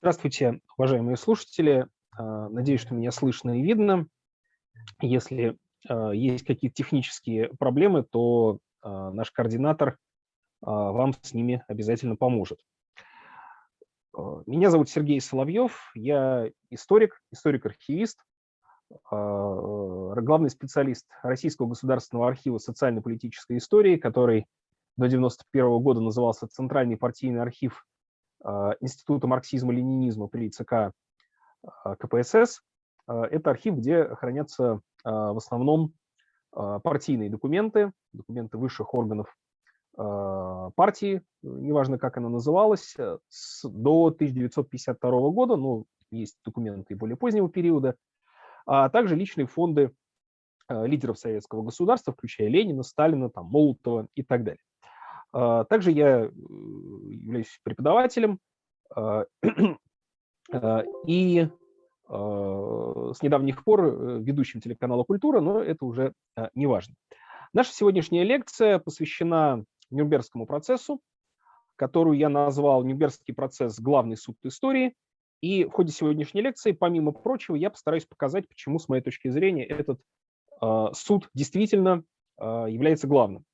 Здравствуйте, уважаемые слушатели. А, надеюсь, что меня слышно и видно. Если а, есть какие-то технические проблемы, то а, наш координатор вам с ними обязательно поможет. Меня зовут Сергей Соловьев, я историк, историк-архивист, главный специалист Российского государственного архива социально-политической истории, который до 1991 года назывался Центральный партийный архив Института марксизма-ленинизма при ЦК а, КПСС. А, это архив, где хранятся в основном партийные документы, документы высших органов партии, неважно, как она называлась, до 1952 года, ну, есть документы и более позднего периода, а также личные фонды лидеров советского государства, включая Ленина, Сталина, там, Молотова и так далее. А, также я э, являюсь преподавателем а, а, и с недавних пор э, ведущим телеканала «Культура», но это уже не важно. Наша сегодняшняя лекция посвящена Нюрнбергскому процессу, которую я назвал «Нюрнбергский процесс. Главный суд истории». И в ходе сегодняшней лекции, помимо прочего, я постараюсь показать, почему, с моей точки зрения, этот суд действительно является главным.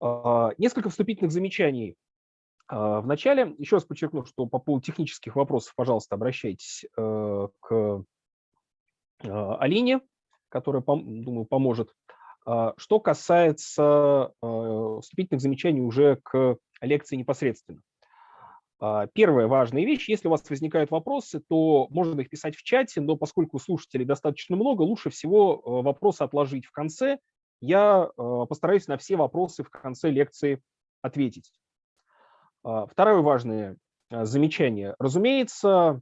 А, несколько вступительных замечаний а, в начале. Еще раз подчеркну, что по поводу технических вопросов, пожалуйста, обращайтесь э, к а, Алине, которая, думаю, поможет. Что касается вступительных замечаний уже к лекции непосредственно. Первая важная вещь, если у вас возникают вопросы, то можно их писать в чате, но поскольку слушателей достаточно много, лучше всего э, вопросы отложить в конце я э, постараюсь на все вопросы в конце лекции ответить. А, второе важное э, замечание. Разумеется,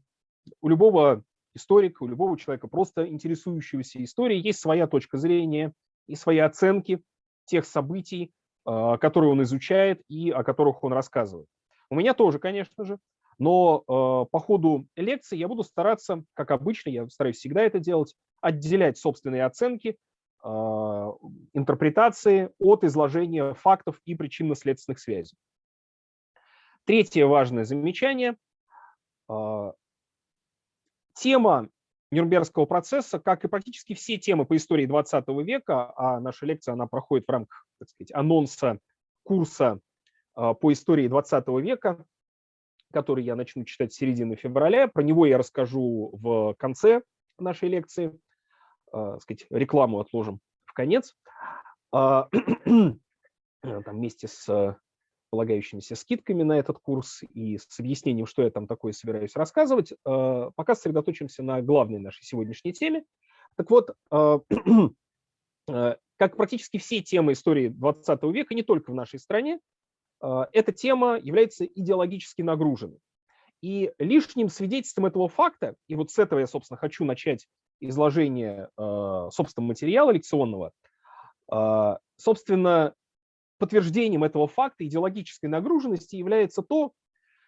у любого историка, у любого человека, просто интересующегося историей, есть своя точка зрения и свои оценки тех событий, э, которые он изучает и о которых он рассказывает. У меня тоже, конечно же, но по ходу лекции я буду стараться, как обычно, я стараюсь всегда это делать, отделять собственные оценки а, интерпретации от изложения фактов и причинно-следственных связей. Третье важное замечание. А, тема Нюрнбергского процесса, как и практически все темы по истории 20 века, а наша лекция она проходит в рамках так сказать, анонса курса а, по истории 20 века, который я начну читать с середины февраля. Про него я расскажу в конце нашей лекции. А, сказать, рекламу отложим в конец, а, там вместе с полагающимися скидками на этот курс и с объяснением, что я там такое собираюсь рассказывать, а, пока сосредоточимся на главной нашей сегодняшней теме. Так вот, как практически все темы истории 20 века, не только в нашей стране, эта тема является идеологически нагруженной. И лишним свидетельством этого факта, и вот с этого я, собственно, хочу начать изложение, э, собственного материала лекционного, э, собственно, подтверждением этого факта идеологической нагруженности является то,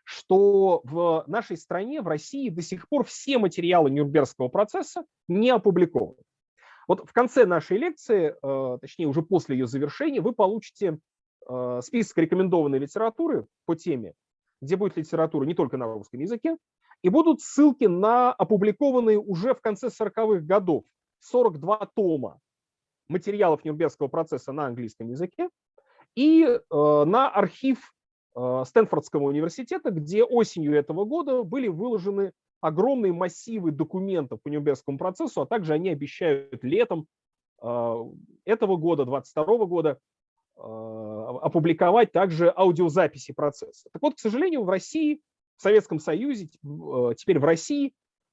что в нашей стране, в России до сих пор все материалы Нюрнбергского процесса не опубликованы. Вот в конце нашей лекции, э, точнее уже после ее завершения, вы получите список рекомендованной литературы по теме, где будет литература не только на русском языке, и будут ссылки на опубликованные уже в конце 40-х годов 42 тома материалов Нюрнбергского процесса на английском языке и э, на архив э, Стэнфордского университета, где осенью этого года были выложены огромные массивы документов по Нюрнбергскому процессу, а также они обещают летом э, этого года, 22 года, опубликовать также аудиозаписи процесса. Так вот, к сожалению, в России в Советском Союзе, э, теперь в России, э,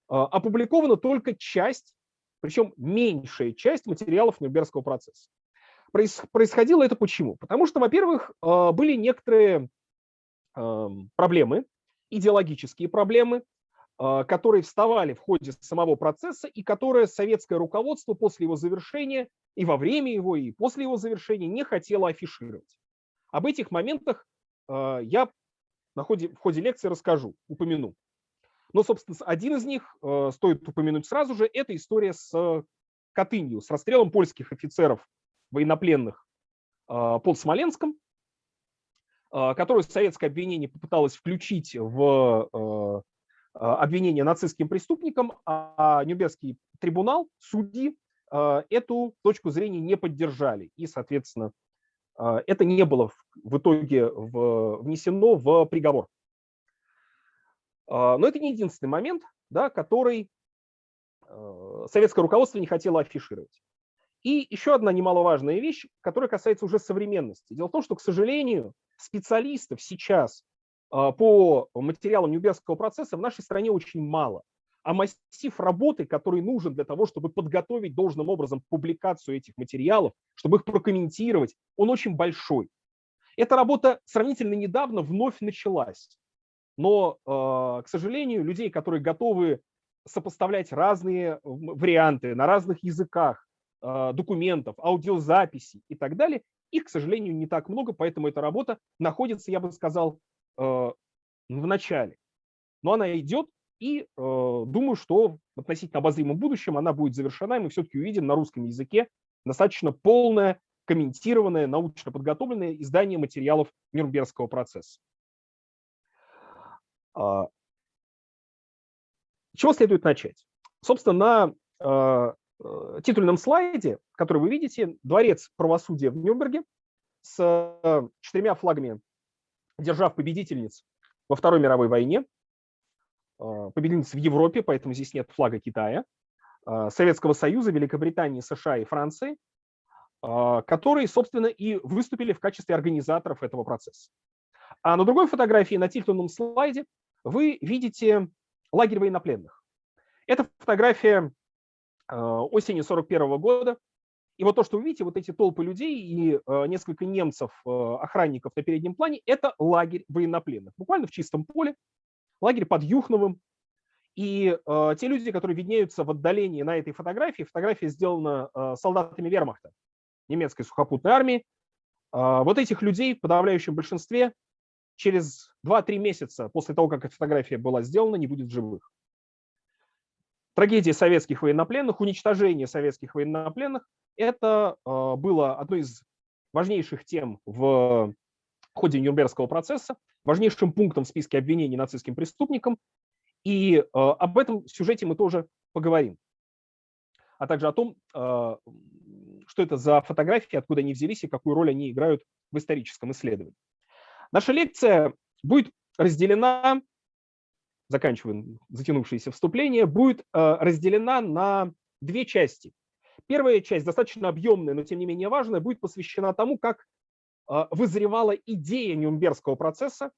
опубликована только часть, причем меньшая часть материалов Нюрнбергского процесса. Происходило это почему? Потому что, во-первых, были некоторые проблемы, идеологические проблемы, которые вставали в ходе самого процесса и которые советское руководство после его завершения и во время его, и после его завершения не хотело афишировать. Об этих моментах я на ходе, в ходе лекции расскажу, упомяну. Но, собственно, один из них э, стоит упомянуть сразу же, это история с Катынью, с расстрелом польских офицеров военнопленных под Смоленском. Которую советское обвинение попыталось включить в обвинение нацистским преступникам, а Нюрнбергский трибунал, судьи эту точку зрения не поддержали. И, соответственно, это не было в итоге внесено в приговор. Но это не единственный момент, да, который советское руководство не хотело афишировать. И еще одна немаловажная вещь, которая касается уже современности. Дело в том, что, к сожалению, специалистов сейчас по материалам Нюрнбергского процесса в нашей стране очень мало. А массив работы, который нужен для того, чтобы подготовить должным образом публикацию этих материалов, чтобы их прокомментировать, он очень большой. Эта работа сравнительно недавно вновь началась. Но, а, к сожалению, людей, которые готовы сопоставлять разные варианты на разных языках, а, документов, аудиозаписей и так далее, их, к сожалению, не так много, поэтому эта работа находится, я бы сказал, а, в начале. Но она идет, и а, думаю, что относительно обозримом будущем она будет завершена, и мы все-таки увидим на русском языке достаточно полное, комментированное, научно подготовленное издание материалов Нюрнбергского процесса. чего следует начать? Собственно, на Э, титульном слайде, который вы видите, дворец правосудия в Нюрнберге с э, четырьмя флагами держав-победительниц во Второй мировой войне, э, победительниц в Европе, поэтому здесь нет флага Китая, Советского Союза, Великобритании, США и Франции, которые, собственно, и выступили в качестве организаторов этого процесса. А на другой фотографии, на титульном слайде, вы видите лагерь военнопленных. Эта фотография осени 41 года. И вот то, что вы видите, вот эти толпы людей и а, несколько немцев, а, охранников на переднем плане, это лагерь военнопленных. Буквально в чистом поле, лагерь под Юхновым. И те люди, которые виднеются в отдалении на этой фотографии, фотография сделана солдатами вермахта, немецкой сухопутной армии. Вот этих людей в подавляющем большинстве через 2-3 месяца после того, как эта фотография была сделана, не будет живых. Трагедия советских военнопленных, уничтожение советских военнопленных – это а, было одной из важнейших тем в ходе Нюрнбергского процесса, важнейшим пунктом в списке обвинений нацистским преступникам. И а, об этом сюжете мы тоже поговорим. А также о том, а, что это за фотографии, откуда они взялись и какую роль они играют в историческом исследовании. Наша лекция будет разделена заканчиваем затянувшееся вступление, будет разделена на две части. Первая часть, достаточно объемная, но тем не менее важная, будет посвящена тому, как э, вызревала идея Нюрнбергского процесса,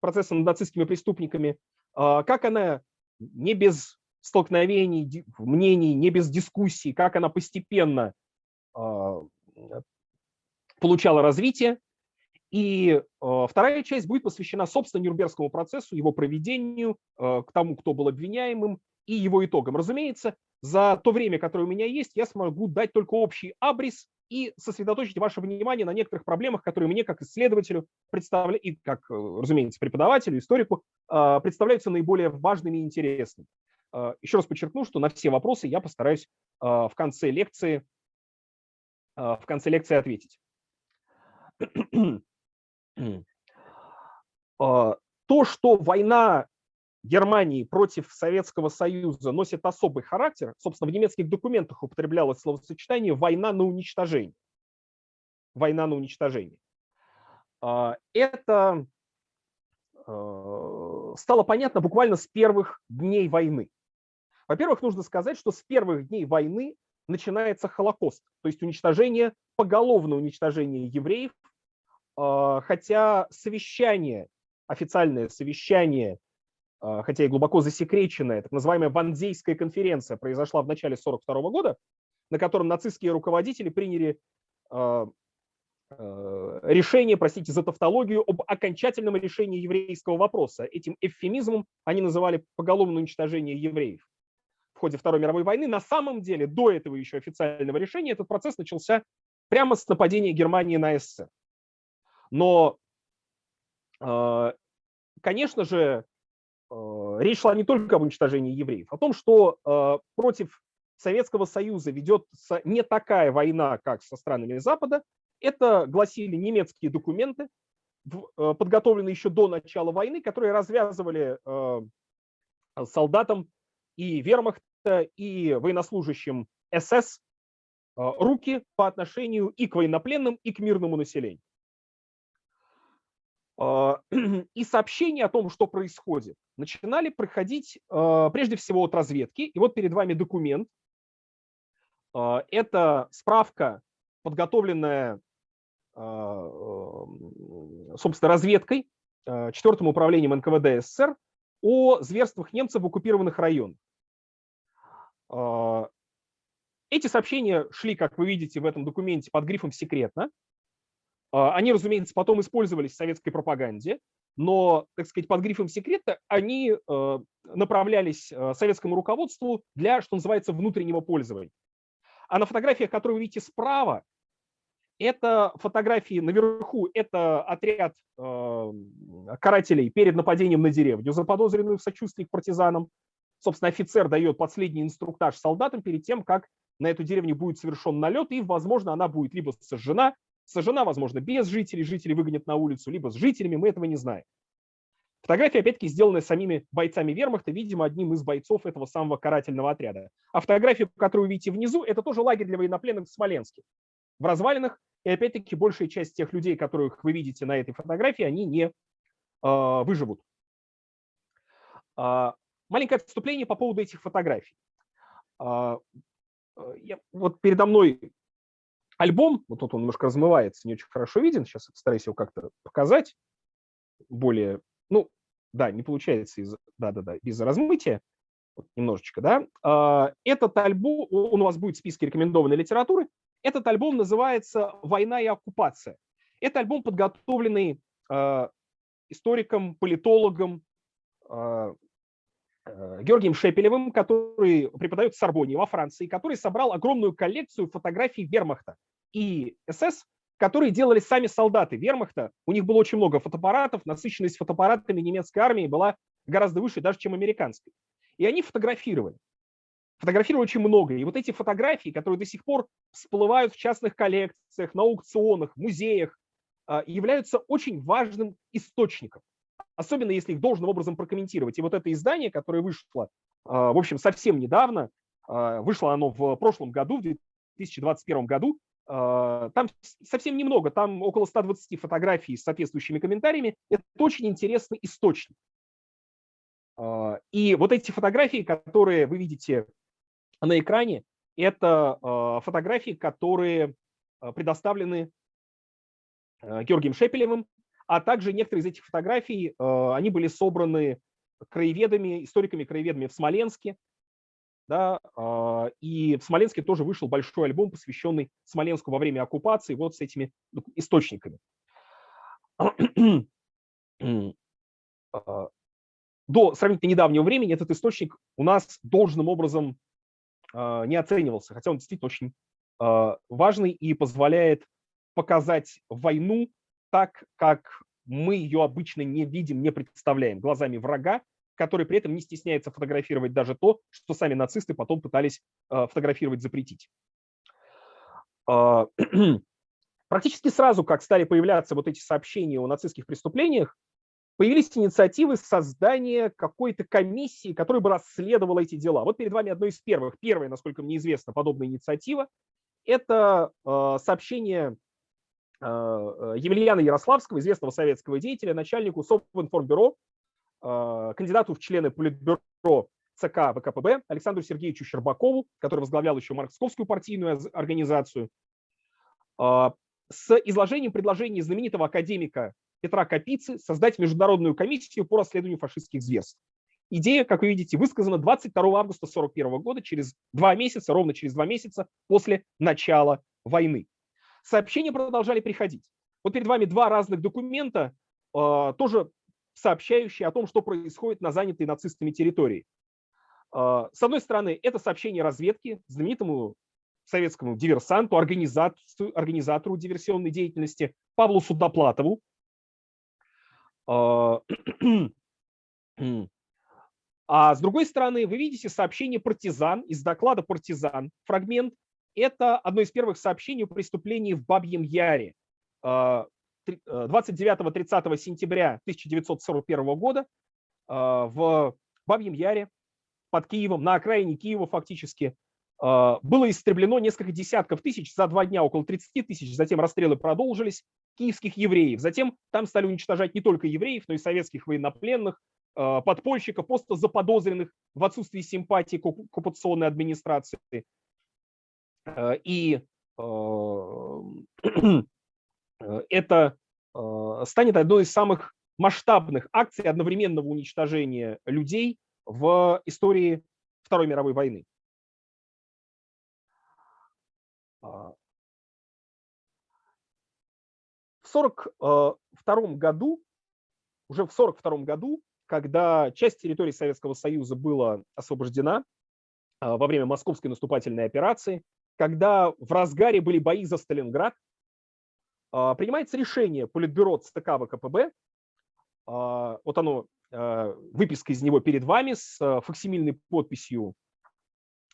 процесса над нацистскими преступниками, э, как она не без столкновений, мнений, не без дискуссий, как она постепенно получала развитие, и вторая часть будет посвящена, собственно, Нюрнбергскому процессу, его проведению, к тому, кто был обвиняемым, и его итогам. Разумеется, за то время, которое у меня есть, я смогу дать только общий абрис и сосредоточить ваше внимание на некоторых проблемах, которые мне, как исследователю, представляют, и как, э, разумеется, преподавателю, историку, э, представляются наиболее важными и интересными. Э, еще раз подчеркну, что на все вопросы я постараюсь э, в конце лекции, в конце лекции ответить. А, то, что война Германии против Советского Союза носит особый характер, собственно, в немецких документах употреблялось словосочетание «война на уничтожение». Война на уничтожение. А, это а, стало понятно буквально с первых дней войны. Во-первых, нужно сказать, что с первых дней войны начинается Холокост, то есть уничтожение, поголовное уничтожение евреев а, хотя совещание, официальное совещание, хотя и глубоко засекреченное, так называемая Ванзейская конференция произошла в начале 1942 года, на котором нацистские руководители приняли а, решение, простите за тавтологию, об окончательном решении еврейского вопроса. Этим эвфемизмом они называли поголовное уничтожение евреев в ходе Второй мировой войны. На самом деле, до этого еще официального решения этот процесс начался прямо с нападения Германии на СССР. Но, а, конечно же, а, речь шла не только об уничтожении евреев, о том, что а, против Советского Союза ведется не такая война, как со странами Запада. Это гласили немецкие документы, подготовленные еще до начала войны, которые развязывали солдатам и вермахта, и военнослужащим СС руки по отношению и к военнопленным, и к мирному населению. И сообщения о том, что происходит, начинали проходить прежде всего от разведки. И вот перед вами документ. Это справка, подготовленная, собственно, разведкой, четвертым управлением НКВД СССР о зверствах немцев в оккупированных районах. Эти сообщения шли, как вы видите в этом документе, под грифом «секретно». Они, разумеется, потом использовались в советской пропаганде, но, так сказать, под грифом секрета они направлялись советскому руководству для, что называется, внутреннего пользования. А на фотографиях, которые вы видите справа, это фотографии наверху, это отряд э, карателей перед нападением на деревню, заподозренную в сочувствии к партизанам. Собственно, офицер дает последний инструктаж солдатам перед тем, как на эту деревню будет совершен налет, и, возможно, она будет либо сожжена, сожжена, возможно, без жителей, жители выгонят на улицу, либо с жителями, мы этого не знаем. Фотография, опять-таки, сделанная самими бойцами вермахта, видимо, одним из бойцов этого самого карательного отряда. А фотография, которую вы видите внизу, это тоже лагерь для военнопленных в Смоленске в развалинах. И опять-таки большая часть тех людей, которых вы видите на этой фотографии, они не э, выживут. Э, маленькое отступление по поводу этих фотографий. Э, я, вот передо мной альбом, вот тут он немножко размывается, не очень хорошо виден, сейчас постараюсь его как-то показать более, ну, да, не получается из, да-да-да, без размытия, вот немножечко, да. Этот альбом, он у вас будет в списке рекомендованной литературы, этот альбом называется «Война и оккупация». Это альбом, подготовленный э, историком, политологом э, Георгием Шепелевым, который преподает в Сорбоне во Франции, который собрал огромную коллекцию фотографий вермахта и СС, которые делали сами солдаты вермахта. У них было очень много фотоаппаратов, насыщенность фотоаппаратами немецкой армии была гораздо выше даже, чем американской. И они фотографировали фотографировали очень много. И вот эти фотографии, которые до сих пор всплывают в частных коллекциях, на аукционах, музеях, а, являются очень важным источником. Особенно если их должным образом прокомментировать. И вот это издание, которое вышло, а, в общем, совсем недавно, а, вышло оно в прошлом году, в 2021 году, там совсем немного, там около 120 фотографий с соответствующими комментариями. Это очень интересный источник. И вот эти фотографии, которые вы видите на экране это а, фотографии, которые а, предоставлены а, Георгием Шепелевым, а также некоторые из этих фотографий, они были собраны краеведами, историками-краеведами в Смоленске, да, и в Смоленске тоже вышел большой альбом, посвященный Смоленску во время оккупации, вот с этими источниками. До сравнительно недавнего времени этот источник у нас должным образом а, не оценивался, хотя он действительно очень а, важный и позволяет показать войну так, как мы ее обычно не видим, не представляем, глазами врага, который при этом не стесняется фотографировать даже то, что сами нацисты потом пытались а, фотографировать, запретить. Практически сразу, как стали появляться вот эти сообщения о нацистских преступлениях, появились инициативы создания какой-то комиссии, которая бы расследовала эти дела. Вот перед вами одно из первых, первая, насколько мне известно, подобная инициатива. Это э, сообщение э, Емельяна Ярославского, известного советского деятеля, начальнику Совинформбюро, э, кандидату в члены Политбюро ЦК ВКПБ Александру Сергеевичу Щербакову, который возглавлял еще марксовскую партийную организацию, э, с изложением предложений знаменитого академика Петра Капицы создать международную комиссию по расследованию фашистских зверств. Идея, как вы видите, высказана 22 августа 1941 года, через два месяца, ровно через два месяца после начала войны. Сообщения продолжали приходить. Вот перед вами два разных документа, э, тоже сообщающие о том, что происходит на занятой нацистами территории. Э, с одной стороны, это сообщение разведки знаменитому советскому диверсанту, организатору, организатору диверсионной деятельности Павлу Судоплатову, а, а с другой стороны, вы видите сообщение «Партизан» из доклада «Партизан». Фрагмент – это одно из первых сообщений о преступлении в Бабьем Яре. А, 29-30 сентября 1941 года в Бабьем Яре под Киевом, на окраине Киева фактически, было истреблено несколько десятков тысяч, за два дня около 30 тысяч, затем расстрелы продолжились, киевских евреев. Затем там стали уничтожать не только евреев, но и советских военнопленных, подпольщиков, просто заподозренных в отсутствии симпатии к оккупационной администрации. Э, и э, это станет одной из самых масштабных акций одновременного уничтожения людей в истории Второй мировой войны. В 1942 году, уже в 1942 году когда часть территории Советского Союза была освобождена а, во время московской наступательной операции, когда в разгаре были бои за Сталинград, а, принимается решение Политбюро ЦК ВКПБ, а, вот оно, выписка из него перед вами с факсимильной подписью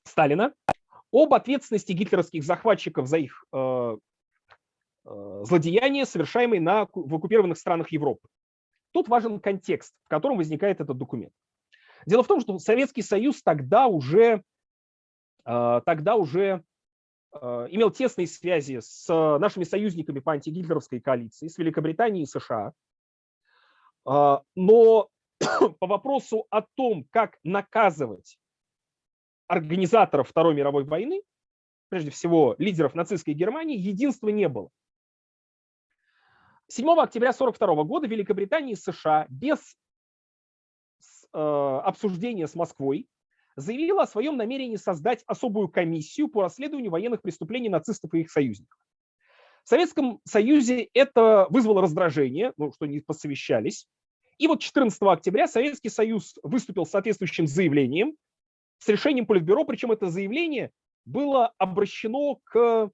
Сталина, об ответственности гитлеровских захватчиков за их злодеяния, совершаемые на, в оккупированных странах Европы. Тут важен контекст, в котором возникает этот документ. Дело в том, что Советский Союз тогда уже, а, тогда уже а, имел тесные связи с нашими союзниками по антигитлеровской коалиции, с Великобританией и США. А, но по вопросу о том, как наказывать организаторов Второй мировой войны, прежде всего лидеров нацистской Германии, единства не было. 7 октября 1942 года Великобритания и США без э, обсуждения с Москвой заявила о своем намерении создать особую комиссию по расследованию военных преступлений нацистов и их союзников. В Советском Союзе это вызвало раздражение, ну, что не посовещались. И вот 14 октября Советский Союз выступил с соответствующим заявлением, с решением Политбюро, причем это заявление было обращено к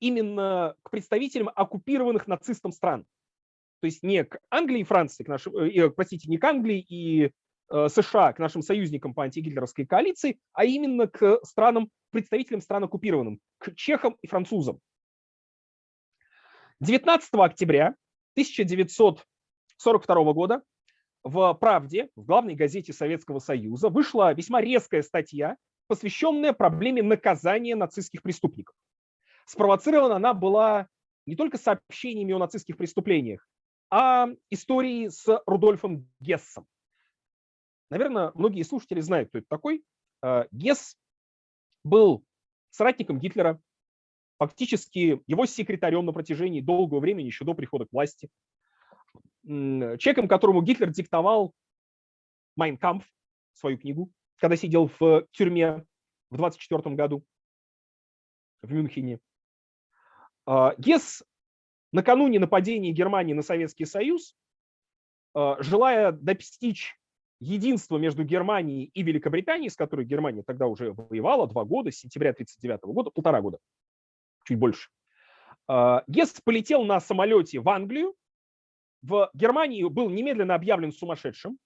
именно к представителям оккупированных нацистом стран. То есть не к Англии и Франции, к нашим, э, простите, не к Англии и э, США, к нашим союзникам по антигитлеровской коалиции, а именно к странам, представителям стран оккупированным, к чехам и французам. 19 октября 1942 года в «Правде», в главной газете Советского Союза, вышла весьма резкая статья, посвященная проблеме наказания нацистских преступников. Спровоцирована она была не только сообщениями о нацистских преступлениях, а историей с Рудольфом Гессом. Наверное, многие слушатели знают, кто это такой. А, Гесс был соратником Гитлера, фактически его секретарем на протяжении долгого времени, еще до прихода к власти. Человеком, которому Гитлер диктовал «Майнкампф», свою книгу, когда сидел в тюрьме в 24 году в Мюнхене. А, Гесс накануне нападения Германии на Советский Союз, а, желая достичь единства между Германией и Великобританией, с которой Германия тогда уже воевала два года, с сентября 1939 года, полтора года, чуть больше, а, Гесс полетел на самолете в Англию. В Германии был немедленно объявлен сумасшедшим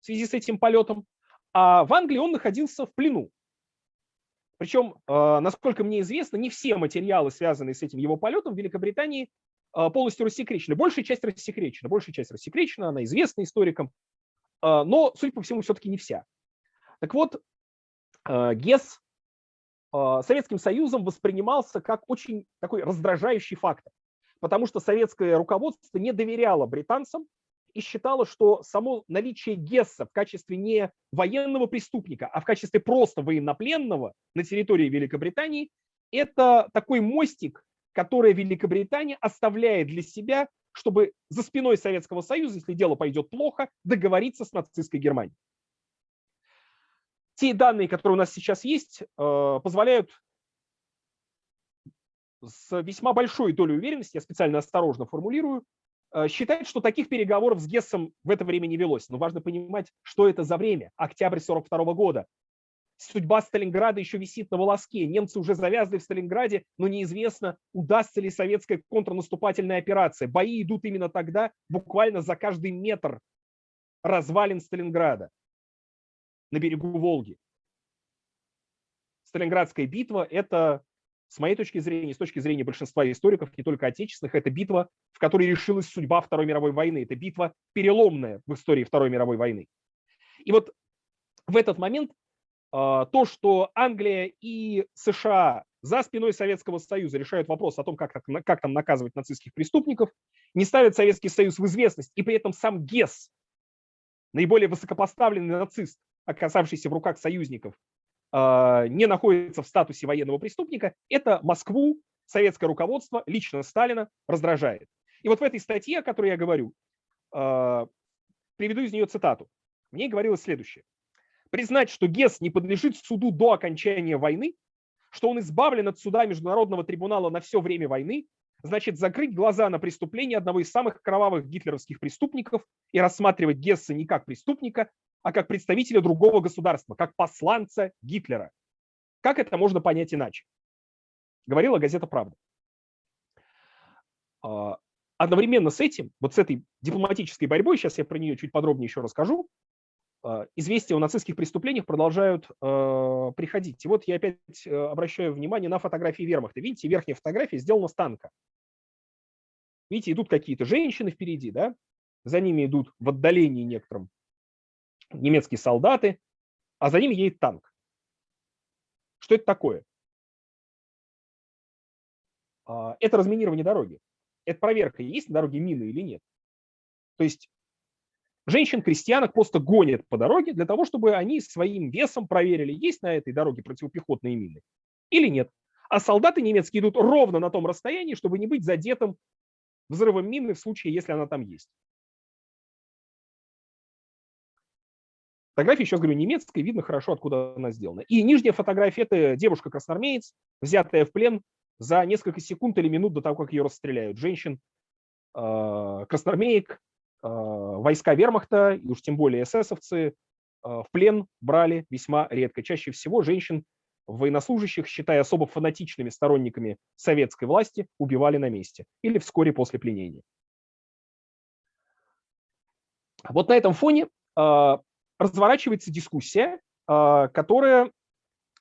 в связи с этим полетом, а в Англии он находился в плену. Причем, а, насколько мне известно, не все материалы, связанные с этим его полетом в Великобритании, а, полностью рассекречены. Большая часть рассекречена, большая часть рассекречена, она известна историкам, но, судя по всему, все-таки не вся. Так вот, ГЕС Советским Союзом воспринимался как очень такой раздражающий фактор, потому что советское руководство не доверяло британцам и считала, что само наличие Гесса в качестве не военного преступника, а в качестве просто военнопленного на территории Великобритании – это такой мостик, который Великобритания оставляет для себя, чтобы за спиной Советского Союза, если дело пойдет плохо, договориться с нацистской Германией. Те данные, которые у нас сейчас есть, э, позволяют с весьма большой долей уверенности, я специально осторожно формулирую, Э, считает, что таких переговоров с Гессом в это время не велось. Но важно понимать, что это за время. Октябрь 42 года. Судьба Сталинграда еще висит на волоске. Немцы уже завязли в Сталинграде, но неизвестно, удастся ли советская контрнаступательная операция. Бои идут именно тогда, буквально за каждый метр развалин Сталинграда на берегу Волги. Сталинградская битва – это с моей точки зрения, с точки зрения большинства историков, не только отечественных, это битва, в которой решилась судьба Второй мировой войны. Это битва переломная в истории Второй мировой войны. И вот в этот момент то, что Англия и США за спиной Советского Союза решают вопрос о том, как, как там наказывать нацистских преступников, не ставят Советский Союз в известность, и при этом сам Гесс, наиболее высокопоставленный нацист, оказавшийся в руках союзников, а, не находится в статусе военного преступника, это Москву, советское руководство, лично Сталина раздражает. И вот в этой статье, о которой я говорю, а, приведу из нее цитату. Мне говорилось следующее. Признать, что ГЕС не подлежит суду до окончания войны, что он избавлен от суда Международного трибунала на все время войны, значит закрыть глаза на преступление одного из самых кровавых гитлеровских преступников и рассматривать Гесса не как преступника, а как представителя другого государства, как посланца Гитлера. Как это можно понять иначе? Говорила газета «Правда». Одновременно с этим, вот с этой дипломатической борьбой, сейчас я про нее чуть подробнее еще расскажу, известия о нацистских преступлениях продолжают э, приходить. И вот я опять э, обращаю внимание на фотографии вермахта. Видите, верхняя фотография сделана с танка. Видите, идут какие-то женщины впереди, да? За ними идут в отдалении некотором немецкие солдаты, а за ними едет танк. Что это такое? А, это разминирование дороги. Это проверка, есть на дороге мины или нет. То есть женщин-крестьянок просто гонят по дороге для того, чтобы они своим весом проверили, есть на этой дороге противопехотные мины или нет. А солдаты немецкие идут ровно на том расстоянии, чтобы не быть задетым взрывом мины в случае, если она там есть. Фотография, еще говорю, немецкая, видно хорошо, откуда она сделана. И нижняя фотография – это девушка-красноармеец, взятая в плен за несколько секунд или минут до того, как ее расстреляют. Женщин, а, красноармеек, войска вермахта, и уж тем более эсэсовцы, а, в плен брали весьма редко. Чаще всего женщин, военнослужащих, считая особо фанатичными сторонниками советской власти, убивали на месте или вскоре после пленения. Вот на этом фоне разворачивается дискуссия, а, которая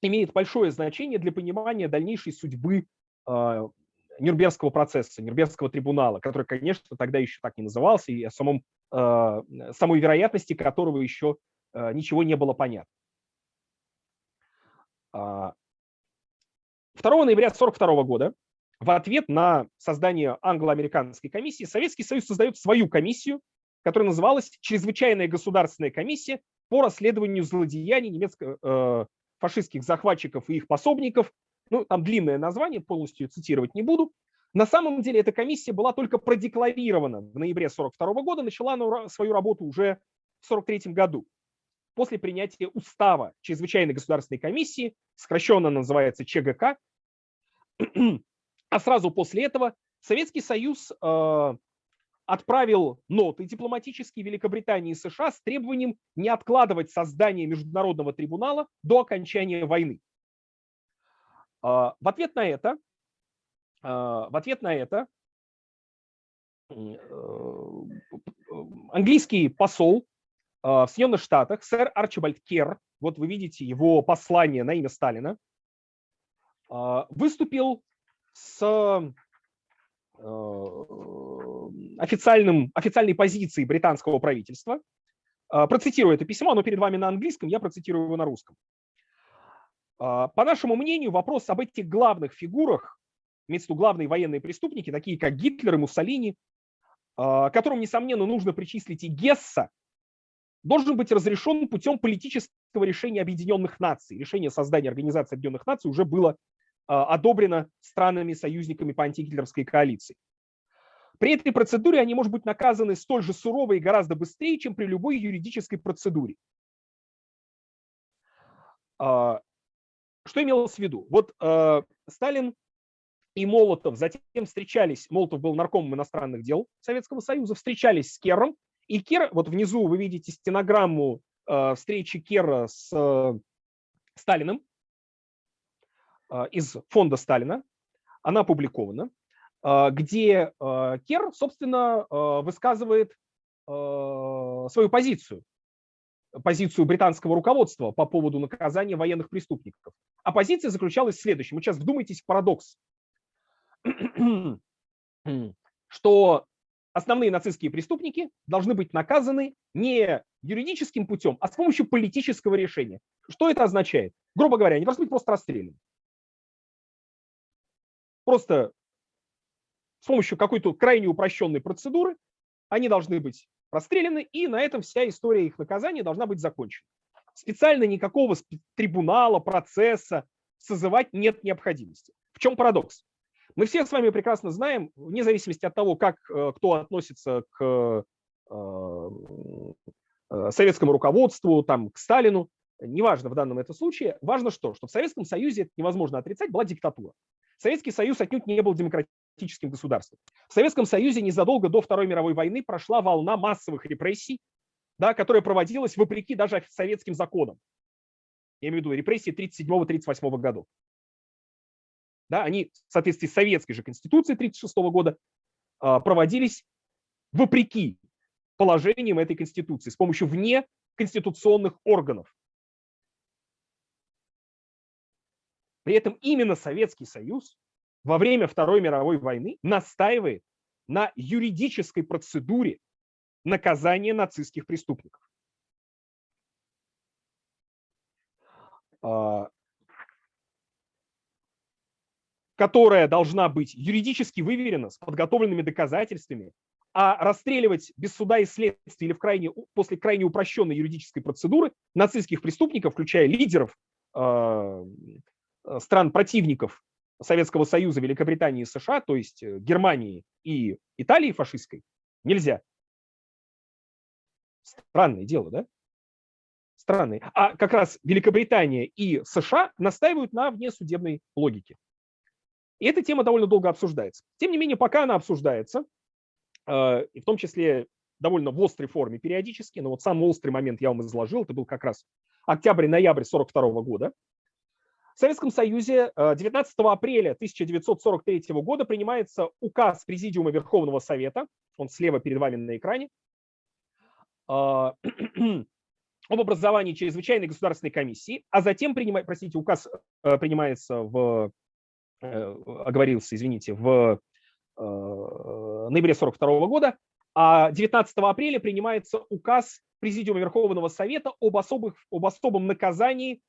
имеет большое значение для понимания дальнейшей судьбы а, Нюрнбергского процесса, Нюрнбергского трибунала, который, конечно, тогда еще так не назывался, и о самом, а, самой вероятности которого еще ничего не было понятно. 2 ноября 1942 года в ответ на создание англо-американской комиссии Советский Союз создает свою комиссию, которая называлась «Чрезвычайная государственная комиссия по расследованию злодеяний немецких э, захватчиков и их пособников». Ну, там длинное название, полностью цитировать не буду. На самом деле эта комиссия была только продекларирована в ноябре 1942 года, начала она свою работу уже в 1943 году, после принятия устава Чрезвычайной государственной комиссии, сокращенно называется ЧГК, а сразу после этого Советский Союз э, отправил ноты дипломатические Великобритании и США с требованием не откладывать создание международного трибунала до окончания войны. А, в ответ на это, а, в ответ на это э, английский посол а, в Соединенных Штатах, сэр Арчибальд Кер, вот вы видите его послание на имя Сталина, выступил с Э, официальным, официальной позиции британского правительства. Процитирую это письмо, оно перед вами на английском, я процитирую его на русском. Э, по нашему мнению, вопрос об этих главных фигурах, имеется в виду главные военные преступники, такие как Гитлер и Муссолини, которым, несомненно, нужно причислить и Гесса, должен быть разрешен путем политического решения Объединенных Наций. Решение создания Организации Объединенных Наций уже было а, одобрено странами-союзниками по антигитлеровской коалиции. При этой процедуре они, могут быть, наказаны столь же сурово и гораздо быстрее, чем при любой юридической процедуре. Что имелось в виду? Вот а, Сталин и Молотов затем встречались, Молотов был наркомом иностранных дел Советского Союза, встречались с Кером, и Кер, вот внизу вы видите стенограмму встречи Кера с Сталиным, а, из фонда Сталина, она опубликована, а, где а, Кер, собственно, высказывает свою позицию позицию британского руководства по поводу наказания военных преступников. А позиция заключалась в следующем. Сейчас вдумайтесь в парадокс, что основные нацистские преступники должны быть наказаны не юридическим путем, а с помощью политического решения. Что это означает? Грубо говоря, они должны быть просто расстреляны. Просто с помощью какой-то крайне упрощенной процедуры они должны быть расстреляны, и на этом вся история их наказания должна быть закончена. Специально никакого трибунала, процесса созывать нет необходимости. В чем парадокс? Мы все с вами прекрасно знаем, вне зависимости от того, как э, кто относится к э, э, советскому руководству, там, к Сталину, неважно в данном этом случае, важно что? Что в Советском Союзе, это невозможно отрицать, была диктатура. Советский Союз отнюдь не был демократическим государством. В Советском Союзе незадолго до Второй мировой войны прошла волна массовых репрессий, да, которая проводилась вопреки даже советским законам. Я имею в виду репрессии 1937-1938 годов да, они в соответствии с советской же конституцией 1936 года а, проводились вопреки положениям этой конституции с помощью вне конституционных органов. При этом именно Советский Союз во время Второй мировой войны настаивает на юридической процедуре наказания нацистских преступников. А, которая должна быть юридически выверена, с подготовленными доказательствами, а расстреливать без суда и следствия или в крайне, после крайне упрощенной юридической процедуры нацистских преступников, включая лидеров э, стран противников Советского Союза, Великобритании и США, то есть э, Германии и Италии фашистской, нельзя. Странное дело, да? Странное. А как раз Великобритания и США настаивают на внесудебной логике. И эта тема довольно долго обсуждается. Тем не менее, пока она обсуждается, э, и в том числе довольно в острой форме периодически, но вот самый острый момент я вам изложил, это был как раз октябрь-ноябрь 1942 года, в Советском Союзе 19 э, апреля 1943 года принимается указ Президиума Верховного Совета, он слева перед вами на экране, э, об образовании чрезвычайной государственной комиссии, а затем, принимает, простите, указ принимается в Э, оговорился, извините, в э, ноябре 1942 года, а 19 апреля принимается указ Президиума Верховного Совета об, особых, об особом наказании э,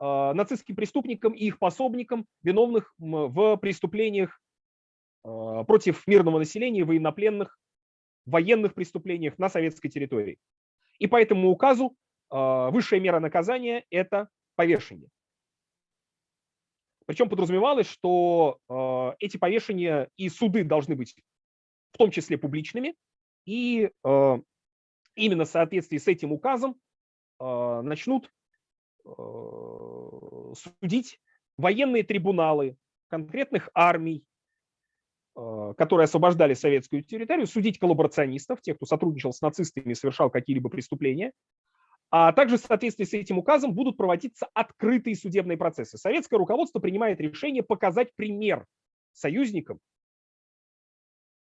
нацистским преступникам и их пособникам, виновных в преступлениях против мирного населения, военнопленных, военных преступлениях на советской территории. И по этому указу высшая мера наказания – это повешение. Причем подразумевалось, что э, эти повешения и суды должны быть в том числе публичными, и э, именно в соответствии с этим указом э, начнут э, судить военные трибуналы конкретных армий, э, которые освобождали советскую территорию, судить коллаборационистов, тех, кто сотрудничал с нацистами и совершал какие-либо преступления, а также в соответствии с этим указом будут проводиться открытые судебные процессы. Советское руководство принимает решение показать пример союзникам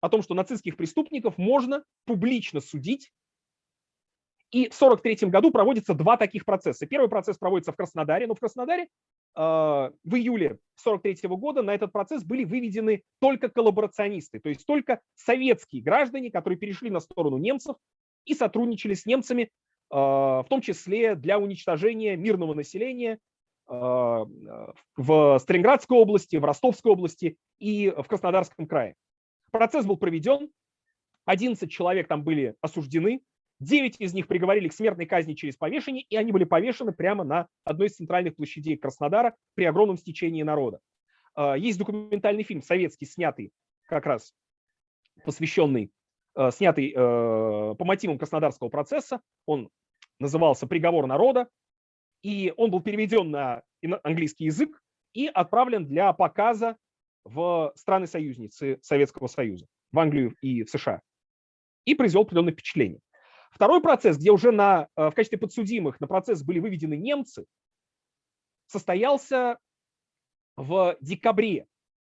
о том, что нацистских преступников можно публично судить. И в 1943 году проводятся два таких процесса. Первый процесс проводится в Краснодаре, но в Краснодаре э, в июле 1943 года на этот процесс были выведены только коллаборационисты, то есть только советские граждане, которые перешли на сторону немцев и сотрудничали с немцами а, в том числе для уничтожения мирного населения а, в Сталинградской области, в Ростовской области и в Краснодарском крае. Процесс был проведен, 11 человек там были осуждены, 9 из них приговорили к смертной казни через повешение, и они были повешены прямо на одной из центральных площадей Краснодара при огромном стечении народа. А, есть документальный фильм советский, снятый как раз посвященный, снятый по мотивам Краснодарского процесса. Он назывался «Приговор народа», и он был переведен на английский язык и отправлен для показа в страны-союзницы Советского Союза, в Англию и в США, и произвел определенное впечатление. Второй процесс, где уже на, э, в качестве подсудимых на процесс были выведены немцы, состоялся в декабре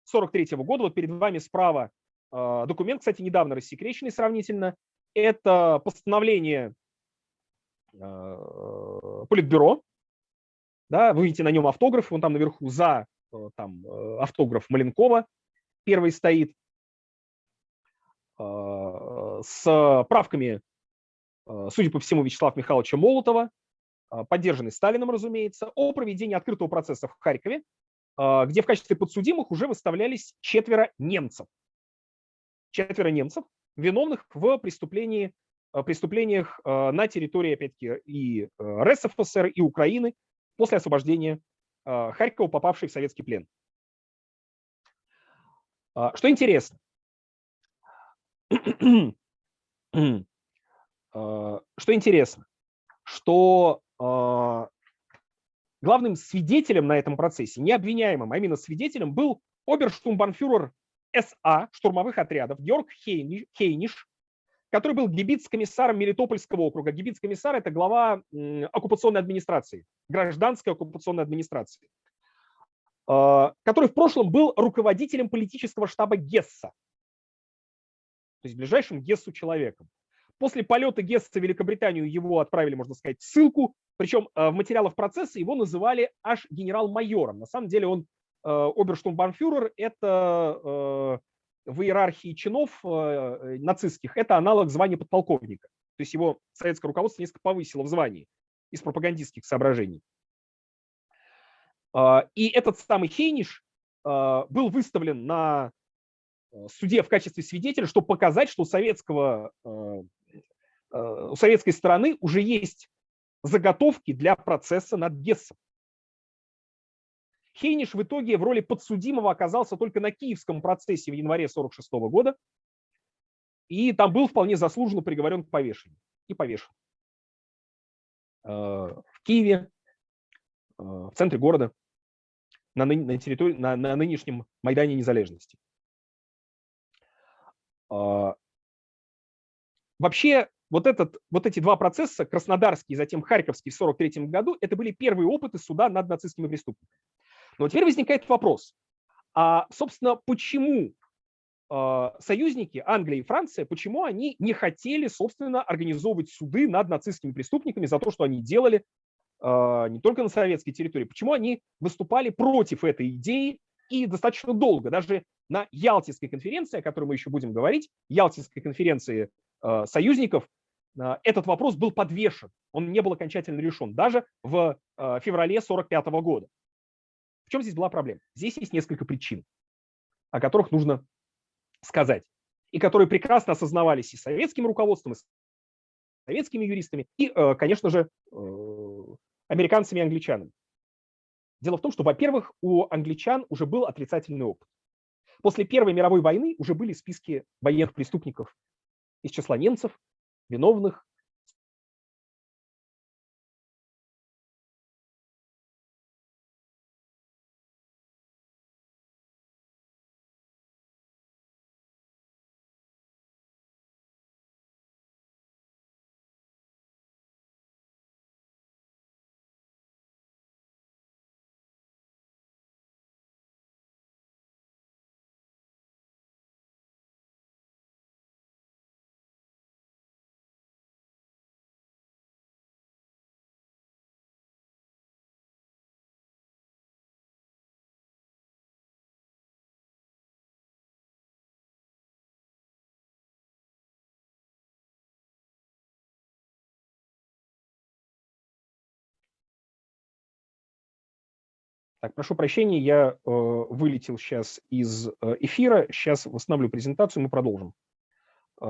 43 года. Вот перед вами справа э, документ, кстати, недавно рассекреченный сравнительно. Это постановление политбюро, да, вы видите на нем автограф, он там наверху за там, автограф Маленкова первый стоит, с правками, судя по всему, Вячеслава Михайловича Молотова, поддержанный Сталином, разумеется, о проведении открытого процесса в Харькове, где в качестве подсудимых уже выставлялись четверо немцев. Четверо немцев, виновных в преступлении, преступлениях на территории, опять-таки, и РСФСР, и Украины после освобождения Харькова, попавшей в советский плен. Что интересно, что интересно, что главным свидетелем на этом процессе, не обвиняемым, а именно свидетелем, был оберштурмбанфюрер СА штурмовых отрядов Георг Хейниш, который был гибиц-комиссаром Мелитопольского округа. Гибиц-комиссар – это глава оккупационной администрации, гражданской оккупационной администрации, а, который в прошлом был руководителем политического штаба Гесса, то есть ближайшим Гессу человеком. После полета Гесса в Великобританию его отправили, можно сказать, ссылку, причем а, в материалах процесса его называли аж генерал-майором. На самом деле он а, оберштурмбанфюрер, это в иерархии чинов э, нацистских это аналог звания подполковника. То есть его советское руководство несколько повысило в звании из пропагандистских соображений. А, и этот самый Хейниш был выставлен на э, суде в качестве свидетеля, чтобы показать, что у, советского, э, у советской стороны уже есть заготовки для процесса над Гессом. Хейниш в итоге в роли подсудимого оказался только на киевском процессе в январе 1946 года, и там был вполне заслуженно приговорен к повешению и повешен. Э, в Киеве, э, в центре города, на, на, территории, на, на нынешнем Майдане Незалежности. Э, вообще, вот, этот, вот эти два процесса, Краснодарский и затем Харьковский в 1943 году, это были первые опыты суда над нацистскими преступниками. Но теперь возникает вопрос, а, собственно, почему а, союзники Англия и Франция, почему они не хотели, собственно, организовывать суды над нацистскими преступниками за то, что они делали а, не только на советской территории, почему они выступали против этой идеи и достаточно долго, даже на Ялтинской конференции, о которой мы еще будем говорить, Ялтинской конференции а, союзников, этот вопрос был подвешен, он не был окончательно решен, даже в феврале 1945 года. В чем здесь была проблема? Здесь есть несколько причин, о которых нужно сказать, и которые прекрасно осознавались и советским руководством, и советскими юристами, и, э, конечно же, э, американцами и англичанами. Дело в том, что, во-первых, у англичан уже был отрицательный опыт. После Первой мировой войны уже были списки военных преступников из числа немцев, виновных Так, прошу прощения, я э, вылетел сейчас из э, эфира. Сейчас восстановлю презентацию, мы продолжим. Э,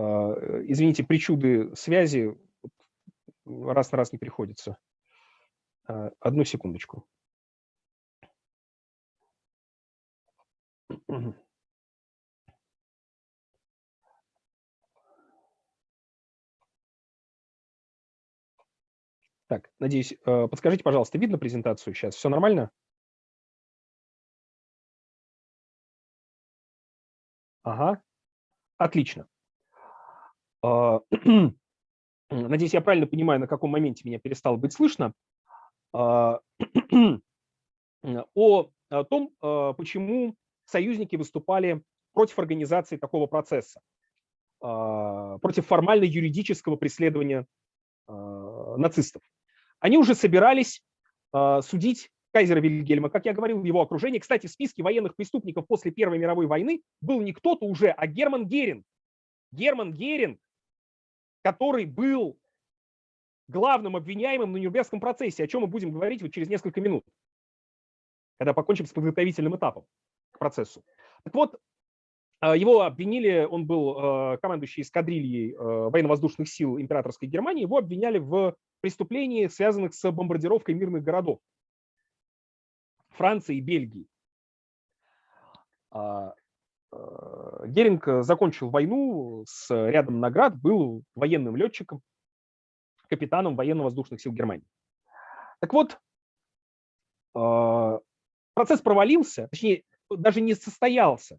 извините, причуды связи раз на раз не приходится. Э, одну секундочку. Так, надеюсь, э, подскажите, пожалуйста, видно презентацию сейчас? Все нормально? Ага, отлично. А, надеюсь, я правильно понимаю, на каком моменте меня перестало быть слышно. А, о том, а, почему союзники выступали против организации такого процесса, против формально юридического преследования нацистов. Они уже собирались судить кайзера Вильгельма, как я говорил, в его окружении. Кстати, в списке военных преступников после Первой мировой войны был не кто-то уже, а Герман Геринг. Герман Геринг, который был главным обвиняемым на Нюрнбергском процессе, о чем мы будем говорить вот через несколько минут, когда покончим с подготовительным этапом к процессу. Так вот, а, его обвинили, он был а, командующий эскадрильей а, военно-воздушных сил императорской Германии, его обвиняли в преступлении, связанных с бомбардировкой мирных городов Франции и Бельгии. Геринг закончил войну с рядом наград, был военным летчиком, капитаном военно-воздушных сил Германии. Так вот, процесс провалился, точнее, даже не состоялся,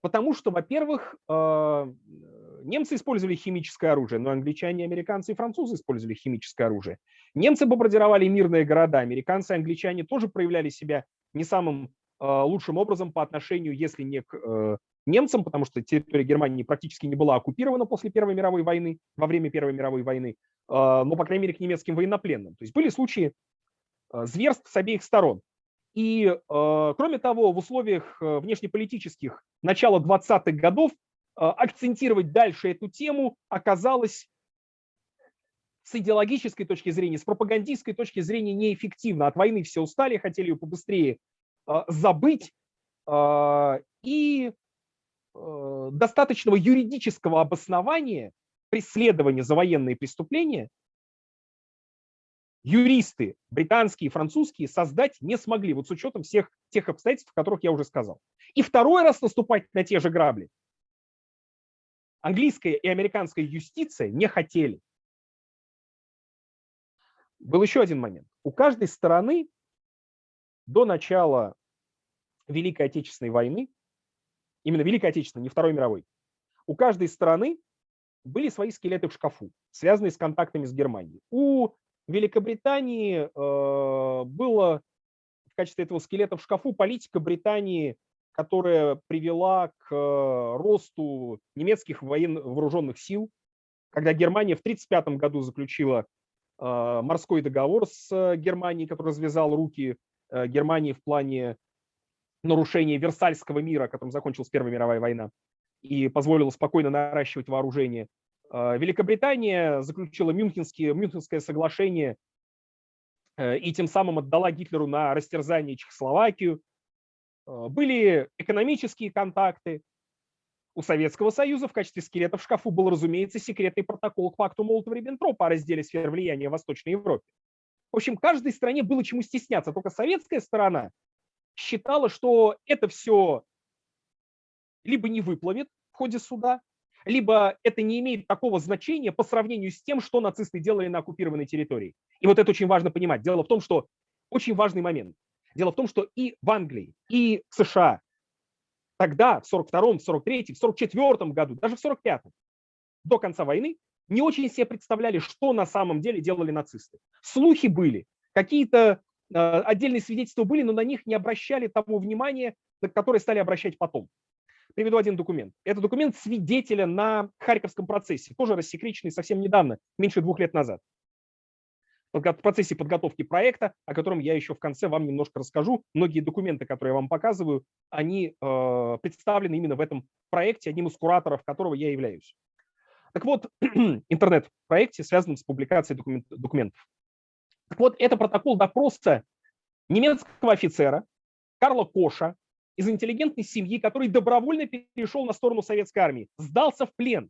потому что, во-первых, немцы использовали химическое оружие, но англичане, американцы и французы использовали химическое оружие. Немцы бомбардировали мирные города, американцы и англичане тоже проявляли себя не самым лучшим образом по отношению, если не к немцам, потому что территория Германии практически не была оккупирована после Первой мировой войны, во время Первой мировой войны, но, по крайней мере, к немецким военнопленным. То есть были случаи зверств с обеих сторон. И, кроме того, в условиях внешнеполитических начала 20-х годов акцентировать дальше эту тему оказалось с идеологической точки зрения, с пропагандистской точки зрения неэффективно. От войны все устали, хотели ее побыстрее забыть. И Э, достаточного юридического обоснования преследования за военные преступления юристы британские и французские создать не смогли, вот с учетом всех тех обстоятельств, о которых я уже сказал. И второй раз наступать на те же грабли английская и американская юстиция не хотели. Был еще один момент. У каждой стороны до начала Великой Отечественной войны именно Великой Отечественной, не Второй мировой, у каждой страны были свои скелеты в шкафу, связанные с контактами с Германией. У Великобритании э, было в качестве этого скелета в шкафу политика Британии, которая привела к э, росту немецких военно вооруженных сил, когда Германия в 1935 году заключила морской договор с э, Германией, который развязал руки э, Германии в плане нарушение Версальского мира, которым закончилась Первая мировая война, и позволило спокойно наращивать вооружение. А, Великобритания заключила Мюнхенские, Мюнхенское соглашение э, и тем самым отдала Гитлеру на растерзание Чехословакию. А, были экономические контакты. У Советского Союза в качестве скелета в шкафу был, разумеется, секретный протокол к пакту Молотова-Риббентропа о разделе сфер влияния в Восточной Европе. В общем, каждой стране было чему стесняться, только советская сторона считала, что это все либо не выплывет в ходе суда, либо это не имеет такого значения по сравнению с тем, что нацисты делали на оккупированной территории. И вот это очень важно понимать. Дело в том, что очень важный момент. Дело в том, что и в Англии, и в США тогда, в 42-м, 43-м, в 44-м году, даже в 45-м, до конца войны, не очень себе представляли, что на самом деле делали нацисты. Слухи были, какие-то Э, отдельные свидетельства были, но на них не обращали того внимания, на которое стали обращать потом. Приведу один документ. Это документ свидетеля на Харьковском процессе, тоже рассекреченный совсем недавно, меньше двух лет назад. В процессе подготовки проекта, о котором я еще в конце вам немножко расскажу. Многие документы, которые я вам показываю, они э, представлены именно в этом проекте, одним из кураторов которого я являюсь. Так вот, интернет-проекте, связанном с публикацией документ, документов. Так вот, это протокол допроса немецкого офицера Карла Коша из интеллигентной семьи, который добровольно перешел на сторону советской армии, сдался в плен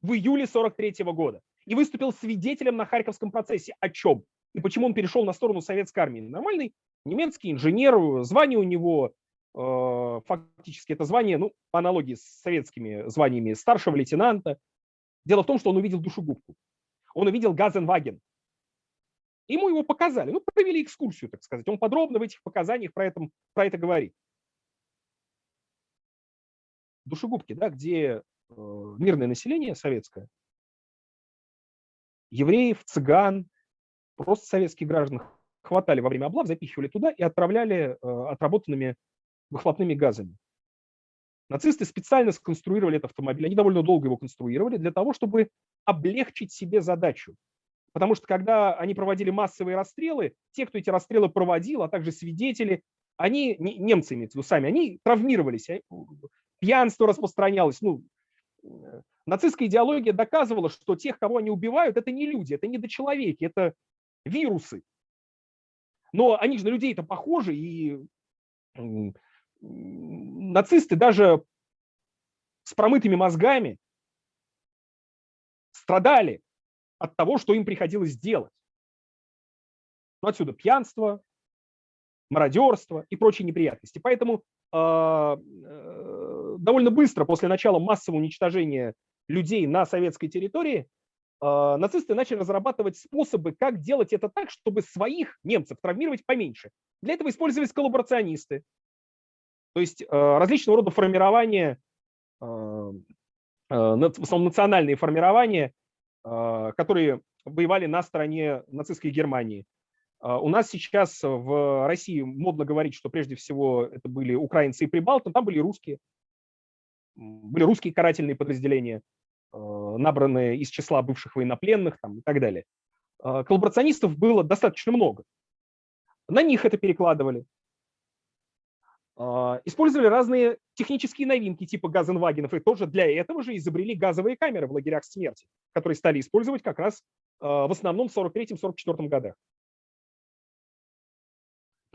в июле 43 года и выступил свидетелем на Харьковском процессе. О чем? И почему он перешел на сторону советской армии? Нормальный немецкий инженер, звание у него э, фактически это звание, ну, по аналогии с советскими званиями старшего лейтенанта. Дело в том, что он увидел душегубку. Он увидел Газенваген, Ему его показали, ну, провели экскурсию, так сказать. Он подробно в этих показаниях про, это, про это говорит. Душегубки, да, где э, мирное население советское, евреев, цыган, просто советских граждан хватали во время облав, запихивали туда и отправляли э, отработанными выхлопными газами. Нацисты специально сконструировали этот автомобиль, они довольно долго его конструировали для того, чтобы облегчить себе задачу Потому что когда они проводили массовые расстрелы, те, кто эти расстрелы проводил, а также свидетели, они, немцы имеются в виду сами, они травмировались, а, пьянство распространялось. Ну, нацистская идеология доказывала, что тех, кого они убивают, это не люди, это не недочеловеки, это вирусы. Но они же на людей-то похожи, и нацисты даже с промытыми мозгами страдали от того, что им приходилось делать. Ну, отсюда пьянство, мародерство и прочие неприятности. Поэтому э, э, довольно быстро после начала массового уничтожения людей на советской территории э, нацисты начали разрабатывать способы, как делать это так, чтобы своих немцев травмировать поменьше. Для этого использовались коллаборационисты, то есть различного рода формирования, в основном национальные формирования, которые воевали на стороне нацистской Германии. У нас сейчас в России модно говорить, что прежде всего это были украинцы и прибалты, там были русские. Были русские карательные подразделения, а, набранные из числа бывших военнопленных там, и так далее. А, коллаборационистов было достаточно много. На них это перекладывали. Использовали разные технические новинки типа газенвагенов, и тоже для этого же изобрели газовые камеры в лагерях смерти, которые стали использовать как раз в основном в 1943-1944 годах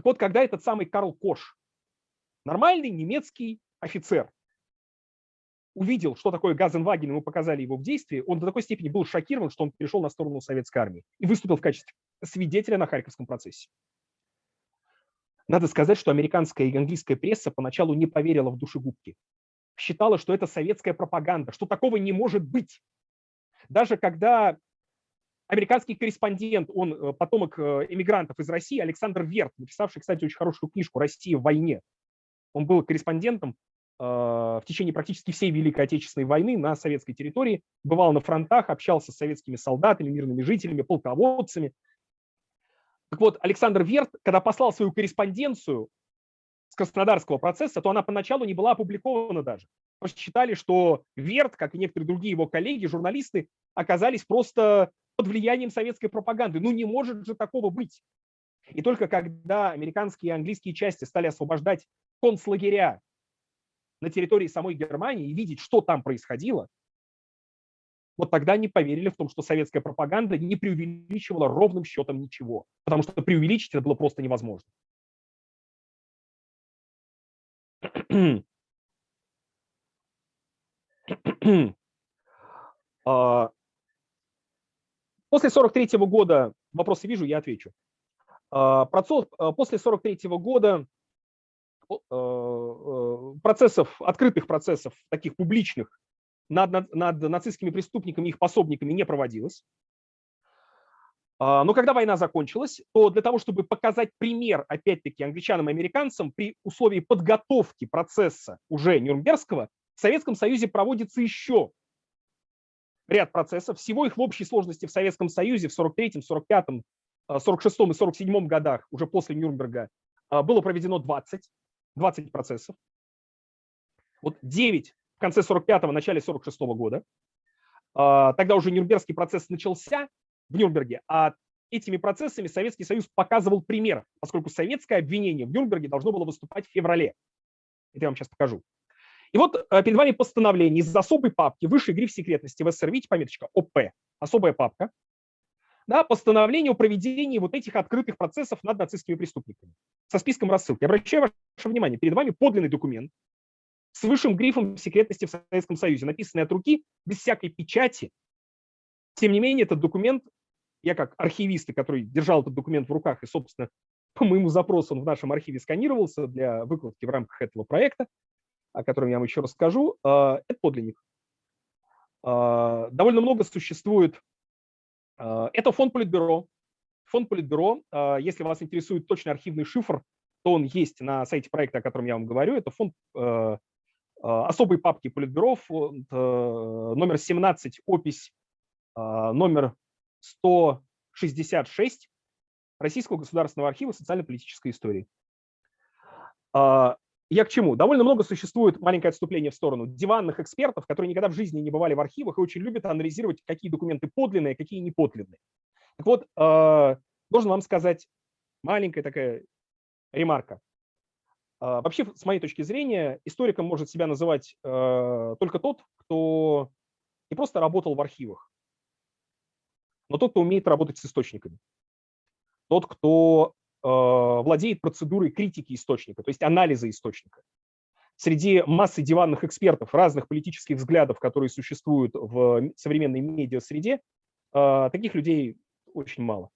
вот когда этот самый Карл Кош, нормальный немецкий офицер, увидел, что такое Газенваген, ему показали его в действии, он до такой степени был шокирован, что он перешел на сторону советской армии и выступил в качестве свидетеля на Харьковском процессе. Надо сказать, что американская и английская пресса поначалу не поверила в душегубки. Считала, что это советская пропаганда, что такого не может быть. Даже когда американский корреспондент, он э, потомок э, эмигрантов из России, Александр Верт, написавший, кстати, очень хорошую книжку «Россия в войне». Он был корреспондентом в течение практически всей Великой Отечественной войны на советской территории, бывал на фронтах, общался с советскими солдатами, мирными жителями, полководцами. Так вот, Александр Верт, когда послал свою корреспонденцию с Краснодарского процесса, то она поначалу не была опубликована даже. Считали, что Верт, как и некоторые другие его коллеги, журналисты, оказались просто под влиянием советской пропаганды. Ну не может же такого быть. И только когда американские и английские части стали освобождать концлагеря на территории самой Германии и видеть, что там происходило, вот тогда они поверили в том, что советская пропаганда не преувеличивала ровным счетом ничего, потому что преувеличить это было просто невозможно. А, После 43 -го года, вопросы вижу, я отвечу. А, а, после 43 -го года процессов, открытых процессов, таких публичных, над, над, над нацистскими преступниками и их пособниками не проводилось. А, но когда война закончилась, то для того, чтобы показать пример, опять-таки, англичанам и американцам, при условии подготовки процесса уже Нюрнбергского, в Советском Союзе проводится еще ряд процессов. Всего их в общей сложности в Советском Союзе в 43-м, 45-м, 46-м и 47-м годах, уже после Нюрнберга, а, было проведено 20, 20 процессов. Вот 9 в конце 45-го, начале 46-го года. А, тогда уже Нюрнбергский процесс начался в Нюрнберге, а этими процессами Советский Союз показывал пример, поскольку советское обвинение в Нюрнберге должно было выступать в феврале. Это я вам сейчас покажу. И вот э, перед вами постановление из особой папки, высший гриф секретности в видите, пометочка ОП, особая папка, да, постановление о проведении вот этих открытых процессов над нацистскими преступниками со списком рассылки. Обращаю ваше внимание, перед вами подлинный документ с высшим грифом секретности в Советском Союзе, написанный от руки, без всякой печати. Тем не менее, этот документ, я как архивист, который держал этот документ в руках, и, собственно, по моему запросу он в нашем архиве сканировался для выкладки в рамках этого проекта, о котором я вам еще расскажу, а, это подлинник. А, довольно много существует. А, это фонд Политбюро. Фонд Политбюро, если вас интересует точный архивный шифр, то он есть на сайте проекта, о котором я вам говорю. Это фонд особой папки Политбюро, фонд, номер 17, опись номер 166 Российского государственного архива социально-политической истории. Я к чему? Довольно много существует, маленькое отступление в сторону, диванных экспертов, которые никогда в жизни не бывали в архивах и очень любят анализировать, какие документы подлинные, какие не подлинные. Так вот, э, должен вам сказать маленькая такая ремарка. Э, вообще, с моей точки зрения, историком может себя называть э, только тот, кто не просто работал в архивах, но тот, кто умеет работать с источниками. Тот, кто владеет процедурой критики источника, то есть анализа источника среди массы диванных экспертов разных политических взглядов, которые существуют в современной медиа-среде, а, таких людей очень мало.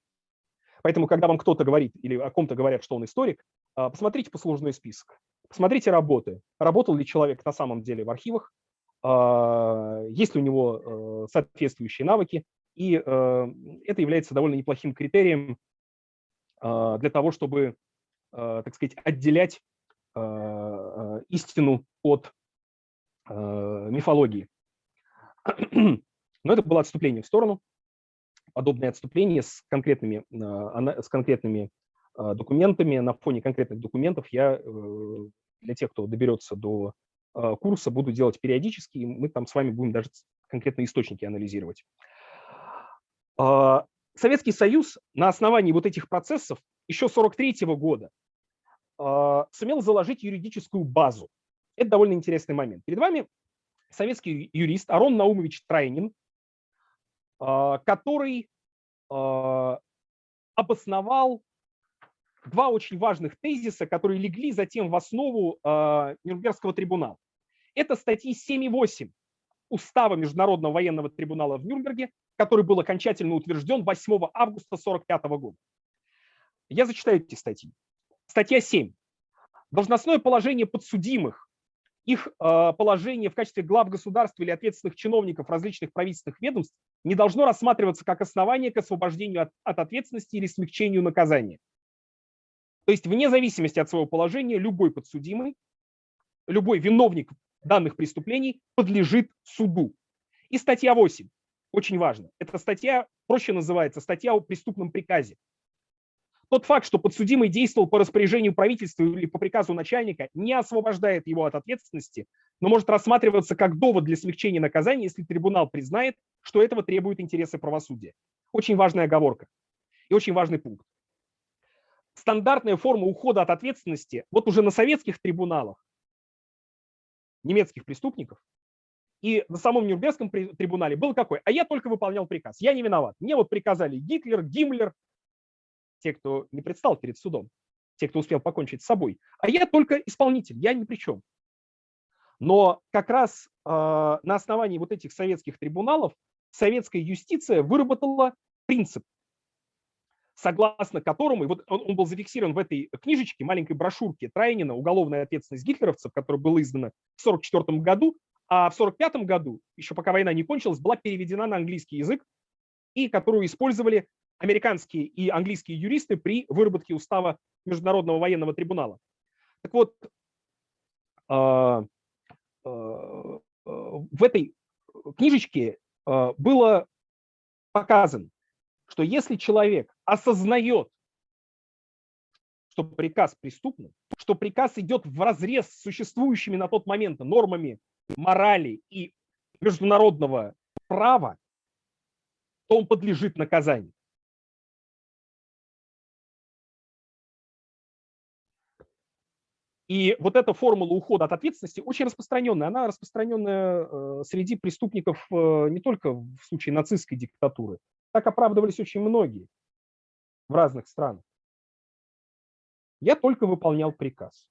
Поэтому, когда вам кто-то говорит или о ком-то говорят, что он историк, а, посмотрите послужной список, посмотрите работы. Работал ли человек на самом деле в архивах, есть ли у него соответствующие навыки, и это является довольно неплохим критерием для того, чтобы, так сказать, отделять Э, э, истину от э, мифологии. Но это было отступление в сторону. Подобное отступление с конкретными, с конкретными документами, на фоне конкретных документов я для тех, кто доберется до курса, буду делать периодически, и мы там с вами будем даже конкретные источники анализировать. Советский Союз на основании вот этих процессов еще 43 -го года а, сумел заложить юридическую базу. Это довольно интересный момент. Перед вами советский юрист Арон Наумович Трайнин, а, который а, обосновал два очень важных тезиса, которые легли затем в основу Нюрнбергского трибунала. Это статьи 7 и 8 Устава Международного военного трибунала в Нюрнберге, который был окончательно утвержден 8 августа 1945 года. Я зачитаю эти статьи. Статья 7. Должностное положение подсудимых, их э, положение в качестве глав государства или ответственных чиновников различных правительственных ведомств не должно рассматриваться как основание к освобождению от, от ответственности или смягчению наказания. То есть вне зависимости от своего положения любой подсудимый, любой виновник данных преступлений подлежит суду. И статья 8, очень важно, эта статья проще называется статья о преступном приказе. Тот факт, что подсудимый действовал по распоряжению правительства или по приказу начальника, не освобождает его от ответственности, но может рассматриваться как довод для смягчения наказания, если трибунал признает, что этого требуют интересы правосудия. Очень важная оговорка и очень важный пункт. Стандартная форма ухода от ответственности вот уже на советских трибуналах немецких преступников и на самом Нюрнбергском трибунале был какой? А я только выполнял приказ. Я не виноват. Мне вот приказали Гитлер, Гиммлер, те, кто не предстал перед судом, те, кто успел покончить с собой. А я только исполнитель, я ни при чем. Но как раз э, на основании вот этих советских трибуналов советская юстиция выработала принцип, согласно которому, и вот он, он был зафиксирован в этой книжечке, маленькой брошюрке Трайнина «Уголовная ответственность гитлеровцев», которая была издана в 1944 году, а в 1945 году, еще пока война не кончилась, была переведена на английский язык, и которую использовали американские и английские юристы при выработке устава Международного военного трибунала. Так вот, а, а, в этой книжечке а, было показано, что если человек осознает, что приказ преступный, что приказ идет в разрез с существующими на тот момент нормами морали и международного права, то он подлежит наказанию. И вот эта формула ухода от ответственности очень распространенная. Она распространенная э, среди преступников э, не только в случае нацистской диктатуры. Так оправдывались очень многие в разных странах. Я только выполнял приказ.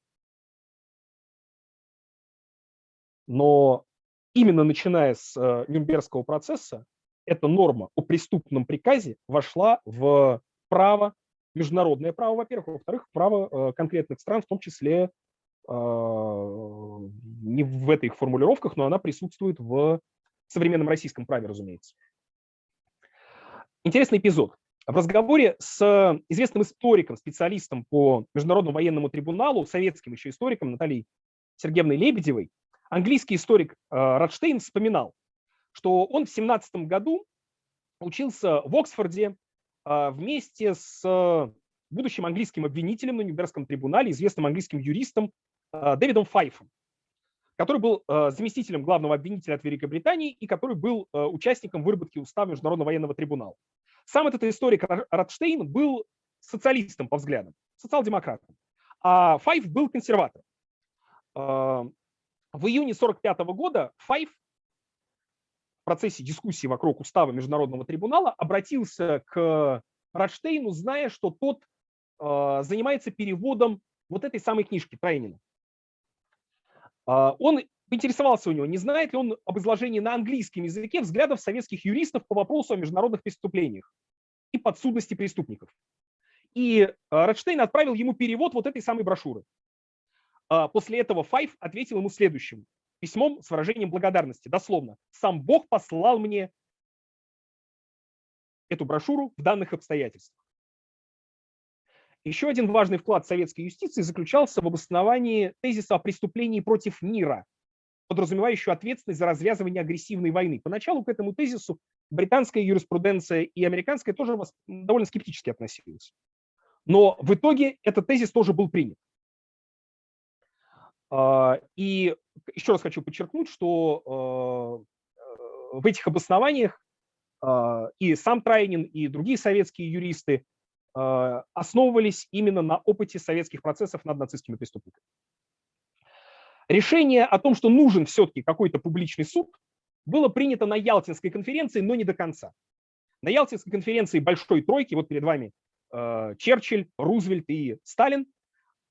Но именно начиная с э, Нюрнбергского процесса, эта норма о преступном приказе вошла в право, международное право, во-первых, во-вторых, право конкретных стран, в том числе а, не в этих формулировках, но она присутствует в современном российском праве, разумеется. Интересный эпизод. В разговоре с известным историком, специалистом по Международному военному трибуналу, советским еще историком Натальей Сергеевной Лебедевой, английский историк а, Радштейн вспоминал, что он в 17 году учился в Оксфорде а, вместе с будущим английским обвинителем на Нюрнбергском трибунале, известным английским юристом Э, Дэвидом Файфом, который был э, заместителем главного обвинителя от Великобритании и который был э, участником выработки устава Международного военного трибунала. Сам этот историк Радштейн был социалистом по взглядам, социал-демократом, а Файф был консерватором. В июне 1945 года Файф в процессе дискуссии вокруг устава Международного трибунала обратился к Радштейну, зная, что тот занимается переводом вот этой самой книжки Трайнина. Он поинтересовался у него, не знает ли он об изложении на английском языке взглядов советских юристов по вопросу о международных преступлениях и подсудности преступников. И э, Радштейн отправил ему перевод вот этой самой брошюры. А после этого Файф ответил ему следующим письмом с выражением благодарности, дословно. «Сам Бог послал мне эту брошюру в данных обстоятельствах». Еще один важный вклад советской юстиции заключался в обосновании тезиса о преступлении против мира, подразумевающую ответственность за развязывание агрессивной войны. Поначалу к этому тезису британская юриспруденция и американская тоже довольно скептически относились. Но в итоге этот тезис тоже был принят. А, и еще раз хочу подчеркнуть, что а, в этих обоснованиях а, и сам Трайнин, и другие советские юристы основывались именно на опыте советских процессов над нацистскими преступниками. Решение о том, что нужен все-таки какой-то публичный суд, было принято на Ялтинской конференции, но не до конца. На Ялтинской конференции Большой Тройки, вот перед вами э, Черчилль, Рузвельт и Сталин,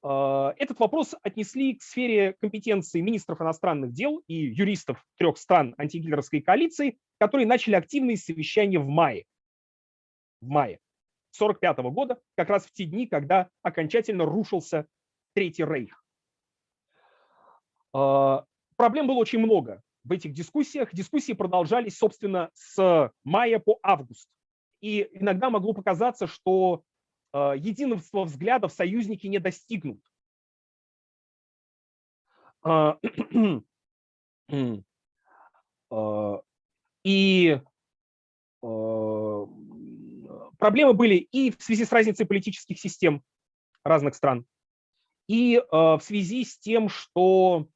э, этот вопрос отнесли к сфере компетенции министров иностранных дел и юристов трех стран антигитлеровской коалиции, которые начали активные совещания в мае. В мае 1945 года, как раз в те дни, когда окончательно рушился Третий Рейх. А, проблем было очень много в этих дискуссиях. Дискуссии продолжались, собственно, с мая по август. И иногда могло показаться, что а, единства взглядов союзники не достигнут. А, и проблемы были и в связи с разницей политических систем разных стран, и в связи с тем, что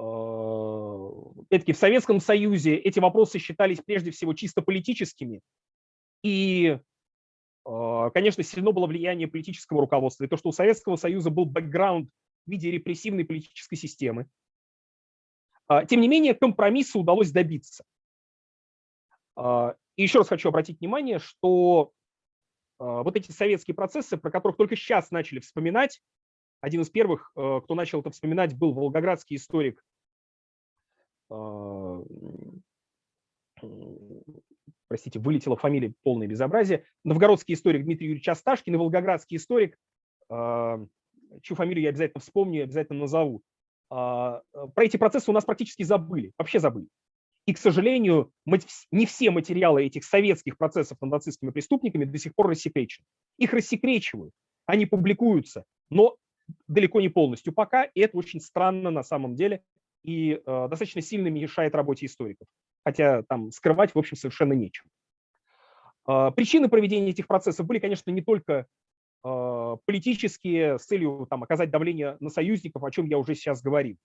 опять-таки, в Советском Союзе эти вопросы считались прежде всего чисто политическими. И, а, конечно, сильно было влияние политического руководства. И то, что у Советского Союза был бэкграунд в виде репрессивной политической системы. А, тем не менее, компромисса удалось добиться. А, и еще раз хочу обратить внимание, что вот эти советские процессы, про которых только сейчас начали вспоминать, один из первых, кто начал это вспоминать, был волгоградский историк а, простите, вылетела фамилия, полное безобразие, новгородский историк Дмитрий Юрьевич Асташкин и волгоградский историк, а, чью фамилию я обязательно вспомню, обязательно назову. Про эти процессы у нас практически забыли, вообще забыли. И, к сожалению, не все материалы этих советских процессов над нацистскими преступниками до сих пор рассекречены. Их рассекречивают, они публикуются, но далеко не полностью пока, и это очень странно на самом деле, и э, достаточно сильно мешает работе историков, хотя там скрывать, в общем, совершенно нечем. Э, причины проведения этих процессов были, конечно, не только э, политические, с целью там, оказать давление на союзников, о чем я уже сейчас говорил.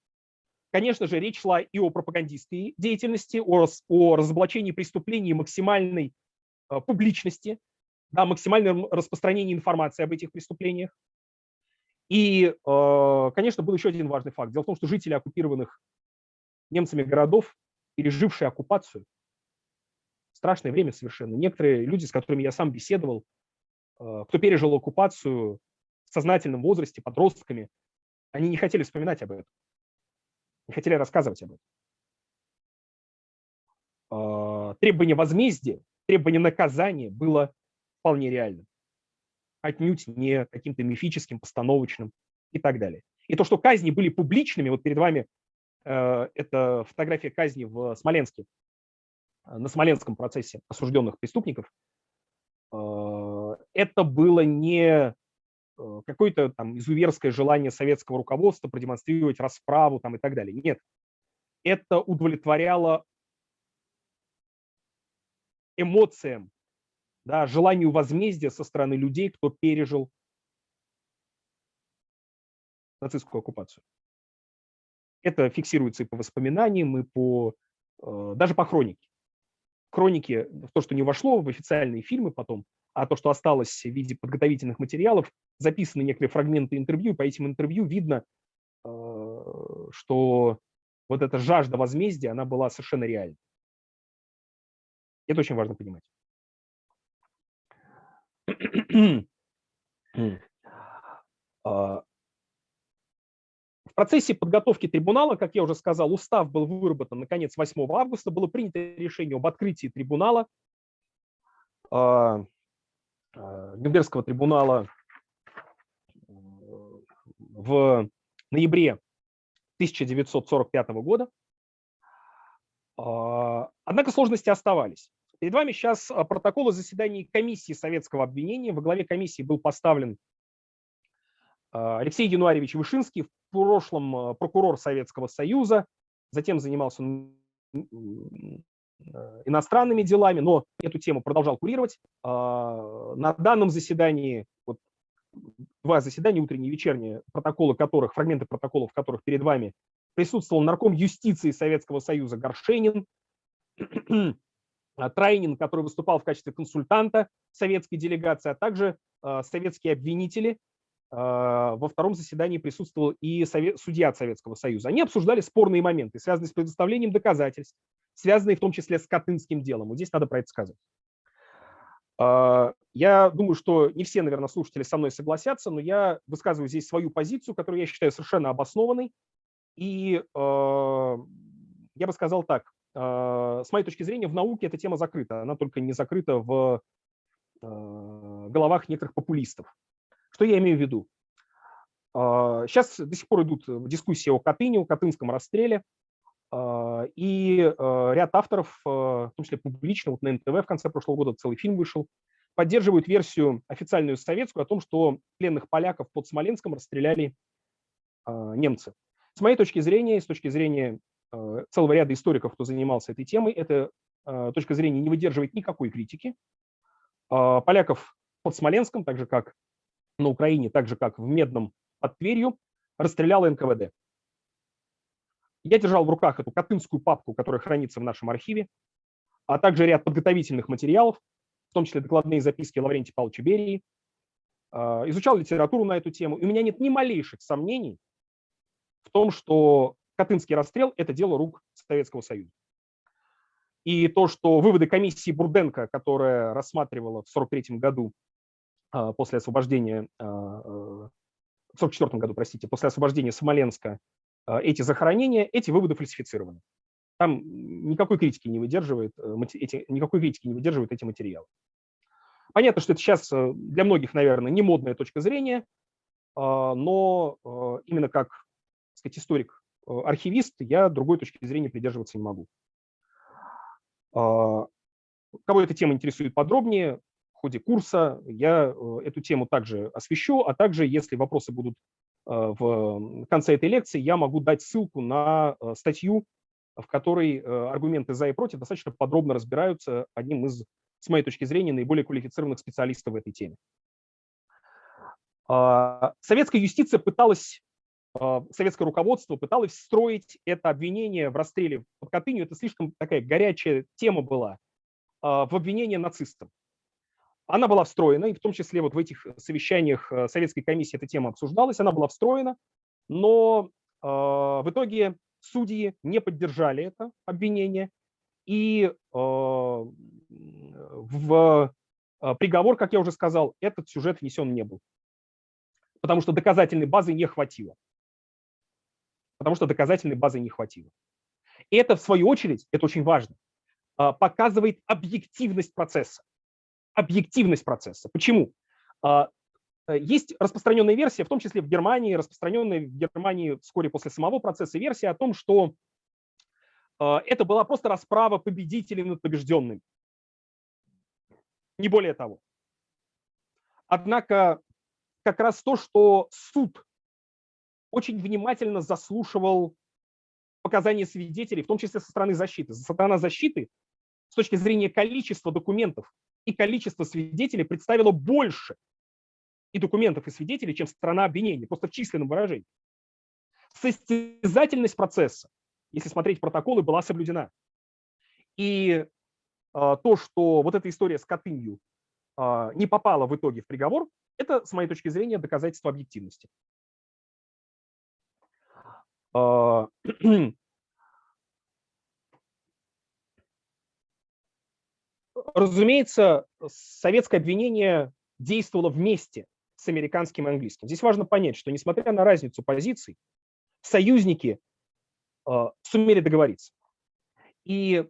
Конечно же, речь шла и о пропагандистской деятельности, о, о разоблачении преступлений максимальной э, публичности, да, максимальном распространении информации об этих преступлениях. И, э, конечно, был еще один важный факт. Дело в том, что жители оккупированных немцами городов, пережившие оккупацию, страшное время совершенно. Некоторые люди, с которыми я сам беседовал, э, кто пережил оккупацию в сознательном возрасте, подростками, они не хотели вспоминать об этом, не хотели рассказывать об этом. Э, требование возмездия, требование наказания было вполне реальным отнюдь не каким-то мифическим, постановочным и так далее. И то, что казни были публичными, вот перед вами э, это фотография казни в Смоленске, э, на Смоленском процессе осужденных преступников, э, это было не э, какое-то там изуверское желание советского руководства продемонстрировать расправу там и так далее. Нет. Это удовлетворяло эмоциям да, желанию возмездия со стороны людей, кто пережил нацистскую оккупацию. Это фиксируется и по воспоминаниям, и по, э, даже по хронике. хроники, то, что не вошло в официальные фильмы потом, а то, что осталось в виде подготовительных материалов, записаны некоторые фрагменты интервью, и по этим интервью видно, что вот эта жажда возмездия, она была совершенно реальной. Это очень важно понимать. А, в процессе подготовки трибунала, как я уже сказал, устав был выработан наконец 8 августа, было принято решение об открытии трибунала, а, а, Нюрнбергского трибунала в ноябре 1945 года. Однако сложности оставались. Перед вами сейчас а, протоколы заседаний комиссии советского обвинения. Во главе комиссии был поставлен а, Алексей Януаревич Вышинский, в прошлом а, прокурор Советского Союза, затем занимался иностранными делами, но эту тему продолжал курировать. На данном заседании, вот два заседания, утреннее и вечернее, протоколы которых, фрагменты протоколов которых перед вами присутствовал нарком юстиции Советского Союза Горшенин, Трайнин, который выступал в качестве консультанта советской делегации, а также советские обвинители. Во втором заседании присутствовал и судья Советского Союза. Они обсуждали спорные моменты, связанные с предоставлением доказательств, связанные в том числе с Катынским делом. Вот здесь надо про это сказать. Я думаю, что не все, наверное, слушатели со мной согласятся, но я высказываю здесь свою позицию, которую я считаю совершенно обоснованной. И я бы сказал так, с моей точки зрения, в науке эта тема закрыта. Она только не закрыта в а, головах некоторых популистов. Что я имею в виду? Сейчас до сих пор идут дискуссии о Катыне, о Катынском расстреле. А, и ряд авторов, в том числе публично, вот на НТВ в конце прошлого года целый фильм вышел, поддерживают версию официальную советскую о том, что пленных поляков под Смоленском расстреляли немцы. С моей точки зрения, с точки зрения целого ряда историков, кто занимался этой темой, эта э, точка зрения не выдерживает никакой критики. А, поляков под Смоленском, так же как на Украине, так же как в Медном под Тверью, расстрелял НКВД. Я держал в руках эту катынскую папку, которая хранится в нашем архиве, а также ряд подготовительных материалов, в том числе докладные записки Лаврентия Павловича Берии, а, изучал литературу на эту тему, и у меня нет ни малейших сомнений в том, что Катынский расстрел – это дело рук Советского Союза. И то, что выводы комиссии Бурденко, которая рассматривала в 1943 году а, после освобождения, а, э, в 1944 году, простите, после освобождения Смоленска а, эти захоронения, эти выводы фальсифицированы. Там никакой критики не выдерживает, э, эти, никакой критики не выдерживают эти материалы. Понятно, что это сейчас э, для многих, наверное, не модная точка зрения, но именно как сказать, историк Э, архивист, я другой точки зрения придерживаться не могу. А, кого эта тема интересует подробнее, в ходе курса я э, эту тему также освещу, а также, если вопросы будут э, в конце этой лекции, я могу дать ссылку на статью, в которой аргументы за и против достаточно подробно разбираются одним из, с моей точки зрения, наиболее квалифицированных специалистов в этой теме. А, советская юстиция пыталась советское руководство пыталось встроить это обвинение в расстреле под Катынью. Это слишком такая горячая тема была а, в обвинение нацистам. Она была встроена, и в том числе вот в этих совещаниях э, Советской комиссии эта тема обсуждалась, она была встроена, но а, в итоге судьи не поддержали это обвинение, и в приговор, как я уже сказал, этот сюжет внесен не был, потому что доказательной базы не хватило потому что доказательной базы не хватило. И это, в свою очередь, это очень важно, а, показывает объективность процесса. Объективность процесса. Почему? А, э, есть распространенная версия, в том числе в Германии, распространенная в Германии вскоре после самого процесса версия о том, что а, это была просто расправа победителей над побежденными. Не более того. Однако как раз то, что суд очень внимательно заслушивал показания свидетелей, в том числе со стороны защиты. Со стороны защиты с точки зрения количества документов и количества свидетелей представило больше и документов, и свидетелей, чем страна обвинения, просто в численном выражении. Состязательность процесса, если смотреть протоколы, была соблюдена. И то, что вот эта история с Катынью не попала в итоге в приговор, это, с моей точки зрения, доказательство объективности. Разумеется, советское обвинение действовало вместе с американским и английским. Здесь важно понять, что несмотря на разницу позиций, союзники э, сумели договориться. И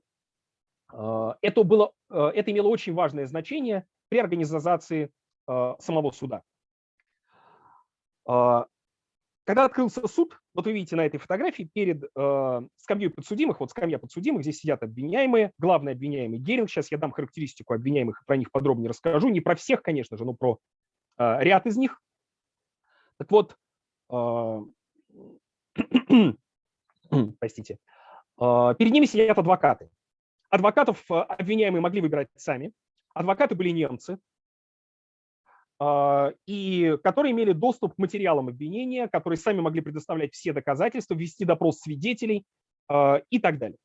э, это, было, это имело очень важное значение при организации самого суда. Когда открылся суд, вот вы видите на этой фотографии, перед э, скамьей подсудимых, вот скамья подсудимых, здесь сидят обвиняемые, главный обвиняемый Геринг, сейчас я дам характеристику обвиняемых про них подробнее расскажу, не про всех, конечно же, но про э, ряд из них. Так вот, э, простите, э, перед ними сидят адвокаты. Адвокатов э, обвиняемые могли выбирать сами, адвокаты были немцы, и которые имели доступ к материалам обвинения, которые сами могли предоставлять все доказательства, вести допрос свидетелей а, и так далее.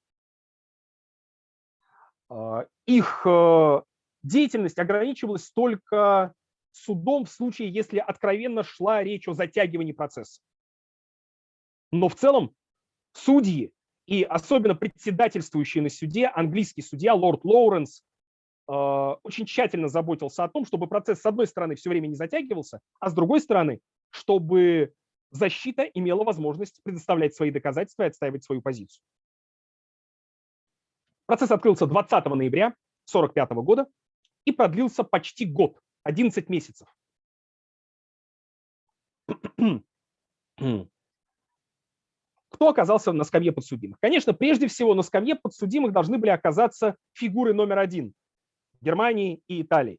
А, их э, деятельность ограничивалась только судом в случае, если откровенно шла речь о затягивании процесса. Но в целом судьи и особенно председательствующий на суде английский судья лорд Лоуренс а, очень тщательно заботился о том, чтобы процесс, с одной стороны, все время не затягивался, а с другой стороны, чтобы защита имела возможность предоставлять свои доказательства и отстаивать свою позицию. Процесс открылся 20 ноября 1945 года и продлился почти год, 11 месяцев. Кто оказался на скамье подсудимых? Конечно, прежде всего на скамье подсудимых должны были оказаться фигуры номер один Германии и Италии.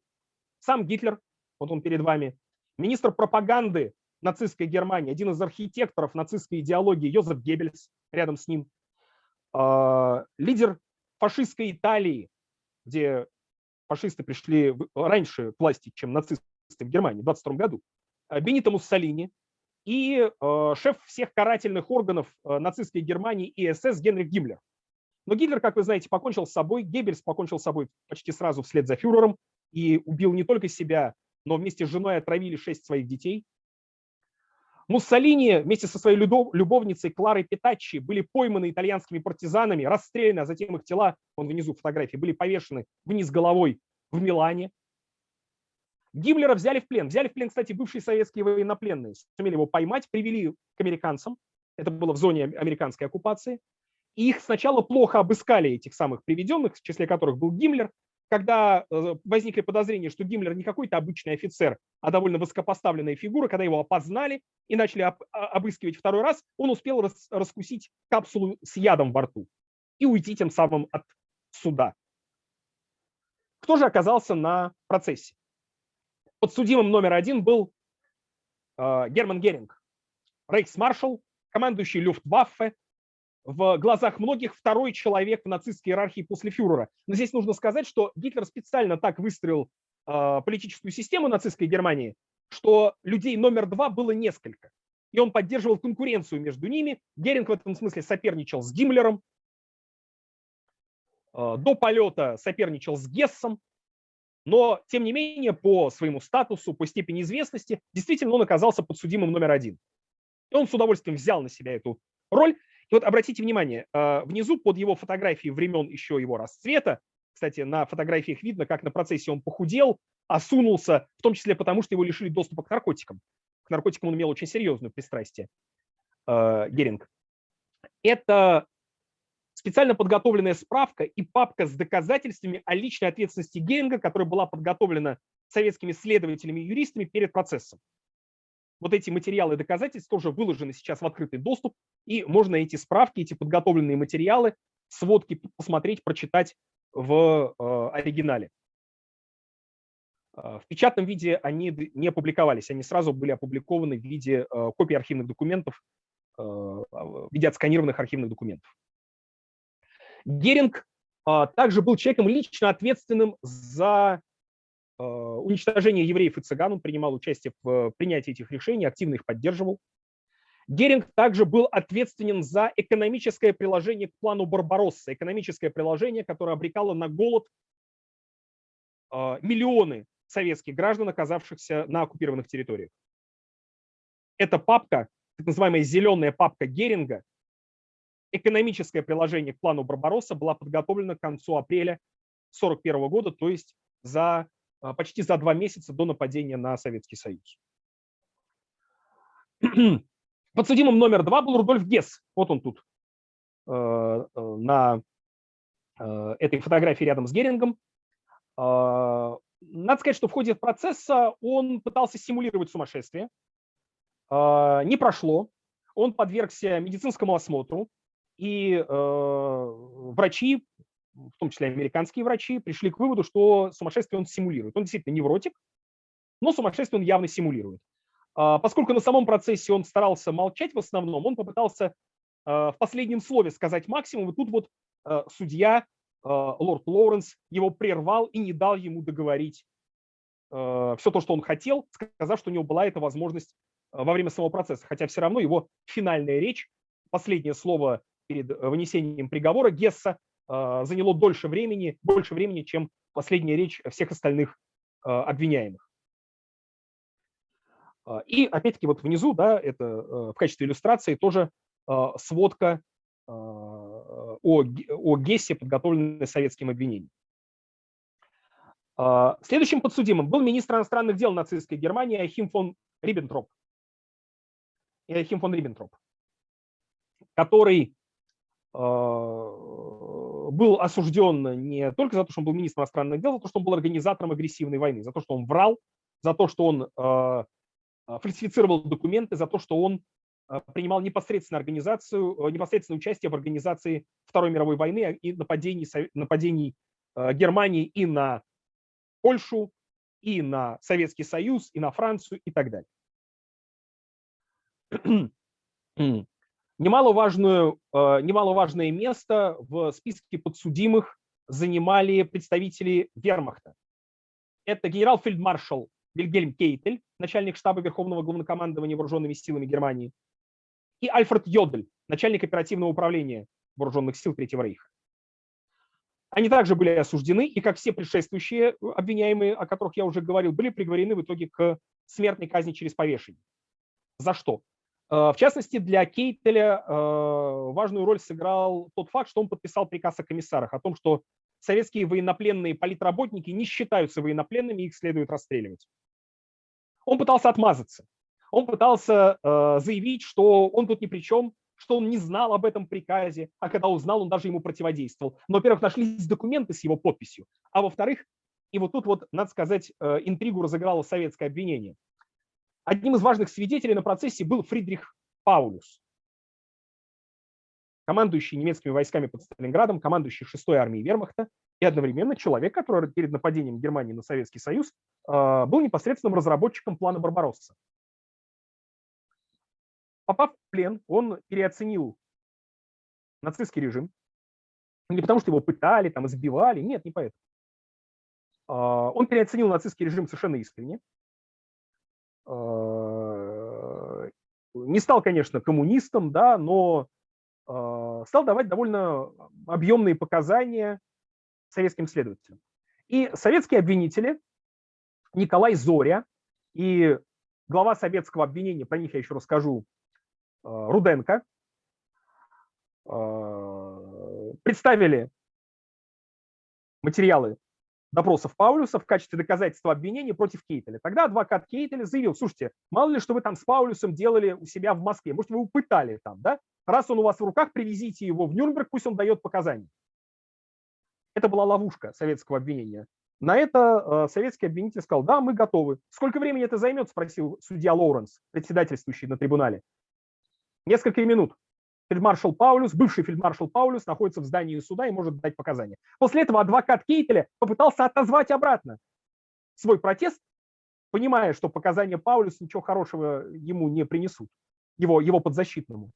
Сам Гитлер, вот он перед вами, министр пропаганды нацистской Германии, один из архитекторов нацистской идеологии Йозеф Геббельс рядом с ним, а, лидер фашистской Италии, где фашисты пришли раньше к власти, чем нацисты в Германии в 22 году, а, Бенито Муссолини и а, шеф всех карательных органов нацистской Германии и СС Генрих Гиммлер. Но Гитлер, как вы знаете, покончил с собой, Геббельс покончил с собой почти сразу вслед за фюрером и убил не только себя, но вместе с женой отравили шесть своих детей. Муссолини вместе со своей любовницей Кларой Питаччи были пойманы итальянскими партизанами, расстреляны, а затем их тела, вон внизу фотографии, были повешены вниз головой в Милане. Гиммлера взяли в плен. Взяли в плен, кстати, бывшие советские военнопленные. Сумели его поймать, привели к американцам. Это было в зоне американской оккупации. Их сначала плохо обыскали, этих самых приведенных, в числе которых был Гиммлер. Когда э, возникли подозрения, что Гиммлер не какой-то обычный офицер, а довольно высокопоставленная фигура, когда его опознали и начали а, обыскивать второй раз, он успел раскусить капсулу с ядом во рту и уйти тем самым от суда. Кто же оказался на процессе? Подсудимым номер один был э, Герман Геринг, рейхсмаршал, командующий Люфтваффе, в глазах многих второй человек в нацистской иерархии после фюрера. Но здесь нужно сказать, что Гитлер специально так выстроил э, политическую систему нацистской Германии, что людей номер два было несколько. И он поддерживал конкуренцию между ними. Геринг в этом смысле соперничал с Гиммлером. Э, до полета соперничал с Гессом. Но, тем не менее, по своему статусу, по степени известности, действительно он оказался подсудимым номер один. И он с удовольствием взял на себя эту роль. И вот обратите внимание, а, внизу под его фотографией времен еще его расцвета, кстати, на фотографиях видно, как на процессе он похудел, осунулся, в том числе потому, что его лишили доступа к наркотикам. К наркотикам он имел очень серьезную пристрастие, а, Геринг. Это специально подготовленная справка и папка с доказательствами о личной ответственности Геринга, которая была подготовлена советскими следователями и юристами перед процессом. Вот эти материалы доказательства тоже выложены сейчас в открытый доступ, и можно эти справки, эти подготовленные материалы, сводки посмотреть, прочитать в э, оригинале. Э, в печатном виде они не публиковались, они сразу были опубликованы в виде э, копий архивных документов, в виде отсканированных архивных документов. Геринг также был человеком лично ответственным за Э, уничтожения евреев и цыган, он принимал участие в принятии этих решений, активно их поддерживал. Геринг также был ответственен за экономическое приложение к плану Барбаросса, экономическое приложение, которое обрекало на голод миллионы советских граждан, оказавшихся на оккупированных территориях. Эта папка, так называемая зеленая папка Геринга, экономическое приложение к плану Барбаросса была подготовлена к концу апреля 1941 года, то есть за, почти за два месяца до нападения на Советский Союз. Подсудимым номер два был Рудольф Гесс. Вот он тут э, э, на э, этой фотографии рядом с Герингом. Надо сказать, что в ходе процесса он пытался симулировать сумасшествие. Не прошло. Он подвергся медицинскому осмотру. И врачи, в том числе американские врачи, пришли к выводу, что сумасшествие он симулирует. Он действительно невротик, но сумасшествие он явно симулирует. А, поскольку на самом процессе он старался молчать в основном, он попытался а, в последнем слове сказать максимум, и тут вот а, судья, лорд Лоуренс, его прервал и не дал ему договорить все то, что он хотел, сказав, что у него была эта возможность во время самого процесса. Хотя все равно его финальная речь, последнее слово перед вынесением приговора Гесса заняло дольше времени, больше времени, чем последняя речь всех остальных обвиняемых. А, и опять-таки вот внизу, да, это в качестве иллюстрации тоже а, сводка а, о, о Гессе, подготовленная советским обвинением. Следующим подсудимым был министр иностранных дел нацистской Германии Ахим фон Риббентроп. Ахим фон Риббентроп, который был осужден не только за то, что он был министром иностранных дел, за то, что он был организатором агрессивной войны, за то, что он врал, за то, что он а, фальсифицировал документы за то, что он а, принимал непосредственно организацию, э, непосредственное участие в организации Второй мировой войны и нападений, нападений а, Германии и на Польшу, и на Советский Союз, и на Францию и так далее. Немаловажную, немаловажное место в списке подсудимых занимали представители вермахта. Это генерал-фельдмаршал Вильгельм Кейтель, начальник штаба Верховного главнокомандования вооруженными силами Германии, и Альфред Йодель, начальник оперативного управления вооруженных сил Третьего Рейха. Они также были осуждены, и как все предшествующие обвиняемые, о которых я уже говорил, были приговорены в итоге к смертной казни через повешение. За что? Э, в частности, для Кейтеля э, важную роль сыграл тот факт, что он подписал приказ о комиссарах о том, что советские военнопленные политработники не считаются военнопленными, их следует расстреливать. Он пытался отмазаться. Он пытался э, заявить, что он тут ни при чем, что он не знал об этом приказе, а когда узнал, он даже ему противодействовал. Но, во-первых, нашлись документы с его подписью, а во-вторых, и вот тут вот, надо сказать, интригу разыграло советское обвинение. Одним из важных свидетелей на процессе был Фридрих Паулюс, командующий немецкими войсками под Сталинградом, командующий 6-й армией вермахта, и одновременно человек, который перед нападением Германии на Советский Союз а, был непосредственным разработчиком плана Барбаросса. Попав в плен, он переоценил нацистский режим. Не потому, что его пытали, там, избивали, нет, не поэтому. А, он переоценил нацистский режим совершенно искренне. А, не стал, конечно, коммунистом, да, но стал давать довольно объемные показания советским следователям. И советские обвинители Николай Зоря и глава советского обвинения, про них я еще расскажу, э, Руденко, э, представили материалы допросов Паулюса в качестве доказательства обвинения против Кейтеля. Тогда адвокат Кейтеля заявил, слушайте, мало ли, что вы там с Паулюсом делали у себя в Москве, может, вы его пытали там, да? Раз он у вас в руках, привезите его в Нюрнберг, пусть он дает показания. Это была ловушка советского обвинения. На это э, советский обвинитель сказал, да, мы готовы. Сколько времени это займет, спросил судья Лоуренс, председательствующий на трибунале. Несколько минут. Фельдмаршал Паулюс, бывший фельдмаршал Паулюс, находится в здании суда и может дать показания. После этого адвокат Кейтеля попытался отозвать обратно свой протест, понимая, что показания Паулюса ничего хорошего ему не принесут, его, его подзащитному.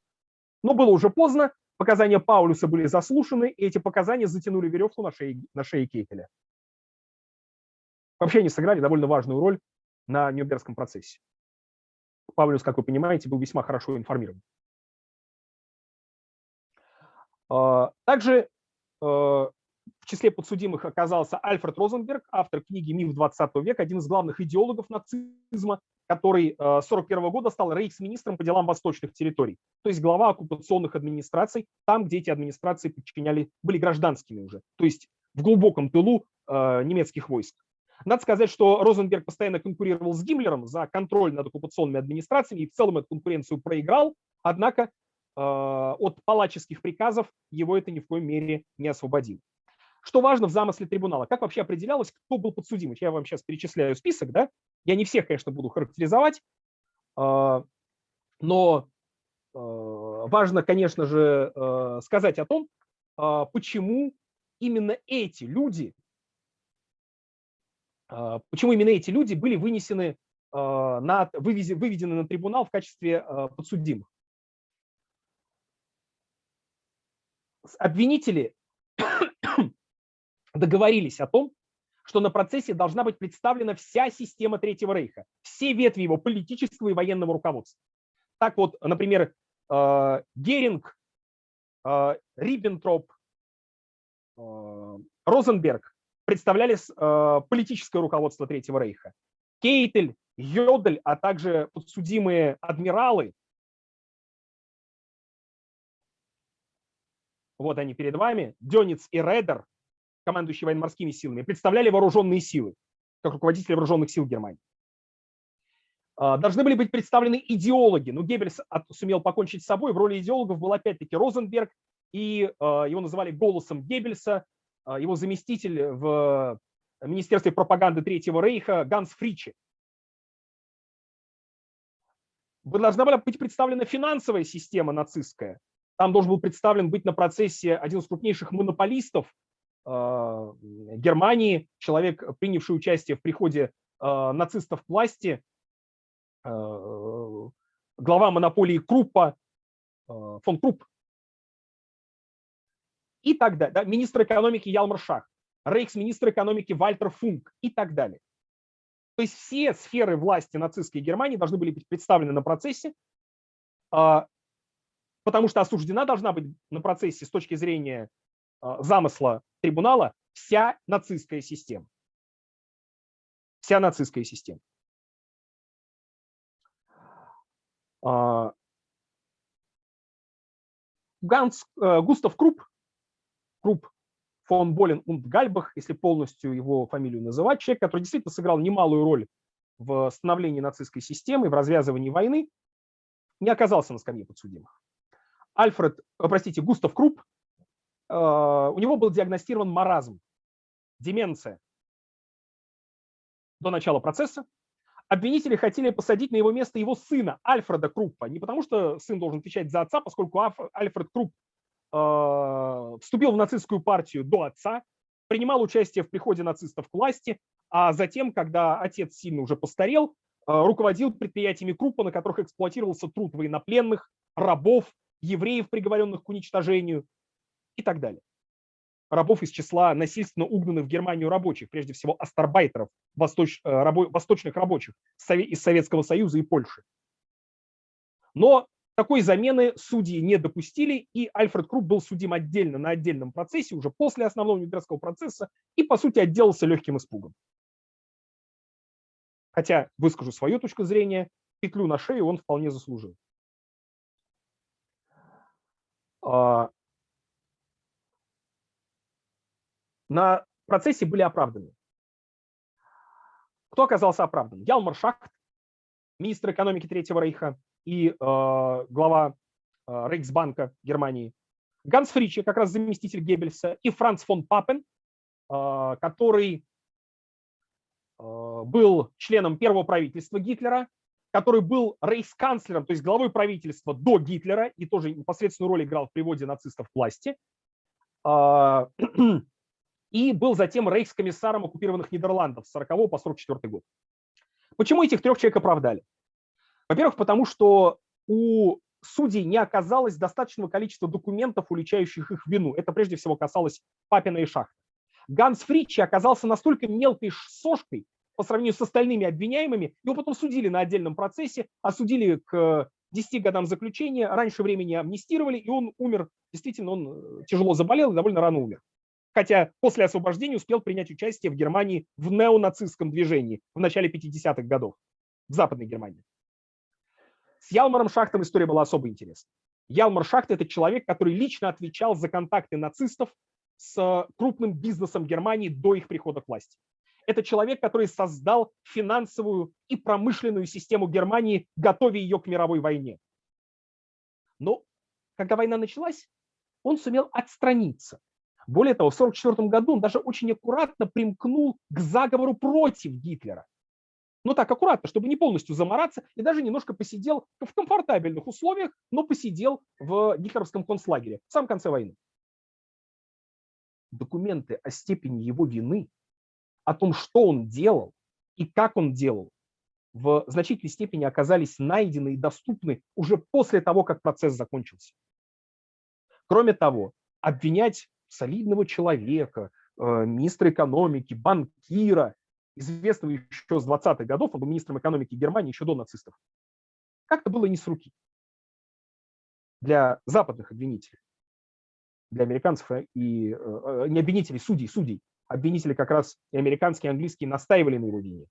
Но было уже поздно, Показания Паулюса были заслушаны, и эти показания затянули веревку на шее, на шее Кейтеля. Вообще они сыграли довольно важную роль на Нюрнбергском процессе. Паулюс, как вы понимаете, был весьма хорошо информирован. А, также а, в числе подсудимых оказался Альфред Розенберг, автор книги «Миф 20 века», один из главных идеологов нацизма, который с 1941 года стал рейхсминистром по делам восточных территорий, то есть глава оккупационных администраций, там, где эти администрации подчиняли, были гражданскими уже, то есть в глубоком тылу немецких войск. Надо сказать, что Розенберг постоянно конкурировал с Гиммлером за контроль над оккупационными администрациями и в целом эту конкуренцию проиграл, однако от палаческих приказов его это ни в коем мере не освободило. Что важно в замысле трибунала? Как вообще определялось, кто был подсудимый? Я вам сейчас перечисляю список, да? Я не всех, конечно, буду характеризовать, а, но а, важно, конечно же, а, сказать о том, почему именно эти люди, почему именно эти люди были вынесены на, выведены на трибунал в качестве подсудимых. Обвинители договорились о том, что на процессе должна быть представлена вся система Третьего Рейха, все ветви его политического и военного руководства. Так вот, например, э, Геринг, э, Риббентроп, э, Розенберг представляли политическое руководство Третьего Рейха. Кейтель, Йодель, а также подсудимые адмиралы, вот они перед вами, Дёниц и Редер, командующий военно-морскими силами, представляли вооруженные силы, как руководители вооруженных сил Германии. А, должны были быть представлены идеологи, но Геббельс сумел покончить с собой. В роли идеологов был опять-таки Розенберг, и а, его называли голосом Геббельса, а, его заместитель в Министерстве пропаганды Третьего Рейха Ганс Фричи. Должна была быть представлена финансовая система нацистская. Там должен был представлен быть на процессе один из крупнейших монополистов а, Германии, человек, принявший участие в приходе а, нацистов к власти, а, глава монополии Круппа, фон Крупп, и так далее. Да, министр экономики Ялмар Шах, рейхсминистр экономики Вальтер Функ и так далее. То есть все сферы власти нацистской Германии должны были быть представлены на процессе, потому что осуждена должна быть на процессе с точки зрения замысла трибунала вся нацистская система. Вся нацистская система. А, Ганс, э, Густав Круп, Круп фон Болен und Гальбах, если полностью его фамилию называть, человек, который действительно сыграл немалую роль в становлении нацистской системы, в развязывании войны, не оказался на скамье подсудимых. Альфред, э, простите, Густав Круп а, у него был диагностирован маразм, деменция до начала процесса. Обвинители хотели посадить на его место его сына Альфреда Круппа. Не потому, что сын должен отвечать за отца, поскольку Альфред Крупп э, вступил в нацистскую партию до отца, принимал участие в приходе нацистов к власти, а затем, когда отец сильно уже постарел, э, руководил предприятиями Круппа, на которых эксплуатировался труд военнопленных, рабов, евреев, приговоренных к уничтожению, и так далее. Рабов из числа насильственно угнанных в Германию рабочих, прежде всего астарбайтеров, восточ, э, рабо, восточных рабочих из Советского Союза и Польши. Но такой замены судьи не допустили, и Альфред Круп был судим отдельно на отдельном процессе, уже после основного Нюрнбергского процесса, и, по сути, отделался легким испугом. Хотя, выскажу свою точку зрения, петлю на шею он вполне заслужил. А, на процессе были оправданы. Кто оказался оправдан? Ялмар Шахт, министр экономики Третьего Рейха и э, глава э, Рейхсбанка Германии, Ганс Фричи, как раз заместитель Геббельса, и Франц фон Папен, э, который э, был членом первого правительства Гитлера, который был рейхсканцлером, то есть главой правительства до Гитлера и тоже непосредственную роль играл в приводе нацистов к власти. Э, и был затем рейхскомиссаром оккупированных Нидерландов с 40 по 44 год. Почему этих трех человек оправдали? Во-первых, потому что у судей не оказалось достаточного количества документов, уличающих их вину. Это прежде всего касалось Папина и Шахта. Ганс Фричи оказался настолько мелкой сошкой по сравнению с остальными обвиняемыми, его потом судили на отдельном процессе, осудили к 10 годам заключения, раньше времени амнистировали, и он умер, действительно, он э, тяжело заболел и довольно рано умер. хотя после освобождения успел принять участие в Германии в неонацистском движении в начале 50-х годов в Западной Германии. С Ялмаром Шахтом история была особо интересна. Ялмар Шахт – это человек, который лично отвечал за контакты нацистов с крупным бизнесом Германии до их прихода к власти. Это человек, который создал финансовую и промышленную систему Германии, готовя ее к мировой войне. Но когда война началась, он сумел отстраниться. Более того, в 1944 году он даже очень аккуратно примкнул к заговору против Гитлера. Но так аккуратно, чтобы не полностью замораться, и даже немножко посидел в комфортабельных условиях, но посидел в гитлеровском концлагере в самом конце войны. Документы о степени его вины о том, что он делал и как он делал, в значительной степени оказались найдены и доступны уже после того, как процесс закончился. Кроме того, обвинять солидного человека, э, министра экономики, банкира, известного еще с 20-х годов, он был министром экономики Германии еще до нацистов, как-то было не с руки для западных обвинителей, для американцев и э, э, не обвинителей, судей, судей, обвинители как раз и американские, и английские настаивали на его вине.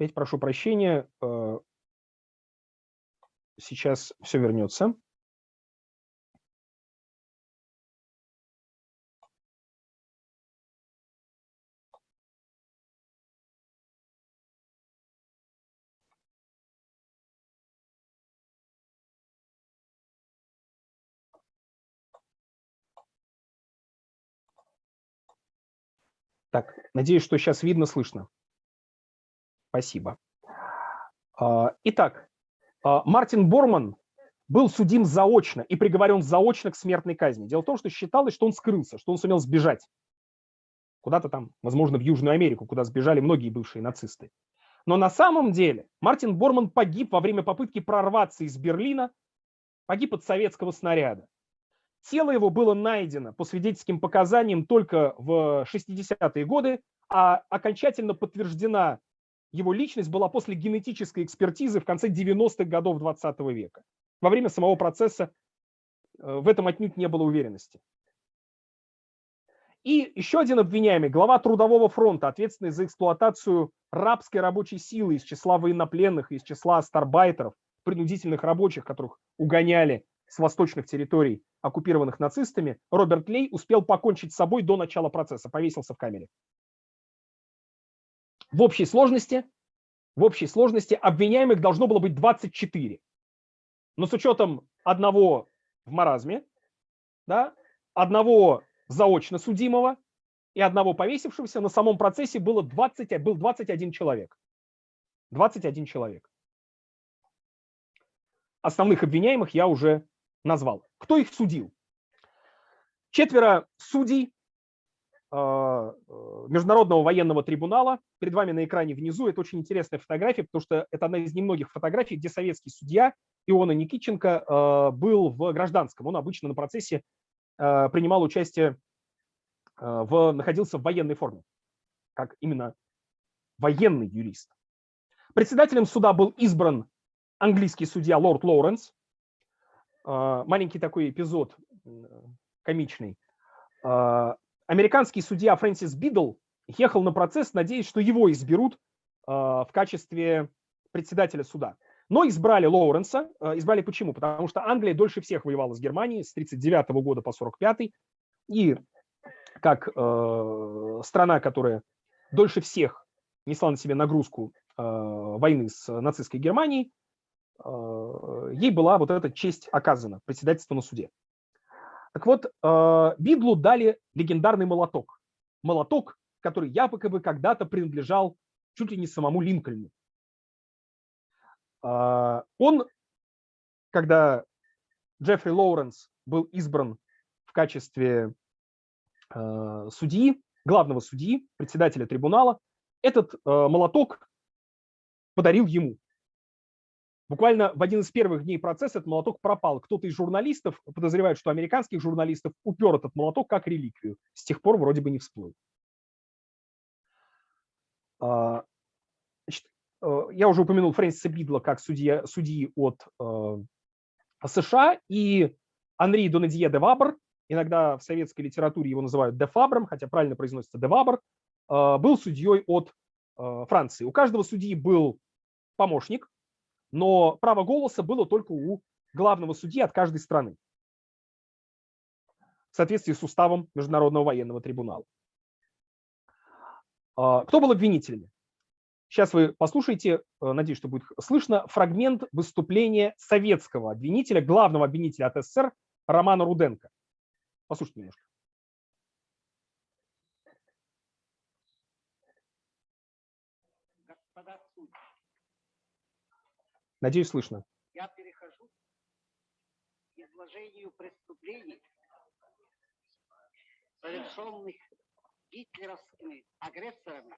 Опять прошу прощения, э, сейчас все вернется. Так, надеюсь, что сейчас видно, слышно. Спасибо. А, итак, а, Мартин Борман был судим заочно и приговорен заочно к смертной казни. Дело в том, что считалось, что он скрылся, что он сумел сбежать. Куда-то там, возможно, в Южную Америку, куда сбежали многие бывшие нацисты. Но на самом деле Мартин Борман погиб во время попытки прорваться из Берлина, погиб от советского снаряда. Тело его было найдено по свидетельским показаниям только в 60-е годы, а окончательно подтверждена его личность была после генетической экспертизы в конце 90-х годов 20 -го века. Во время самого процесса э, в этом отнюдь не было уверенности. И еще один обвиняемый, глава Трудового фронта, ответственный за эксплуатацию рабской рабочей силы из числа военнопленных, из числа старбайтеров, принудительных рабочих, которых угоняли с восточных территорий, оккупированных нацистами, Роберт Лей успел покончить с собой до начала процесса, повесился в камере. В общей сложности, в общей сложности обвиняемых должно было быть 24. Но с учетом одного в маразме, да, одного заочно судимого и одного повесившегося, на самом процессе было 20, был 21 человек. 21 человек. Основных обвиняемых я уже назвал. Кто их судил? Четверо судей Международного военного трибунала. Перед вами на экране внизу это очень интересная фотография, потому что это одна из немногих фотографий, где советский судья Иона Никитченко э, был в гражданском. Он обычно на процессе э, принимал участие, в, находился в военной форме, как именно военный юрист. Председателем суда был избран английский судья лорд Лоуренс. Маленький такой эпизод комичный американский судья Фрэнсис Бидл ехал на процесс, надеясь, что его изберут э, в качестве председателя суда. Но избрали Лоуренса. Э, избрали почему? Потому что Англия дольше всех воевала с Германией с 1939 года по 1945. И как э, страна, которая дольше всех несла на себе нагрузку э, войны с нацистской Германией, ей была вот эта честь оказана, председательство на суде. Так вот, Бидлу дали легендарный молоток. Молоток, который якобы когда-то принадлежал чуть ли не самому Линкольну. Он, когда Джеффри Лоуренс был избран в качестве судьи, главного судьи, председателя трибунала, этот молоток подарил ему. Буквально в один из первых дней процесса этот молоток пропал. Кто-то из журналистов подозревает, что американских журналистов упер этот молоток как реликвию. С тех пор вроде бы не всплыл. А, значит, э, я уже упомянул Фрэнсиса Бидла как судья, судьи от э, США и Анри Донадье де Вабр, иногда в советской литературе его называют де Фабром, хотя правильно произносится де Вабр, э, был судьей от Франции. У каждого судьи был помощник, но право голоса было только у главного судьи от каждой страны в соответствии с уставом Международного военного трибунала. А, кто был обвинителями? Сейчас вы послушаете, э, надеюсь, что будет слышно, фрагмент выступления советского обвинителя, главного обвинителя от СССР Романа Руденко. Послушайте немножко. Надеюсь, слышно. Я перехожу к изложению преступлений, совершенных гитлеровскими агрессорами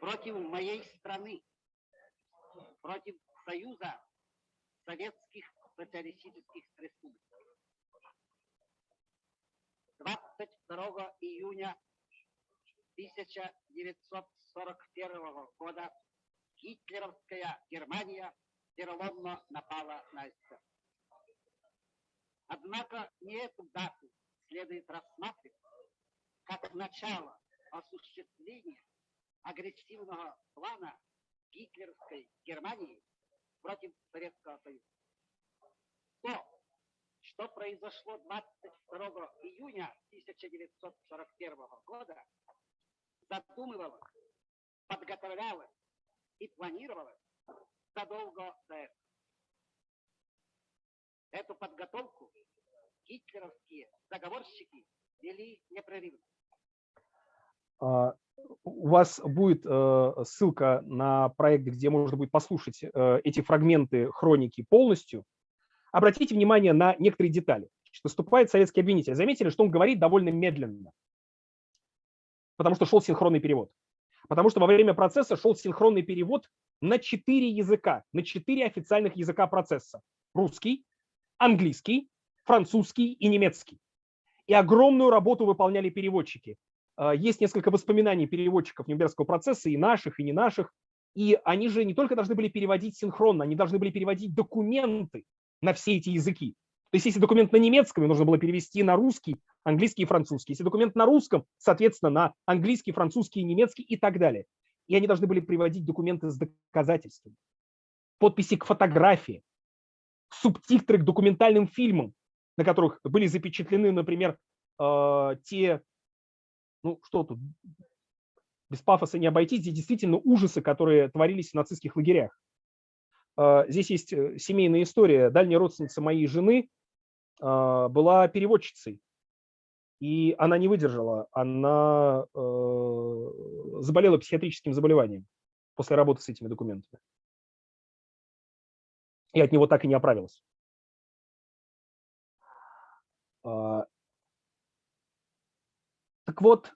против моей страны, против Союза Советских Социалистических Республик. 22 июня 1941 года гитлеровская Германия переломно напала на СССР. Однако не эту дату следует рассматривать как начало осуществления агрессивного плана гитлеровской Германии против Советского Союза. То, что произошло 22 июня 1941 года, задумывалось, подготовлялось и планировалось задолго до этого. Эту подготовку гитлеровские заговорщики вели непрерывно. А, у вас будет э, ссылка на проект, где можно будет послушать э, эти фрагменты хроники полностью. Обратите внимание на некоторые детали. Выступает советский обвинитель. Заметили, что он говорит довольно медленно, потому что шел синхронный перевод. Потому что во время процесса шел синхронный перевод на четыре языка, на четыре официальных языка процесса. Русский, английский, французский и немецкий. И огромную работу выполняли переводчики. А, есть несколько воспоминаний переводчиков Нюрнбергского процесса, и наших, и не наших. И они же не только должны были переводить синхронно, они должны были переводить документы на все эти языки. То есть если документ на немецком, нужно было перевести на русский, английский и французский. Если документ на русском, соответственно, на английский, французский, немецкий и так далее. И они должны были приводить документы с доказательствами, подписи к фотографии, субтитры к документальным фильмам, на которых были запечатлены, например, э, те, ну что тут, без пафоса не обойтись, здесь действительно ужасы, которые творились в нацистских лагерях. Э, здесь есть э, семейная история. Дальняя родственница моей жены была переводчицей, и она не выдержала, она заболела психиатрическим заболеванием после работы с этими документами и от него так и не оправился. А, так вот,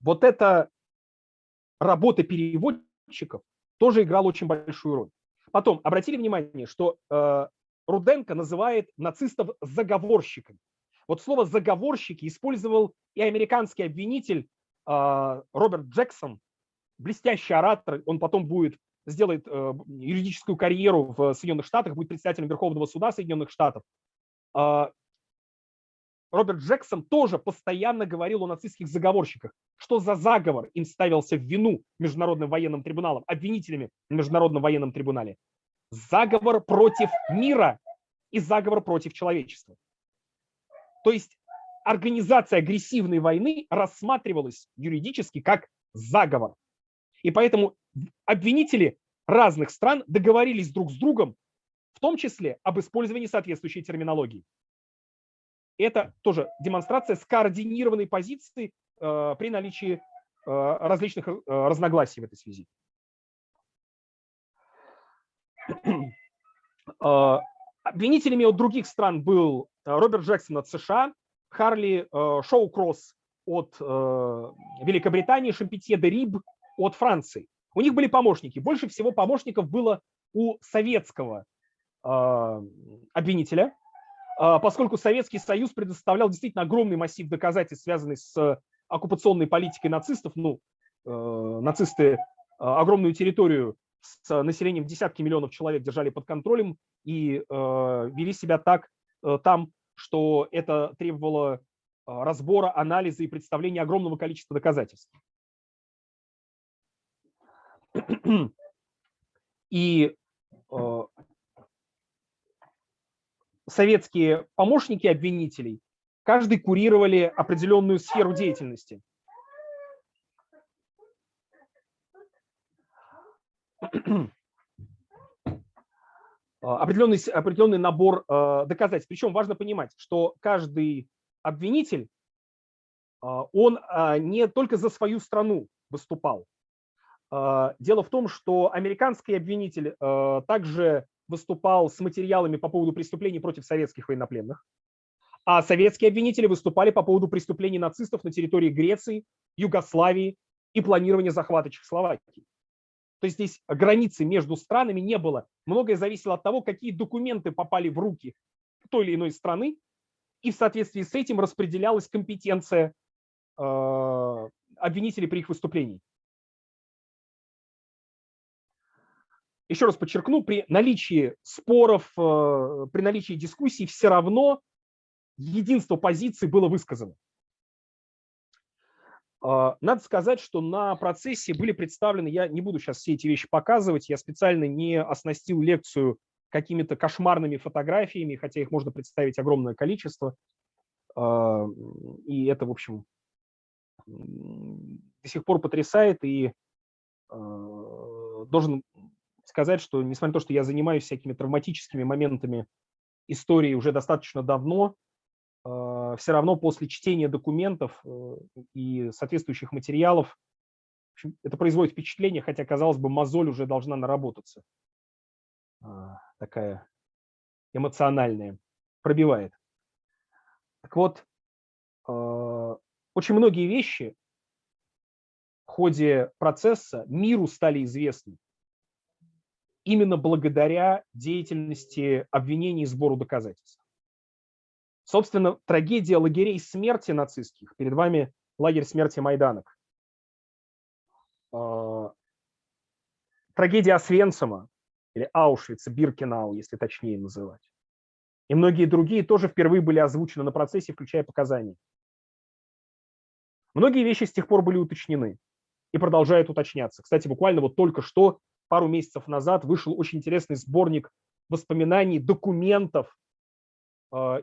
вот эта работа переводчиков тоже играла очень большую роль. Потом, обратили внимание, что э, Руденко называет нацистов заговорщиками. Вот слово «заговорщики» использовал и американский обвинитель э, Роберт Джексон, блестящий оратор, он потом будет сделает э, юридическую карьеру в Соединенных Штатах, будет председателем Верховного суда Соединенных Штатов. Э, Роберт Джексон тоже постоянно говорил о нацистских заговорщиках, что за заговор им ставился в вину Международным военным трибуналом, обвинителями в Международном военном трибунале. Заговор против мира и заговор против человечества. То есть организация агрессивной войны рассматривалась юридически как заговор. И поэтому обвинители разных стран договорились друг с другом, в том числе об использовании соответствующей терминологии. Это тоже демонстрация скоординированной позиции э, при наличии э, различных э, разногласий в этой связи. Э, обвинителями от других стран был э, Роберт Джексон от США, Харли э, Шоукросс от Великобритании, Шампетье де Риб от Франции. У них были помощники. Больше всего помощников было у советского обвинителя, поскольку Советский Союз предоставлял действительно огромный массив доказательств, связанных с оккупационной политикой нацистов. Ну, нацисты огромную территорию с населением десятки миллионов человек держали под контролем и э, вели себя так э, там, что это требовало э, разбора, анализа и представления огромного количества доказательств. И советские помощники обвинителей каждый курировали определенную сферу деятельности. Определенный, определенный набор э, доказательств. Причем важно понимать, что каждый обвинитель, э, он не только за свою страну выступал. Дело в том, что американский обвинитель также выступал с материалами по поводу преступлений против советских военнопленных, а советские обвинители выступали по поводу преступлений нацистов на территории Греции, Югославии и планирования захвата Чехословакии. То есть здесь границы между странами не было. Многое зависело от того, какие документы попали в руки той или иной страны, и в соответствии с этим распределялась компетенция э, обвинителей при их выступлении. Еще раз подчеркну, при наличии споров, э, при наличии дискуссий все равно единство позиций было высказано. А, надо сказать, что на процессе были представлены, я не буду сейчас все эти вещи показывать, я специально не оснастил лекцию какими-то кошмарными фотографиями, хотя их можно представить огромное количество. А, и это, в общем, до сих пор потрясает. И а, должен сказать, что несмотря на то, что я занимаюсь всякими травматическими моментами истории уже достаточно давно, все равно после чтения документов э, и соответствующих материалов это производит впечатление, хотя, казалось бы, мозоль уже должна наработаться. А, такая эмоциональная, пробивает. Так вот, э, очень многие вещи в ходе процесса миру стали известны именно благодаря деятельности обвинений и сбору доказательств. Собственно, трагедия лагерей смерти нацистских. Перед вами лагерь смерти Майданок. А, трагедия Освенцима или Аушвица, Биркенау, если точнее называть. И многие другие тоже впервые были озвучены на процессе, включая показания. Многие вещи с тех пор были уточнены и продолжают уточняться. Кстати, буквально вот только что, пару месяцев назад, вышел очень интересный сборник воспоминаний, документов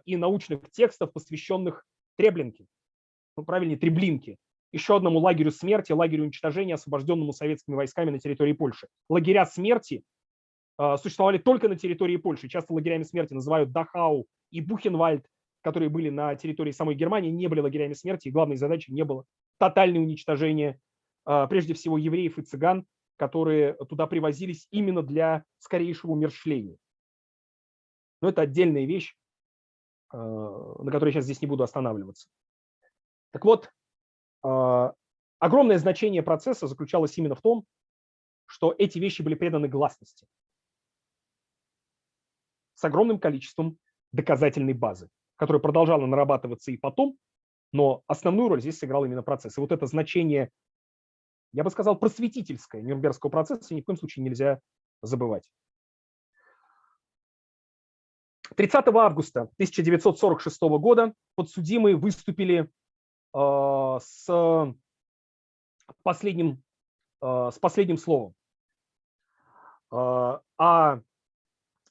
и научных текстов, посвященных Треблинке, ну, правильнее, Треблинке, еще одному лагерю смерти, лагерю уничтожения, освобожденному советскими войсками на территории Польши. Лагеря смерти э, существовали только на территории Польши. Часто лагерями смерти называют Дахау и Бухенвальд, которые были на территории самой Германии, не были лагерями смерти, и главной задачей не было тотальное уничтожение, э, прежде всего, евреев и цыган, которые туда привозились именно для скорейшего умершления. Но это отдельная вещь, Э, на которой я сейчас здесь не буду останавливаться. Так вот, э, огромное значение процесса заключалось именно в том, что эти вещи были преданы гласности с огромным количеством доказательной базы, которая продолжала нарабатываться и потом, но основную роль здесь сыграл именно процесс. И вот это значение, я бы сказал, просветительское Нюрнбергского процесса ни в коем случае нельзя забывать. 30 августа 1946 года подсудимые выступили э, с, последним, э, с последним словом. Э, а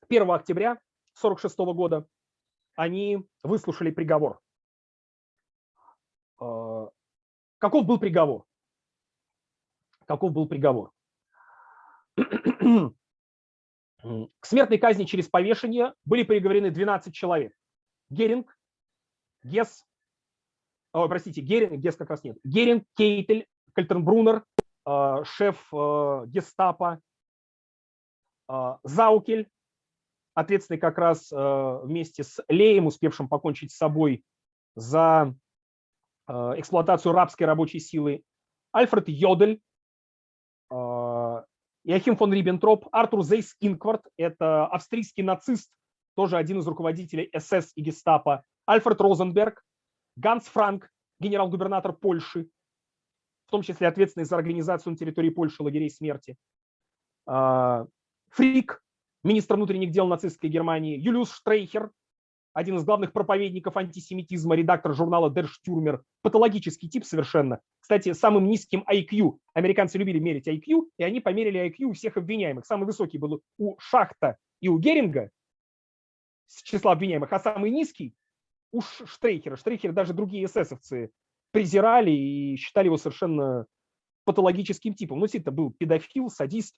1 октября 1946 года они выслушали приговор. Каков был приговор? каков был приговор. К смертной казни через повешение были приговорены 12 человек. Геринг, Гесс, о, простите, Геринг, Гесс как раз нет, Геринг, Кейтель, Кальтернбрунер, э, шеф э, гестапо, Заукель, ответственный как раз вместе с Леем, успевшим покончить с собой за эксплуатацию рабской рабочей силы, Альфред Йодель, Иохим фон Риббентроп, Артур Зейс Инкварт, это австрийский нацист, тоже один из руководителей СС и гестапо, Альфред Розенберг, Ганс Франк, генерал-губернатор Польши, в том числе ответственный за организацию на территории Польши лагерей смерти, а, Фрик, министр внутренних дел нацистской Германии, Юлиус Штрейхер, один из главных проповедников антисемитизма, редактор журнала Der Stürmer, патологический тип совершенно. Кстати, самым низким IQ. Американцы любили мерить IQ, и они померили IQ у всех обвиняемых. Самый высокий был у Шахта и у Геринга с числа обвиняемых, а самый низкий у Штрейхера. Штрейхера даже другие эсэсовцы презирали и считали его совершенно патологическим типом. Ну, это был педофил, садист.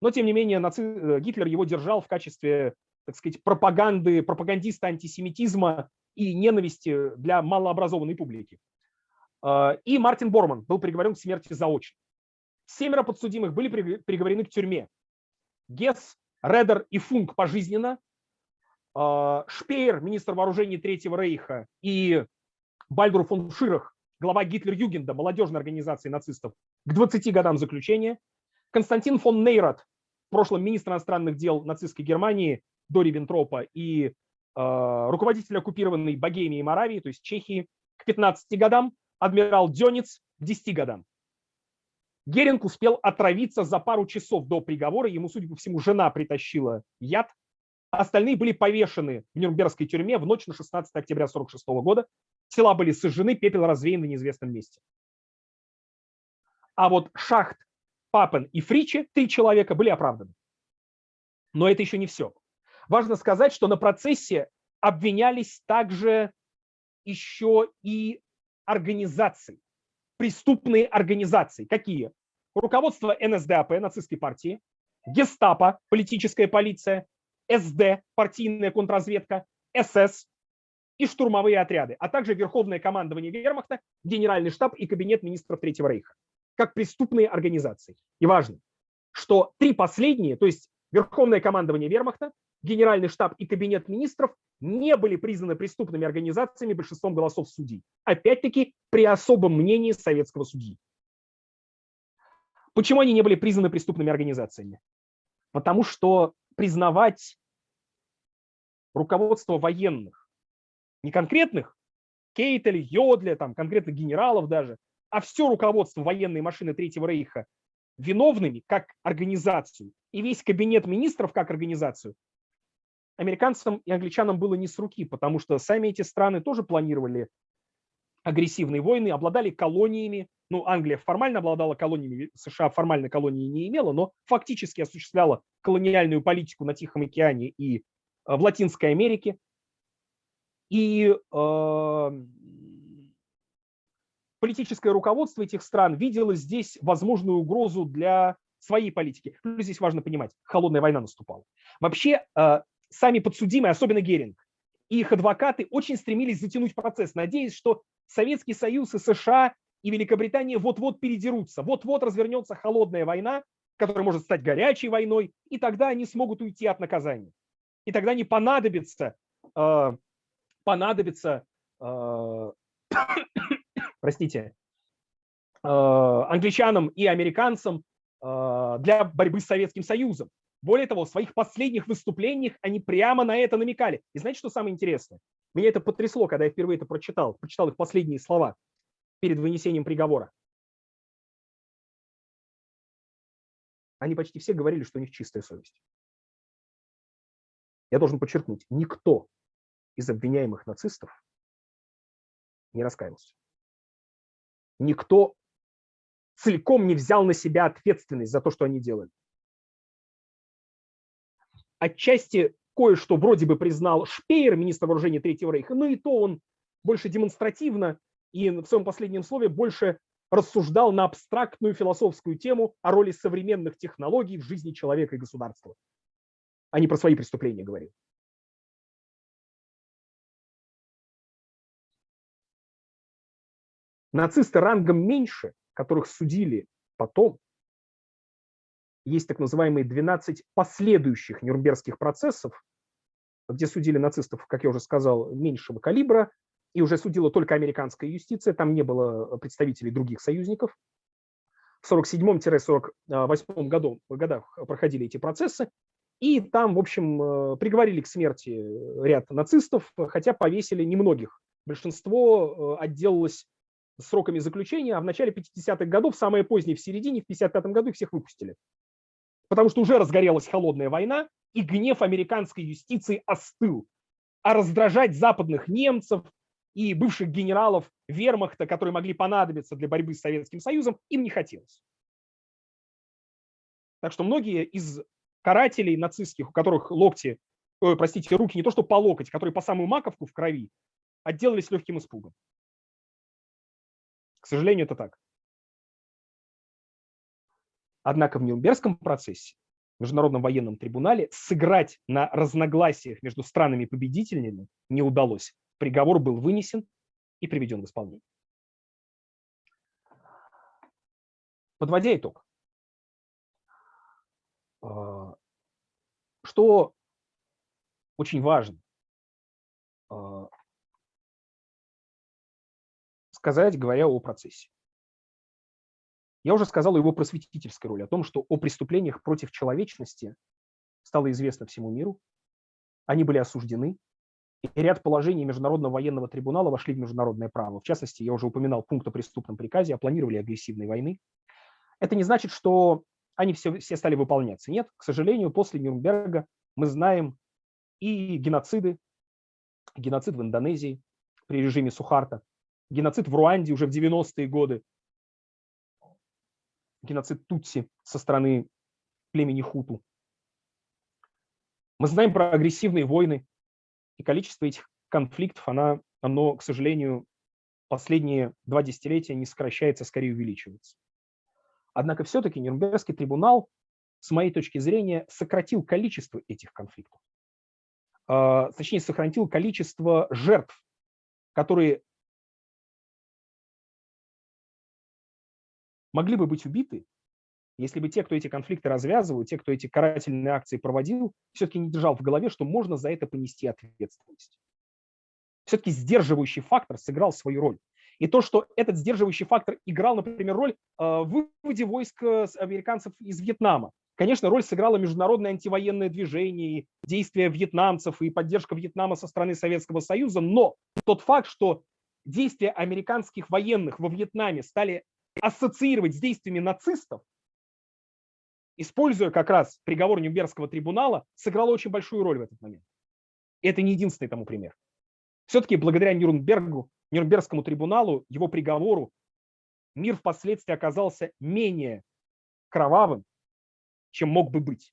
Но, тем не менее, наци... Э, Гитлер его держал в качестве так сказать, пропаганды, пропагандиста антисемитизма и ненависти для малообразованной публики. А, и Мартин Борман был приговорен к смерти заочно. Семеро подсудимых были приговорены к тюрьме. Гесс, Редер и Функ пожизненно. А, Шпеер, министр вооружений Третьего Рейха, и Бальдур фон Ширах, глава Гитлер-Югенда, молодежной организации нацистов, к 20 годам заключения. Константин фон Нейрат, в прошлом министр иностранных дел нацистской Германии, до Риббентропа и э, руководитель оккупированной Богемии и Моравии, то есть Чехии, к 15 годам, адмирал Дёниц к 10 годам. Геринг успел отравиться за пару часов до приговора, ему, судя по всему, жена притащила яд. Остальные были повешены в Нюрнбергской тюрьме в ночь на 16 октября 1946 года. Тела были сожжены, пепел развеян в неизвестном месте. А вот Шахт, Папен и Фричи, три человека, были оправданы. Но это еще не все. Важно сказать, что на процессе обвинялись также еще и организации, преступные организации. Какие? Руководство НСДАП, нацистской партии, гестапо, политическая полиция, СД, партийная контрразведка, СС и штурмовые отряды, а также Верховное командование Вермахта, Генеральный штаб и Кабинет министров Третьего Рейха, как преступные организации. И важно, что три последние, то есть Верховное командование Вермахта, Генеральный штаб и Кабинет министров не были признаны преступными организациями большинством голосов судей. Опять-таки при особом мнении советского судьи. Почему они не были признаны преступными организациями? Потому что признавать руководство военных, не конкретных, Кейтеля, Йодля, там, конкретных генералов даже, а все руководство военной машины Третьего Рейха виновными как организацию и весь кабинет министров как организацию американцам и англичанам было не с руки, потому что сами эти страны тоже планировали агрессивные войны, обладали колониями. Ну, Англия формально обладала колониями, США формально колонии не имела, но фактически осуществляла колониальную политику на Тихом океане и э, в Латинской Америке. И э, политическое руководство этих стран видело здесь возможную угрозу для своей политики. Здесь важно понимать, холодная война наступала. Вообще, э, сами подсудимые, особенно Геринг, и их адвокаты очень стремились затянуть процесс, надеясь, что Советский Союз и США и Великобритания вот-вот передерутся, вот-вот развернется холодная война, которая может стать горячей войной, и тогда они смогут уйти от наказания. И тогда не понадобится, э, понадобится э, простите, э, англичанам и американцам э, для борьбы с Советским Союзом. Более того, в своих последних выступлениях они прямо на это намекали. И знаете, что самое интересное? Меня это потрясло, когда я впервые это прочитал, прочитал их последние слова перед вынесением приговора. Они почти все говорили, что у них чистая совесть. Я должен подчеркнуть, никто из обвиняемых нацистов не раскаялся. Никто целиком не взял на себя ответственность за то, что они делали отчасти кое-что вроде бы признал Шпеер, министр вооружения Третьего Рейха, но и то он больше демонстративно и в своем последнем слове больше рассуждал на абстрактную философскую тему о роли современных технологий в жизни человека и государства, а не про свои преступления говорил. Нацисты рангом меньше, которых судили потом, есть так называемые 12 последующих Нюрнбергских процессов, где судили нацистов, как я уже сказал, меньшего калибра, и уже судила только американская юстиция, там не было представителей других союзников. В 47-48 году, годах проходили эти процессы, и там, в общем, э, приговорили к смерти ряд нацистов, хотя повесили немногих. Большинство э, отделалось сроками заключения, а в начале 50-х годов, самое позднее в середине, в 55-м году всех выпустили. Потому что уже разгорелась холодная война, и гнев американской юстиции остыл. А раздражать западных немцев, и бывших генералов вермахта, которые могли понадобиться для борьбы с Советским Союзом, им не хотелось. Так что многие из карателей нацистских, у которых локти, ой, простите, руки не то что по локоть, которые по самую маковку в крови, отделались легким испугом. К сожалению, это так. Однако в Нюрнбергском процессе, в Международном военном трибунале, сыграть на разногласиях между странами-победителями не удалось приговор был вынесен и приведен в исполнение. Подводя итог, а, что очень важно а, сказать, говоря о процессе. Я уже сказал о его просветительской роли, о том, что о преступлениях против человечности стало известно всему миру, они были осуждены, и ряд положений Международного военного трибунала вошли в международное право. В частности, я уже упоминал пункт о преступном приказе о планировании агрессивной войны. Это не значит, что они все, все стали выполняться. Нет, к сожалению, после Нюрнберга мы знаем и геноциды, геноцид в Индонезии при режиме Сухарта, геноцид в Руанде уже в 90-е годы, геноцид Тутси со стороны племени Хуту. Мы знаем про агрессивные войны и количество этих конфликтов, она, оно, к сожалению, последние два десятилетия не сокращается, скорее увеличивается. Однако все-таки Нюрнбергский трибунал, с моей точки зрения, сократил количество этих конфликтов. А, точнее, сократил количество жертв, которые могли бы быть убиты, если бы те, кто эти конфликты развязывал, те, кто эти карательные акции проводил, все-таки не держал в голове, что можно за это понести ответственность. Все-таки сдерживающий фактор сыграл свою роль. И то, что этот сдерживающий фактор играл, например, роль э, в выводе войск э, американцев из Вьетнама. Конечно, роль сыграло международное антивоенное движение, действия вьетнамцев и поддержка Вьетнама со стороны Советского Союза, но тот факт, что действия американских военных во Вьетнаме стали ассоциировать с действиями нацистов, используя как раз приговор Нюрнбергского трибунала, сыграла очень большую роль в этот момент. И это не единственный тому пример. Все-таки благодаря Нюрнбергу, Нюрнбергскому трибуналу, его приговору, мир впоследствии оказался менее кровавым, чем мог бы быть.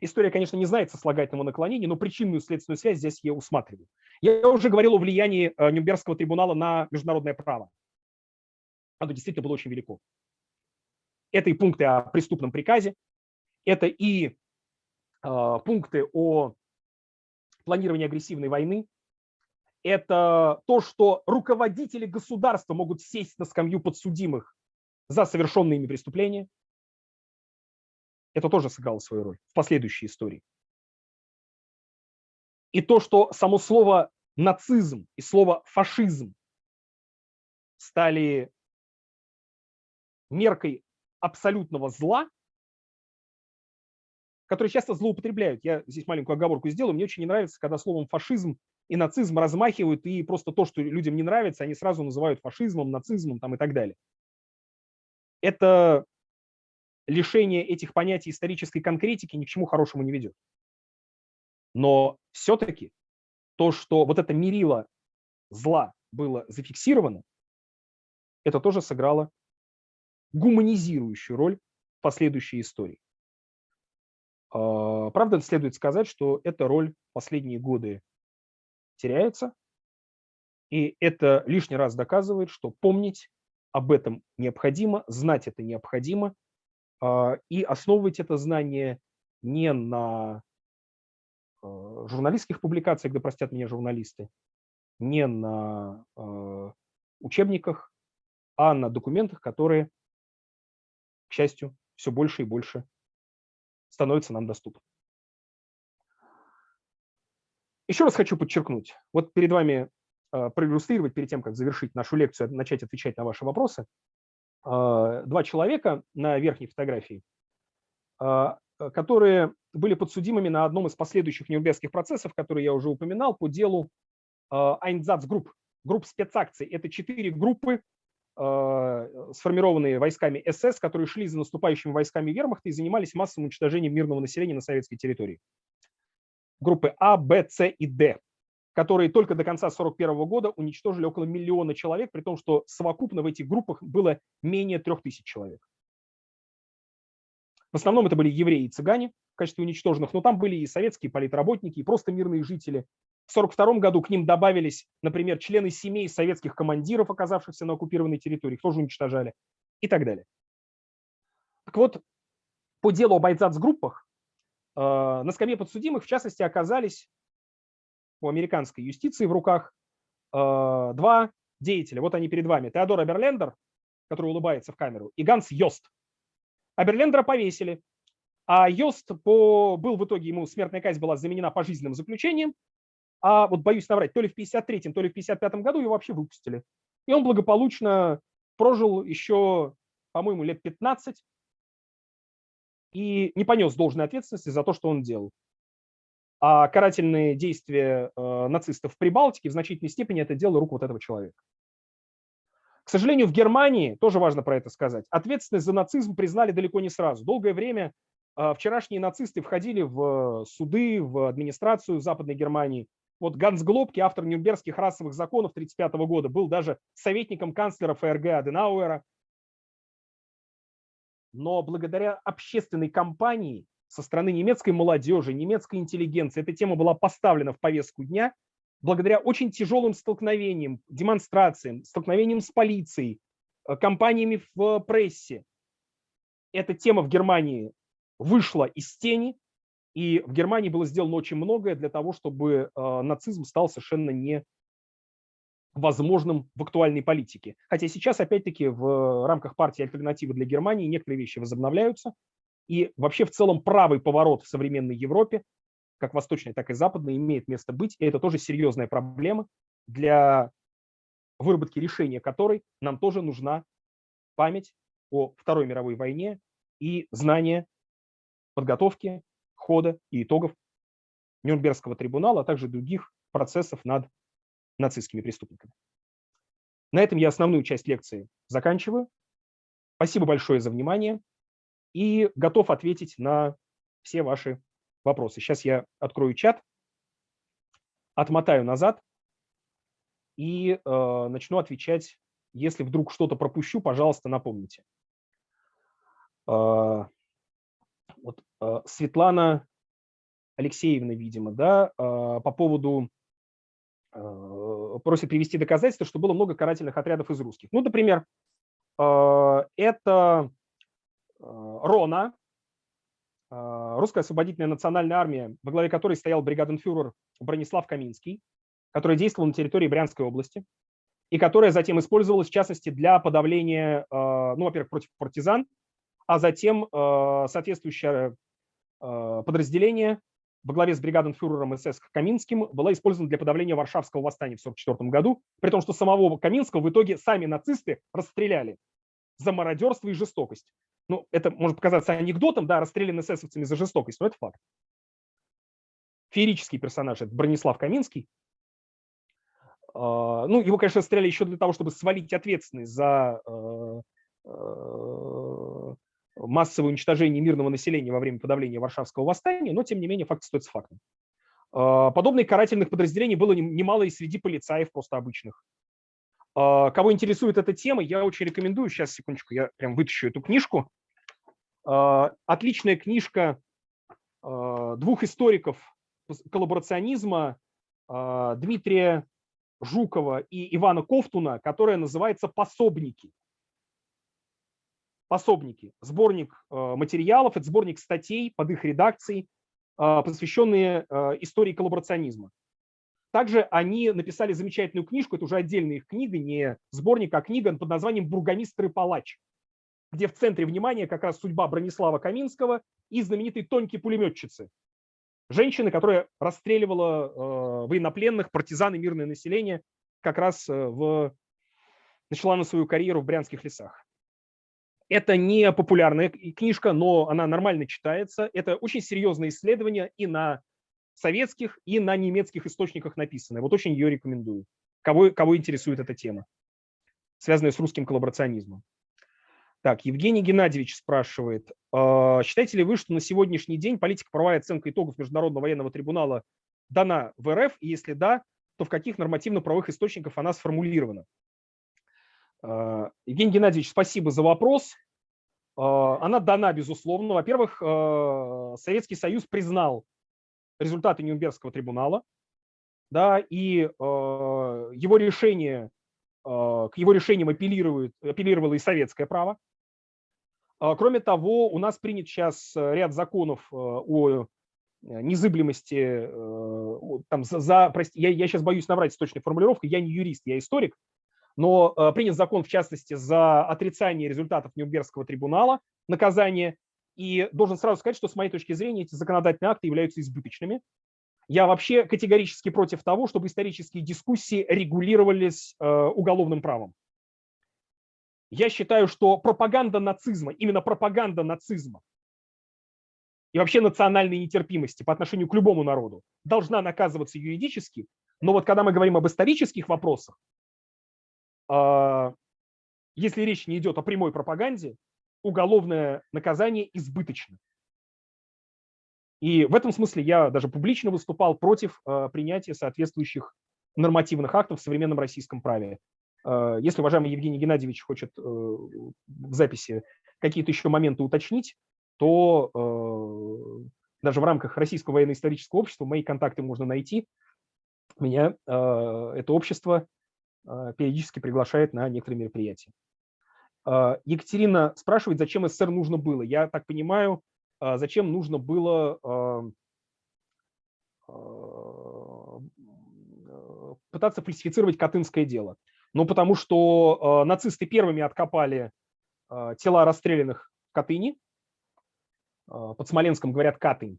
История, конечно, не знает сослагательного наклонения, но причинную следственную связь здесь я усматриваю. Я уже говорил о влиянии э, Нюрнбергского трибунала на международное право. Оно действительно было очень велико. Это и пункты о преступном приказе, это и э, пункты о планировании агрессивной войны, это то, что руководители государства могут сесть на скамью подсудимых за совершенные ими преступления. Это тоже сыграло свою роль в последующей истории. И то, что само слово нацизм и слово фашизм стали меркой абсолютного зла, которые часто злоупотребляют. Я здесь маленькую оговорку сделаю. Мне очень не нравится, когда словом фашизм и нацизм размахивают, и просто то, что людям не нравится, они сразу называют фашизмом, нацизмом там, и так далее. Это лишение этих понятий исторической конкретики ни к чему хорошему не ведет. Но все-таки то, что вот это мерило зла было зафиксировано, это тоже сыграло гуманизирующую роль в последующей истории. А, правда, следует сказать, что эта роль последние годы теряется, и это лишний раз доказывает, что помнить об этом необходимо, знать это необходимо, а, и основывать это знание не на а, журналистских публикациях, да простят меня журналисты, не на учебниках, а на документах, которые, к счастью, все больше и больше становятся нам доступны. Еще раз хочу подчеркнуть, вот перед вами проиллюстрировать, перед тем, как завершить нашу лекцию, начать отвечать на ваши вопросы, два человека на верхней фотографии, которые были подсудимыми на одном из последующих нюрнбергских процессов, которые я уже упоминал, по делу Einsatz-групп, групп спецакций. Это четыре группы, сформированные войсками СС, которые шли за наступающими войсками вермахта и занимались массовым уничтожением мирного населения на советской территории. Группы А, Б, С и Д которые только до конца 1941 года уничтожили около миллиона человек, при том, что совокупно в этих группах было менее трех тысяч человек. В основном это были евреи и цыгане в качестве уничтоженных, но там были и советские политработники, и просто мирные жители. В 1942 году к ним добавились, например, члены семей советских командиров, оказавшихся на оккупированной территории, их тоже уничтожали и так далее. Так вот, по делу об Айдзац-группах э, на скамье подсудимых, в частности, оказались у американской юстиции в руках э, два деятеля. Вот они перед вами. Теодор Аберлендер, который улыбается в камеру, и Ганс Йост. Аберлендера повесили, а Йост по, был в итоге, ему смертная казнь была заменена пожизненным заключением, а вот боюсь наврать, то ли в 53-м, то ли в 55-м году его вообще выпустили. И он благополучно прожил еще, по-моему, лет 15 и не понес должной ответственности за то, что он делал. А карательные действия э, нацистов в Прибалтике в значительной степени это дело рук вот этого человека. К сожалению, в Германии, тоже важно про это сказать, ответственность за нацизм признали далеко не сразу. Долгое время э, вчерашние нацисты входили в суды, в администрацию Западной Германии. Вот Ганс Глобки, автор Нюрнбергских расовых законов 1935 года, был даже советником канцлера ФРГ Аденауэра. Но благодаря общественной кампании со стороны немецкой молодежи, немецкой интеллигенции. Эта тема была поставлена в повестку дня благодаря очень тяжелым столкновениям, демонстрациям, столкновениям с полицией, э, компаниями в прессе. Эта тема в Германии вышла из тени, и в Германии было сделано очень многое для того, чтобы э, нацизм стал совершенно не возможным в актуальной политике. Хотя сейчас, опять-таки, в рамках партии альтернативы для Германии некоторые вещи возобновляются. И вообще в целом правый поворот в современной Европе, как восточной, так и западной, имеет место быть. И это тоже серьезная проблема, для выработки решения которой нам тоже нужна память о Второй мировой войне и знание подготовки, хода и итогов Нюрнбергского трибунала, а также других процессов над нацистскими преступниками. На этом я основную часть лекции заканчиваю. Спасибо большое за внимание и готов ответить на все ваши вопросы. Сейчас я открою чат, отмотаю назад и э, начну отвечать. Если вдруг что-то пропущу, пожалуйста, напомните. Э, вот, э, Светлана Алексеевна, видимо, да, э, по поводу э, просит привести доказательства, что было много карательных отрядов из русских. Ну, например, это Рона, русская освободительная национальная армия, во главе которой стоял бригаденфюрер Бронислав Каминский, который действовал на территории Брянской области, и которая затем использовалась, в частности, для подавления, ну, во-первых, против партизан, а затем соответствующее подразделение во главе с бригаденфюрером СС Каминским была использована для подавления Варшавского восстания в 1944 году, при том, что самого Каминского в итоге сами нацисты расстреляли за мародерство и жестокость ну, это может показаться анекдотом, да, расстрелян эсэсовцами за жестокость, но это факт. Феерический персонаж, это Бронислав Каминский. А, ну, его, конечно, стреляли еще для того, чтобы свалить ответственность за э, э, массовое уничтожение мирного населения во время подавления Варшавского восстания, но, тем не менее, факт остается фактом. А, подобных карательных подразделений было немало и среди полицаев просто обычных. А, кого интересует эта тема, я очень рекомендую, сейчас, секундочку, я прям вытащу эту книжку. А, отличная книжка двух историков коллаборационизма Дмитрия Жукова и Ивана Ковтуна, которая называется «Пособники». Пособники, сборник материалов, это сборник статей под их редакцией, посвященные истории коллаборационизма. Также они написали замечательную книжку, это уже отдельная их книга, не сборник, а книга под названием «Бургомистр и палач», где в центре внимания как раз судьба Бронислава Каминского и знаменитой Тоньки пулеметчицы, женщины, которая расстреливала э, военнопленных, партизан и мирное население, как раз э, в... начала на свою карьеру в Брянских лесах. Это не популярная книжка, но она нормально читается. Это очень серьезное исследование и на советских, и на немецких источниках написанное. Вот очень ее рекомендую, кого, кого интересует эта тема, связанная с русским коллаборационизмом. Так, Евгений Геннадьевич спрашивает, «А, считаете ли вы, что на сегодняшний день политика правовая оценка итогов Международного военного трибунала дана в РФ, и если да, то в каких нормативно-правовых источниках она сформулирована? А, Евгений Геннадьевич, спасибо за вопрос. А, она дана, безусловно. Во-первых, Советский Союз признал результаты Нюрнбергского трибунала, да, и его решение, к его решениям апеллирует, апеллировало и советское право. А, кроме того, у нас принят сейчас ряд законов о незыблемости, там, за, за прости, я, я сейчас боюсь наврать с точной формулировкой, я не юрист, я историк, но принят закон, в частности, за отрицание результатов Нюрнбергского трибунала, наказание, и должен сразу сказать, что с моей точки зрения эти законодательные акты являются избыточными. Я вообще категорически против того, чтобы исторические дискуссии регулировались уголовным правом. Я считаю, что пропаганда нацизма, именно пропаганда нацизма и вообще национальной нетерпимости по отношению к любому народу должна наказываться юридически. Но вот когда мы говорим об исторических вопросах, если речь не идет о прямой пропаганде, уголовное наказание избыточно. И в этом смысле я даже публично выступал против а, принятия соответствующих нормативных актов в современном российском праве. А, если уважаемый Евгений Геннадьевич хочет э, в записи какие-то еще моменты уточнить, то э, даже в рамках Российского военно-исторического общества мои контакты можно найти. Меня это общество периодически приглашает на некоторые мероприятия. Екатерина спрашивает, зачем СССР нужно было. Я так понимаю, зачем нужно было пытаться фальсифицировать Катынское дело. Ну, потому что нацисты первыми откопали тела расстрелянных в Катыни. Под Смоленском говорят Катынь.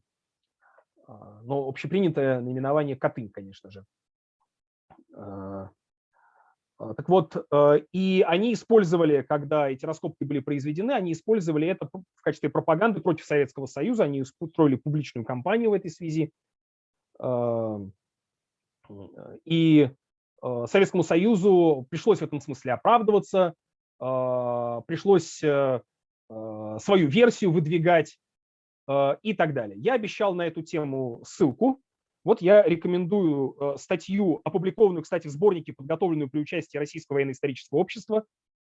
Но общепринятое наименование Катынь, конечно же. Э, так вот, э, и они использовали, когда эти раскопки были произведены, они использовали это в качестве пропаганды против Советского Союза, они устроили публичную кампанию в этой связи. И Э, Советскому Союзу пришлось в этом смысле оправдываться, э, пришлось э, свою версию выдвигать и так далее. Я обещал на эту тему ссылку. Вот я рекомендую статью, опубликованную, кстати, в сборнике, подготовленную при участии Российского военно-исторического общества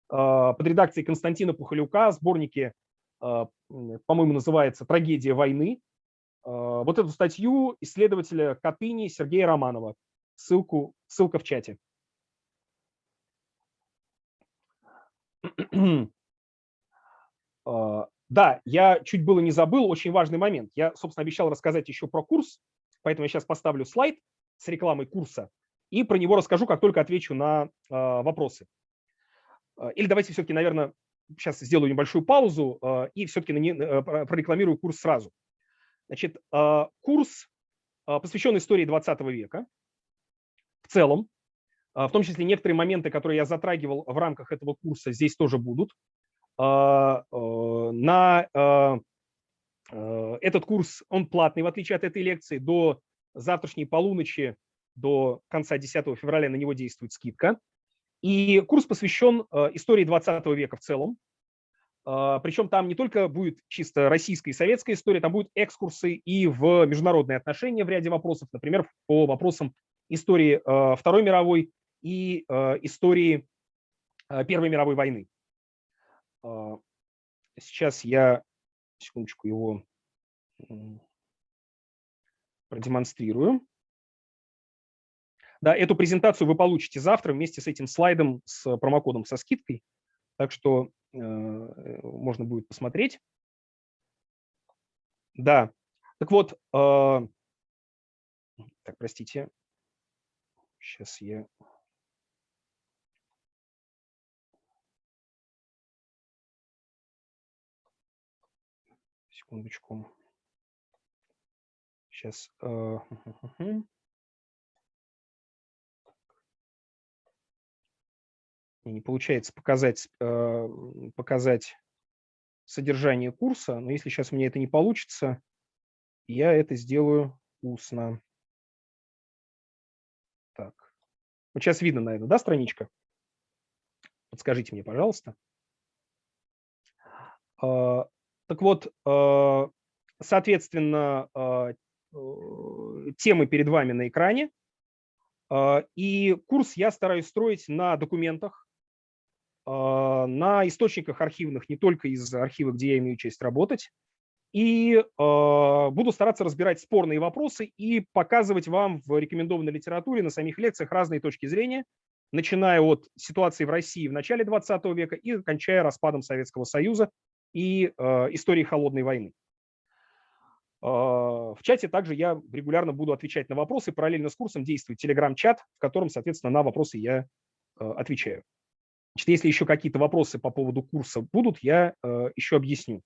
под редакцией Константина Пухалюка, сборнике, по-моему, называется «Трагедия войны». Вот эту статью исследователя Катыни Сергея Романова ссылку, ссылка в чате. Да, я чуть было не забыл, очень важный момент. Я, собственно, обещал рассказать еще про курс, поэтому я сейчас поставлю слайд с рекламой курса и про него расскажу, как только отвечу на а, вопросы. А, или давайте все-таки, наверное, сейчас сделаю небольшую паузу и все-таки прорекламирую курс сразу. Значит, курс посвящен истории 20 века в целом. А, в том числе некоторые моменты, которые я затрагивал в рамках этого курса, здесь тоже будут. А, э, на э, э, этот курс, он платный, в отличие от этой лекции. До завтрашней полуночи, до конца 10 февраля на него действует скидка. И курс посвящен истории 20 века в целом. А, Причем там не только будет чисто российская и советская история, там будут экскурсы и в международные отношения в ряде вопросов, например, по вопросам истории э, Второй мировой и э, истории э, Первой мировой войны. Сейчас я, секундочку, его продемонстрирую. Да, эту презентацию вы получите завтра вместе с этим слайдом с промокодом со скидкой. Так что можно будет посмотреть. Да, так вот, так, простите, сейчас я секундочку. Сейчас. Э, не получается показать, э, показать содержание курса, но если сейчас меня это не получится, я это сделаю устно. Так. Вот сейчас видно, наверное, да, страничка? Подскажите мне, пожалуйста. Так вот, э, соответственно, э, э, темы перед вами на экране. И курс я стараюсь строить на документах, на источниках архивных, не только из архива, где я имею честь работать. И буду стараться разбирать спорные вопросы и показывать вам в рекомендованной литературе на самих лекциях разные точки зрения, начиная от ситуации в России в начале 20 века и кончая распадом Советского Союза и э, истории холодной войны. Э, в чате также я регулярно буду отвечать на вопросы. Параллельно с курсом действует телеграм-чат, в котором, соответственно, на вопросы я э, отвечаю. Значит, если еще какие-то вопросы по поводу курса будут, я э, еще объясню.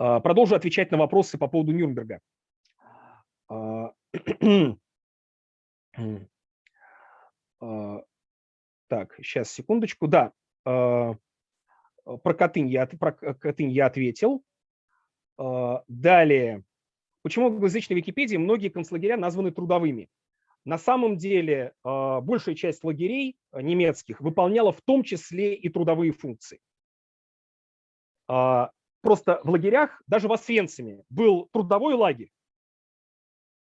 Э, продолжу отвечать на вопросы по поводу Нюрнберга. Э, так, сейчас, секундочку. Да, про Катынь я, про Катынь я ответил. Э, далее. Почему в англоязычной Википедии многие концлагеря названы трудовыми? На самом деле э, большая часть лагерей немецких выполняла в том числе и трудовые функции. Просто в лагерях, даже в Освенциме, был трудовой лагерь,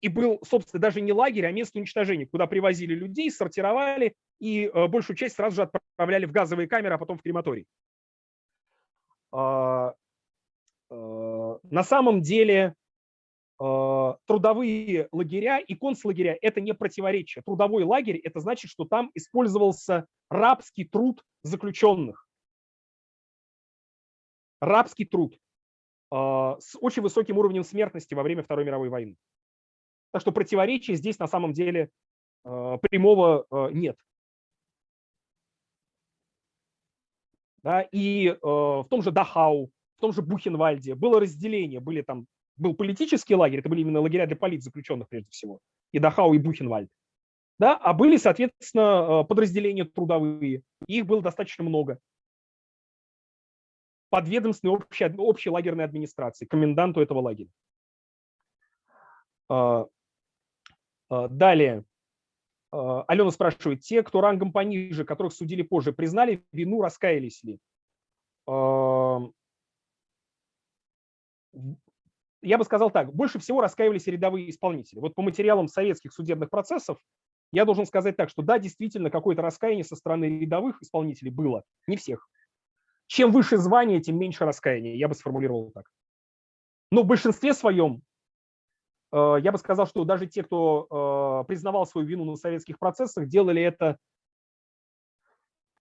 и был, собственно, даже не лагерь, а место уничтожения, куда привозили людей, сортировали и большую часть сразу же отправляли в газовые камеры, а потом в крематорий. А, а, на самом деле а, трудовые лагеря и концлагеря – это не противоречие. Трудовой лагерь – это значит, что там использовался рабский труд заключенных. Рабский труд с очень высоким уровнем смертности во время Второй мировой войны. Так что противоречия здесь на самом деле прямого нет. Да, и э, в том же Дахау, в том же Бухенвальде было разделение, были там, был политический лагерь, это были именно лагеря для политзаключенных прежде всего, и Дахау, и Бухенвальд. Да, а были, соответственно, э, подразделения трудовые, их было достаточно много. Подведомственной общей, общей лагерной администрации, коменданту этого лагеря. Э, далее. А, Алена спрашивает, те, кто рангом пониже, которых судили позже, признали вину, раскаялись ли? Я бы сказал так, больше всего раскаивались рядовые исполнители. Вот по материалам советских судебных процессов я должен сказать так, что да, действительно, какое-то раскаяние со стороны рядовых исполнителей было, не всех. Чем выше звание, тем меньше раскаяния, я бы сформулировал так. Но в большинстве своем я бы сказал, что даже те, кто э, признавал свою вину на советских процессах, делали это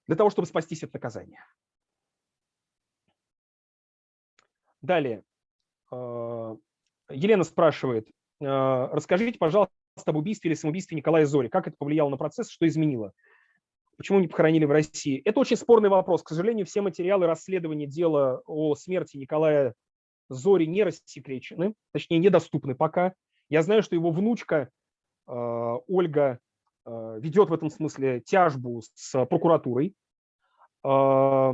для того, чтобы спастись от наказания. Далее. Э, Елена спрашивает, расскажите, пожалуйста, об убийстве или самоубийстве Николая Зори. Как это повлияло на процесс, что изменило? Почему не похоронили в России? Это очень спорный вопрос. К сожалению, все материалы расследования дела о смерти Николая Зори не рассекречены, точнее, недоступны пока. Я знаю, что его внучка э, Ольга э, ведет в этом смысле тяжбу с прокуратурой. Э,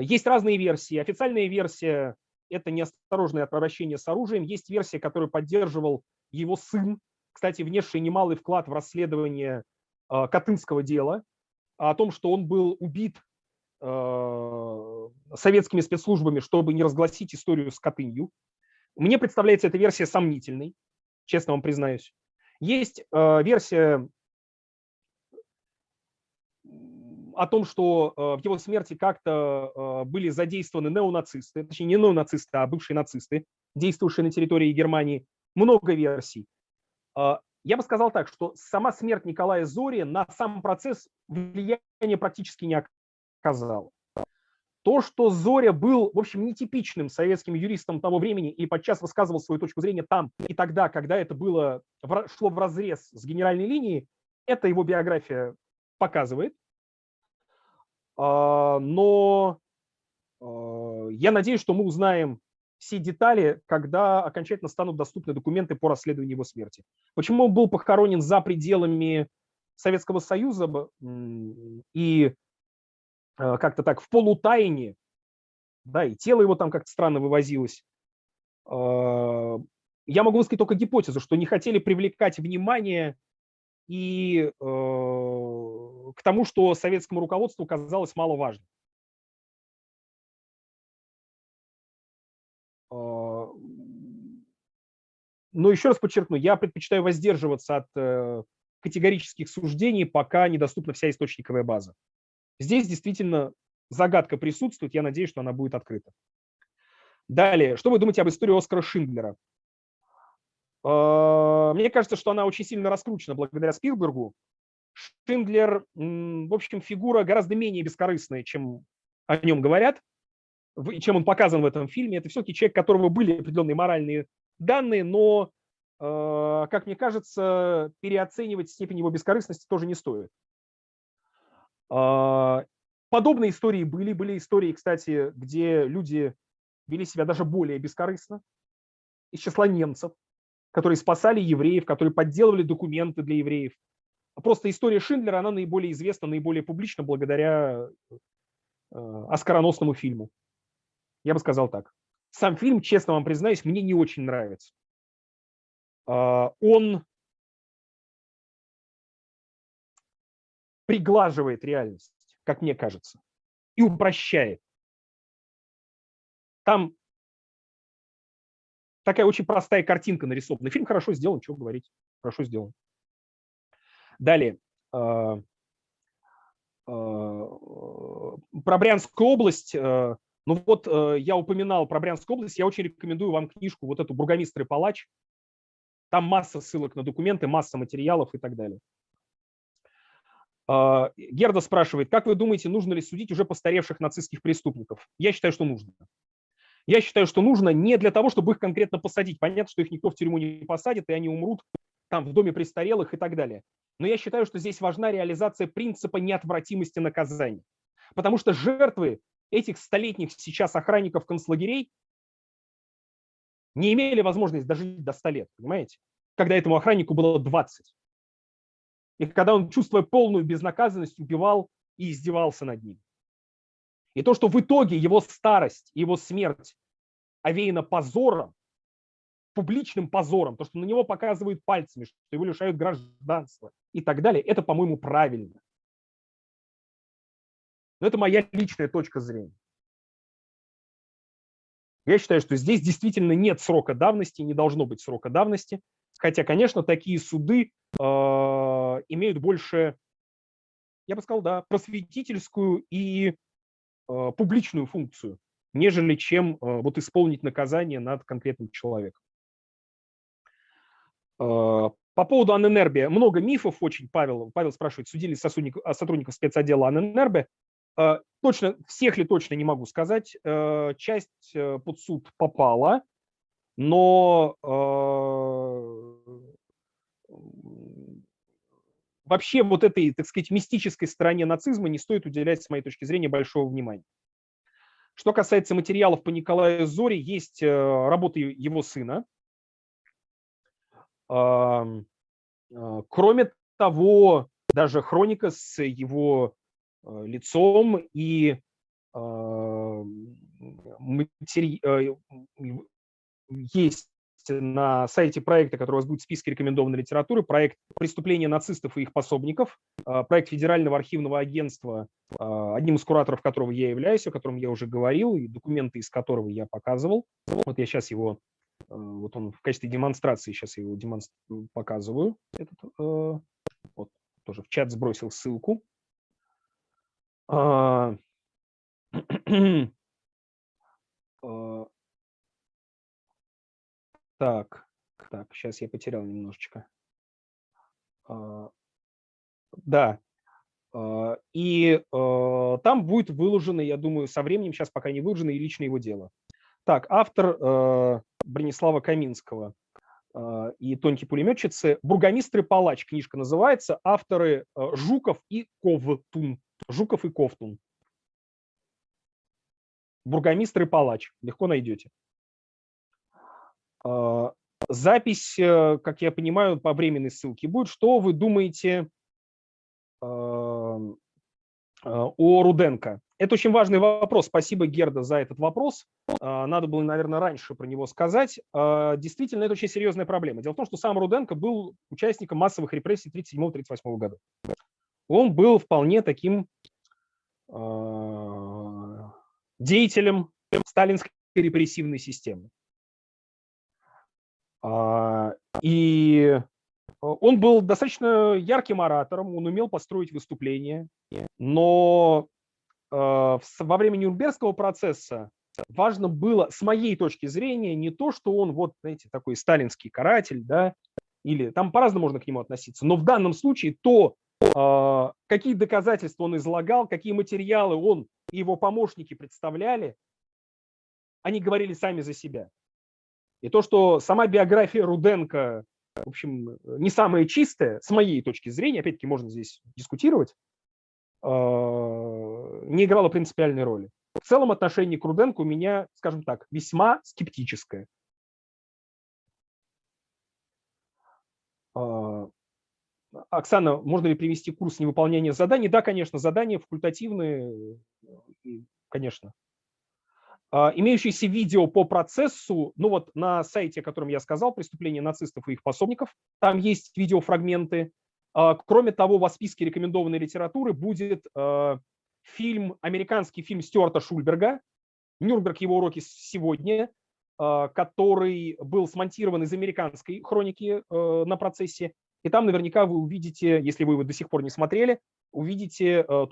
есть разные версии. Официальная версия – это неосторожное обращение с оружием. Есть версия, которую поддерживал его сын, кстати, внесший немалый вклад в расследование Катынского дела, о том, что он был убит советскими спецслужбами, чтобы не разгласить историю с Катынью. Мне представляется эта версия сомнительной, честно вам признаюсь. Есть э, версия о том, что э, в его смерти как-то э, были задействованы неонацисты, точнее не неонацисты, а бывшие нацисты, действовавшие на территории Германии. Много версий. Э, я бы сказал так, что сама смерть Николая Зори на сам процесс влияния практически не оказала. То, что Зоря был, в общем, нетипичным советским юристом того времени и подчас высказывал свою точку зрения там и тогда, когда это было, шло в разрез с генеральной линией, это его биография показывает. А, но а, я надеюсь, что мы узнаем все детали, когда окончательно станут доступны документы по расследованию его смерти. Почему он был похоронен за пределами Советского Союза и как-то так в полутайне, да, и тело его там как-то странно вывозилось. Я могу высказать только гипотезу, что не хотели привлекать внимание и к тому, что советскому руководству казалось маловажным. А, но еще раз подчеркну, я предпочитаю воздерживаться от э, категорических суждений, пока недоступна вся источниковая база. Здесь действительно загадка присутствует, я надеюсь, что она будет открыта. Далее, что вы думаете об истории Оскара Шиндлера? А, мне кажется, что она очень сильно раскручена благодаря Спилбергу. Шиндлер, в общем, фигура гораздо менее бескорыстная, чем о нем говорят, чем он показан в этом фильме. Это все-таки человек, которого были определенные моральные данные, но, а, как мне кажется, переоценивать степень его бескорыстности тоже не стоит. А, подобные истории были. Были истории, кстати, где люди вели себя даже более бескорыстно, из числа немцев которые спасали евреев, которые подделывали документы для евреев. Просто история Шиндлера, она наиболее известна, наиболее публична благодаря э, оскароносному фильму. Я бы сказал так. Сам фильм, честно вам признаюсь, мне не очень нравится. Э, он приглаживает реальность, как мне кажется, и упрощает. Там такая очень простая картинка нарисована. Фильм хорошо сделан, что говорить, хорошо сделан. Далее. А, а, про Брянскую область. А, ну вот я упоминал про Брянскую область. Я очень рекомендую вам книжку, вот эту «Бургомистр и палач». Там масса ссылок на документы, масса материалов и так далее. Герда спрашивает, как вы думаете, нужно ли судить уже постаревших нацистских преступников? Я считаю, что нужно. Я считаю, что нужно не для того, чтобы их конкретно посадить. Понятно, что их никто в тюрьму не посадит, и они умрут там в доме престарелых и так далее. Но я считаю, что здесь важна реализация принципа неотвратимости наказания. Потому что жертвы этих столетних сейчас охранников концлагерей не имели возможности дожить до 100 лет, понимаете? Когда этому охраннику было 20. И когда он, чувствуя полную безнаказанность, убивал и издевался над ним. И то, что в итоге его старость, его смерть овеяна позором, публичным позором, то, что на него показывают пальцами, что его лишают гражданства и так далее, это, по-моему, правильно. Но это моя личная точка зрения. Я считаю, что здесь действительно нет срока давности, не должно быть срока давности. Хотя, конечно, такие суды э, имеют больше, я бы сказал, да, просветительскую и Э, публичную функцию, нежели чем э, вот исполнить наказание над конкретным человеком. Э, по поводу Аненербе много мифов очень, Павел, Павел спрашивает, судили сотрудников спецотдела Аненербе. Точно, всех ли точно не могу сказать. Часть под суд попала, но вообще вот этой, так сказать, мистической стороне нацизма не стоит уделять, с моей точки зрения, большого внимания. Что касается материалов по Николаю Зоре, есть э, работы его сына. А, кроме того, даже хроника с его э, лицом и матери... Э, есть на сайте проекта, который у вас будет в списке рекомендованной литературы, проект «Преступления нацистов и их пособников», а, проект Федерального архивного агентства, а, одним из кураторов которого я являюсь, о котором я уже говорил, и документы из которого я показывал. Вот я сейчас его, а, вот он в качестве демонстрации, сейчас я его демонстр... показываю. Этот, вот, тоже в чат сбросил ссылку. Так, так, сейчас я потерял немножечко. А, да, А, и э, там будет выложено, я думаю, со временем, сейчас пока не выложено, и лично его дело. Так, автор Бронислава Каминского и «Тонкие пулеметчицы». «Бургомистр и палач» книжка называется. Авторы Жуков и Ковтун. Жуков и Ковтун. «Бургомистр и палач». Легко найдете. Запись, как я понимаю, по временной ссылке будет. Что вы думаете о Руденко? Это очень важный вопрос. Спасибо, Герда, за этот вопрос. Надо было, наверное, раньше про него сказать. Действительно, это очень серьезная проблема. Дело в том, что сам Руденко был участником массовых репрессий 1937-1938 года. Он был вполне таким деятелем сталинской репрессивной системы. А, и он был достаточно ярким оратором, он умел построить выступления, но а, во время Нюрнбергского процесса важно было, с моей точки зрения, не то, что он вот, знаете, такой сталинский каратель, да, или там по-разному можно к нему относиться, но в данном случае то, а, какие доказательства он излагал, какие материалы он и его помощники представляли, они говорили сами за себя. И то, что сама биография Руденко, в общем, не самая чистая, с моей точки зрения, опять-таки можно здесь дискутировать, а, не играла принципиальной роли. В целом отношение к Руденко у меня, скажем так, весьма скептическое. А, Оксана, можно ли привести курс невыполнения заданий? Да, конечно, задания факультативные, конечно. А, имеющиеся видео по процессу, ну вот на сайте, о котором я сказал, «Преступления нацистов и их пособников», там есть видеофрагменты. А, кроме того, в списке рекомендованной литературы будет а, фильм, американский фильм Стюарта Шульберга «Нюрнберг. Его уроки сегодня», который был смонтирован из американской хроники на процессе. И там наверняка вы увидите, если вы его до сих пор не смотрели, увидите то,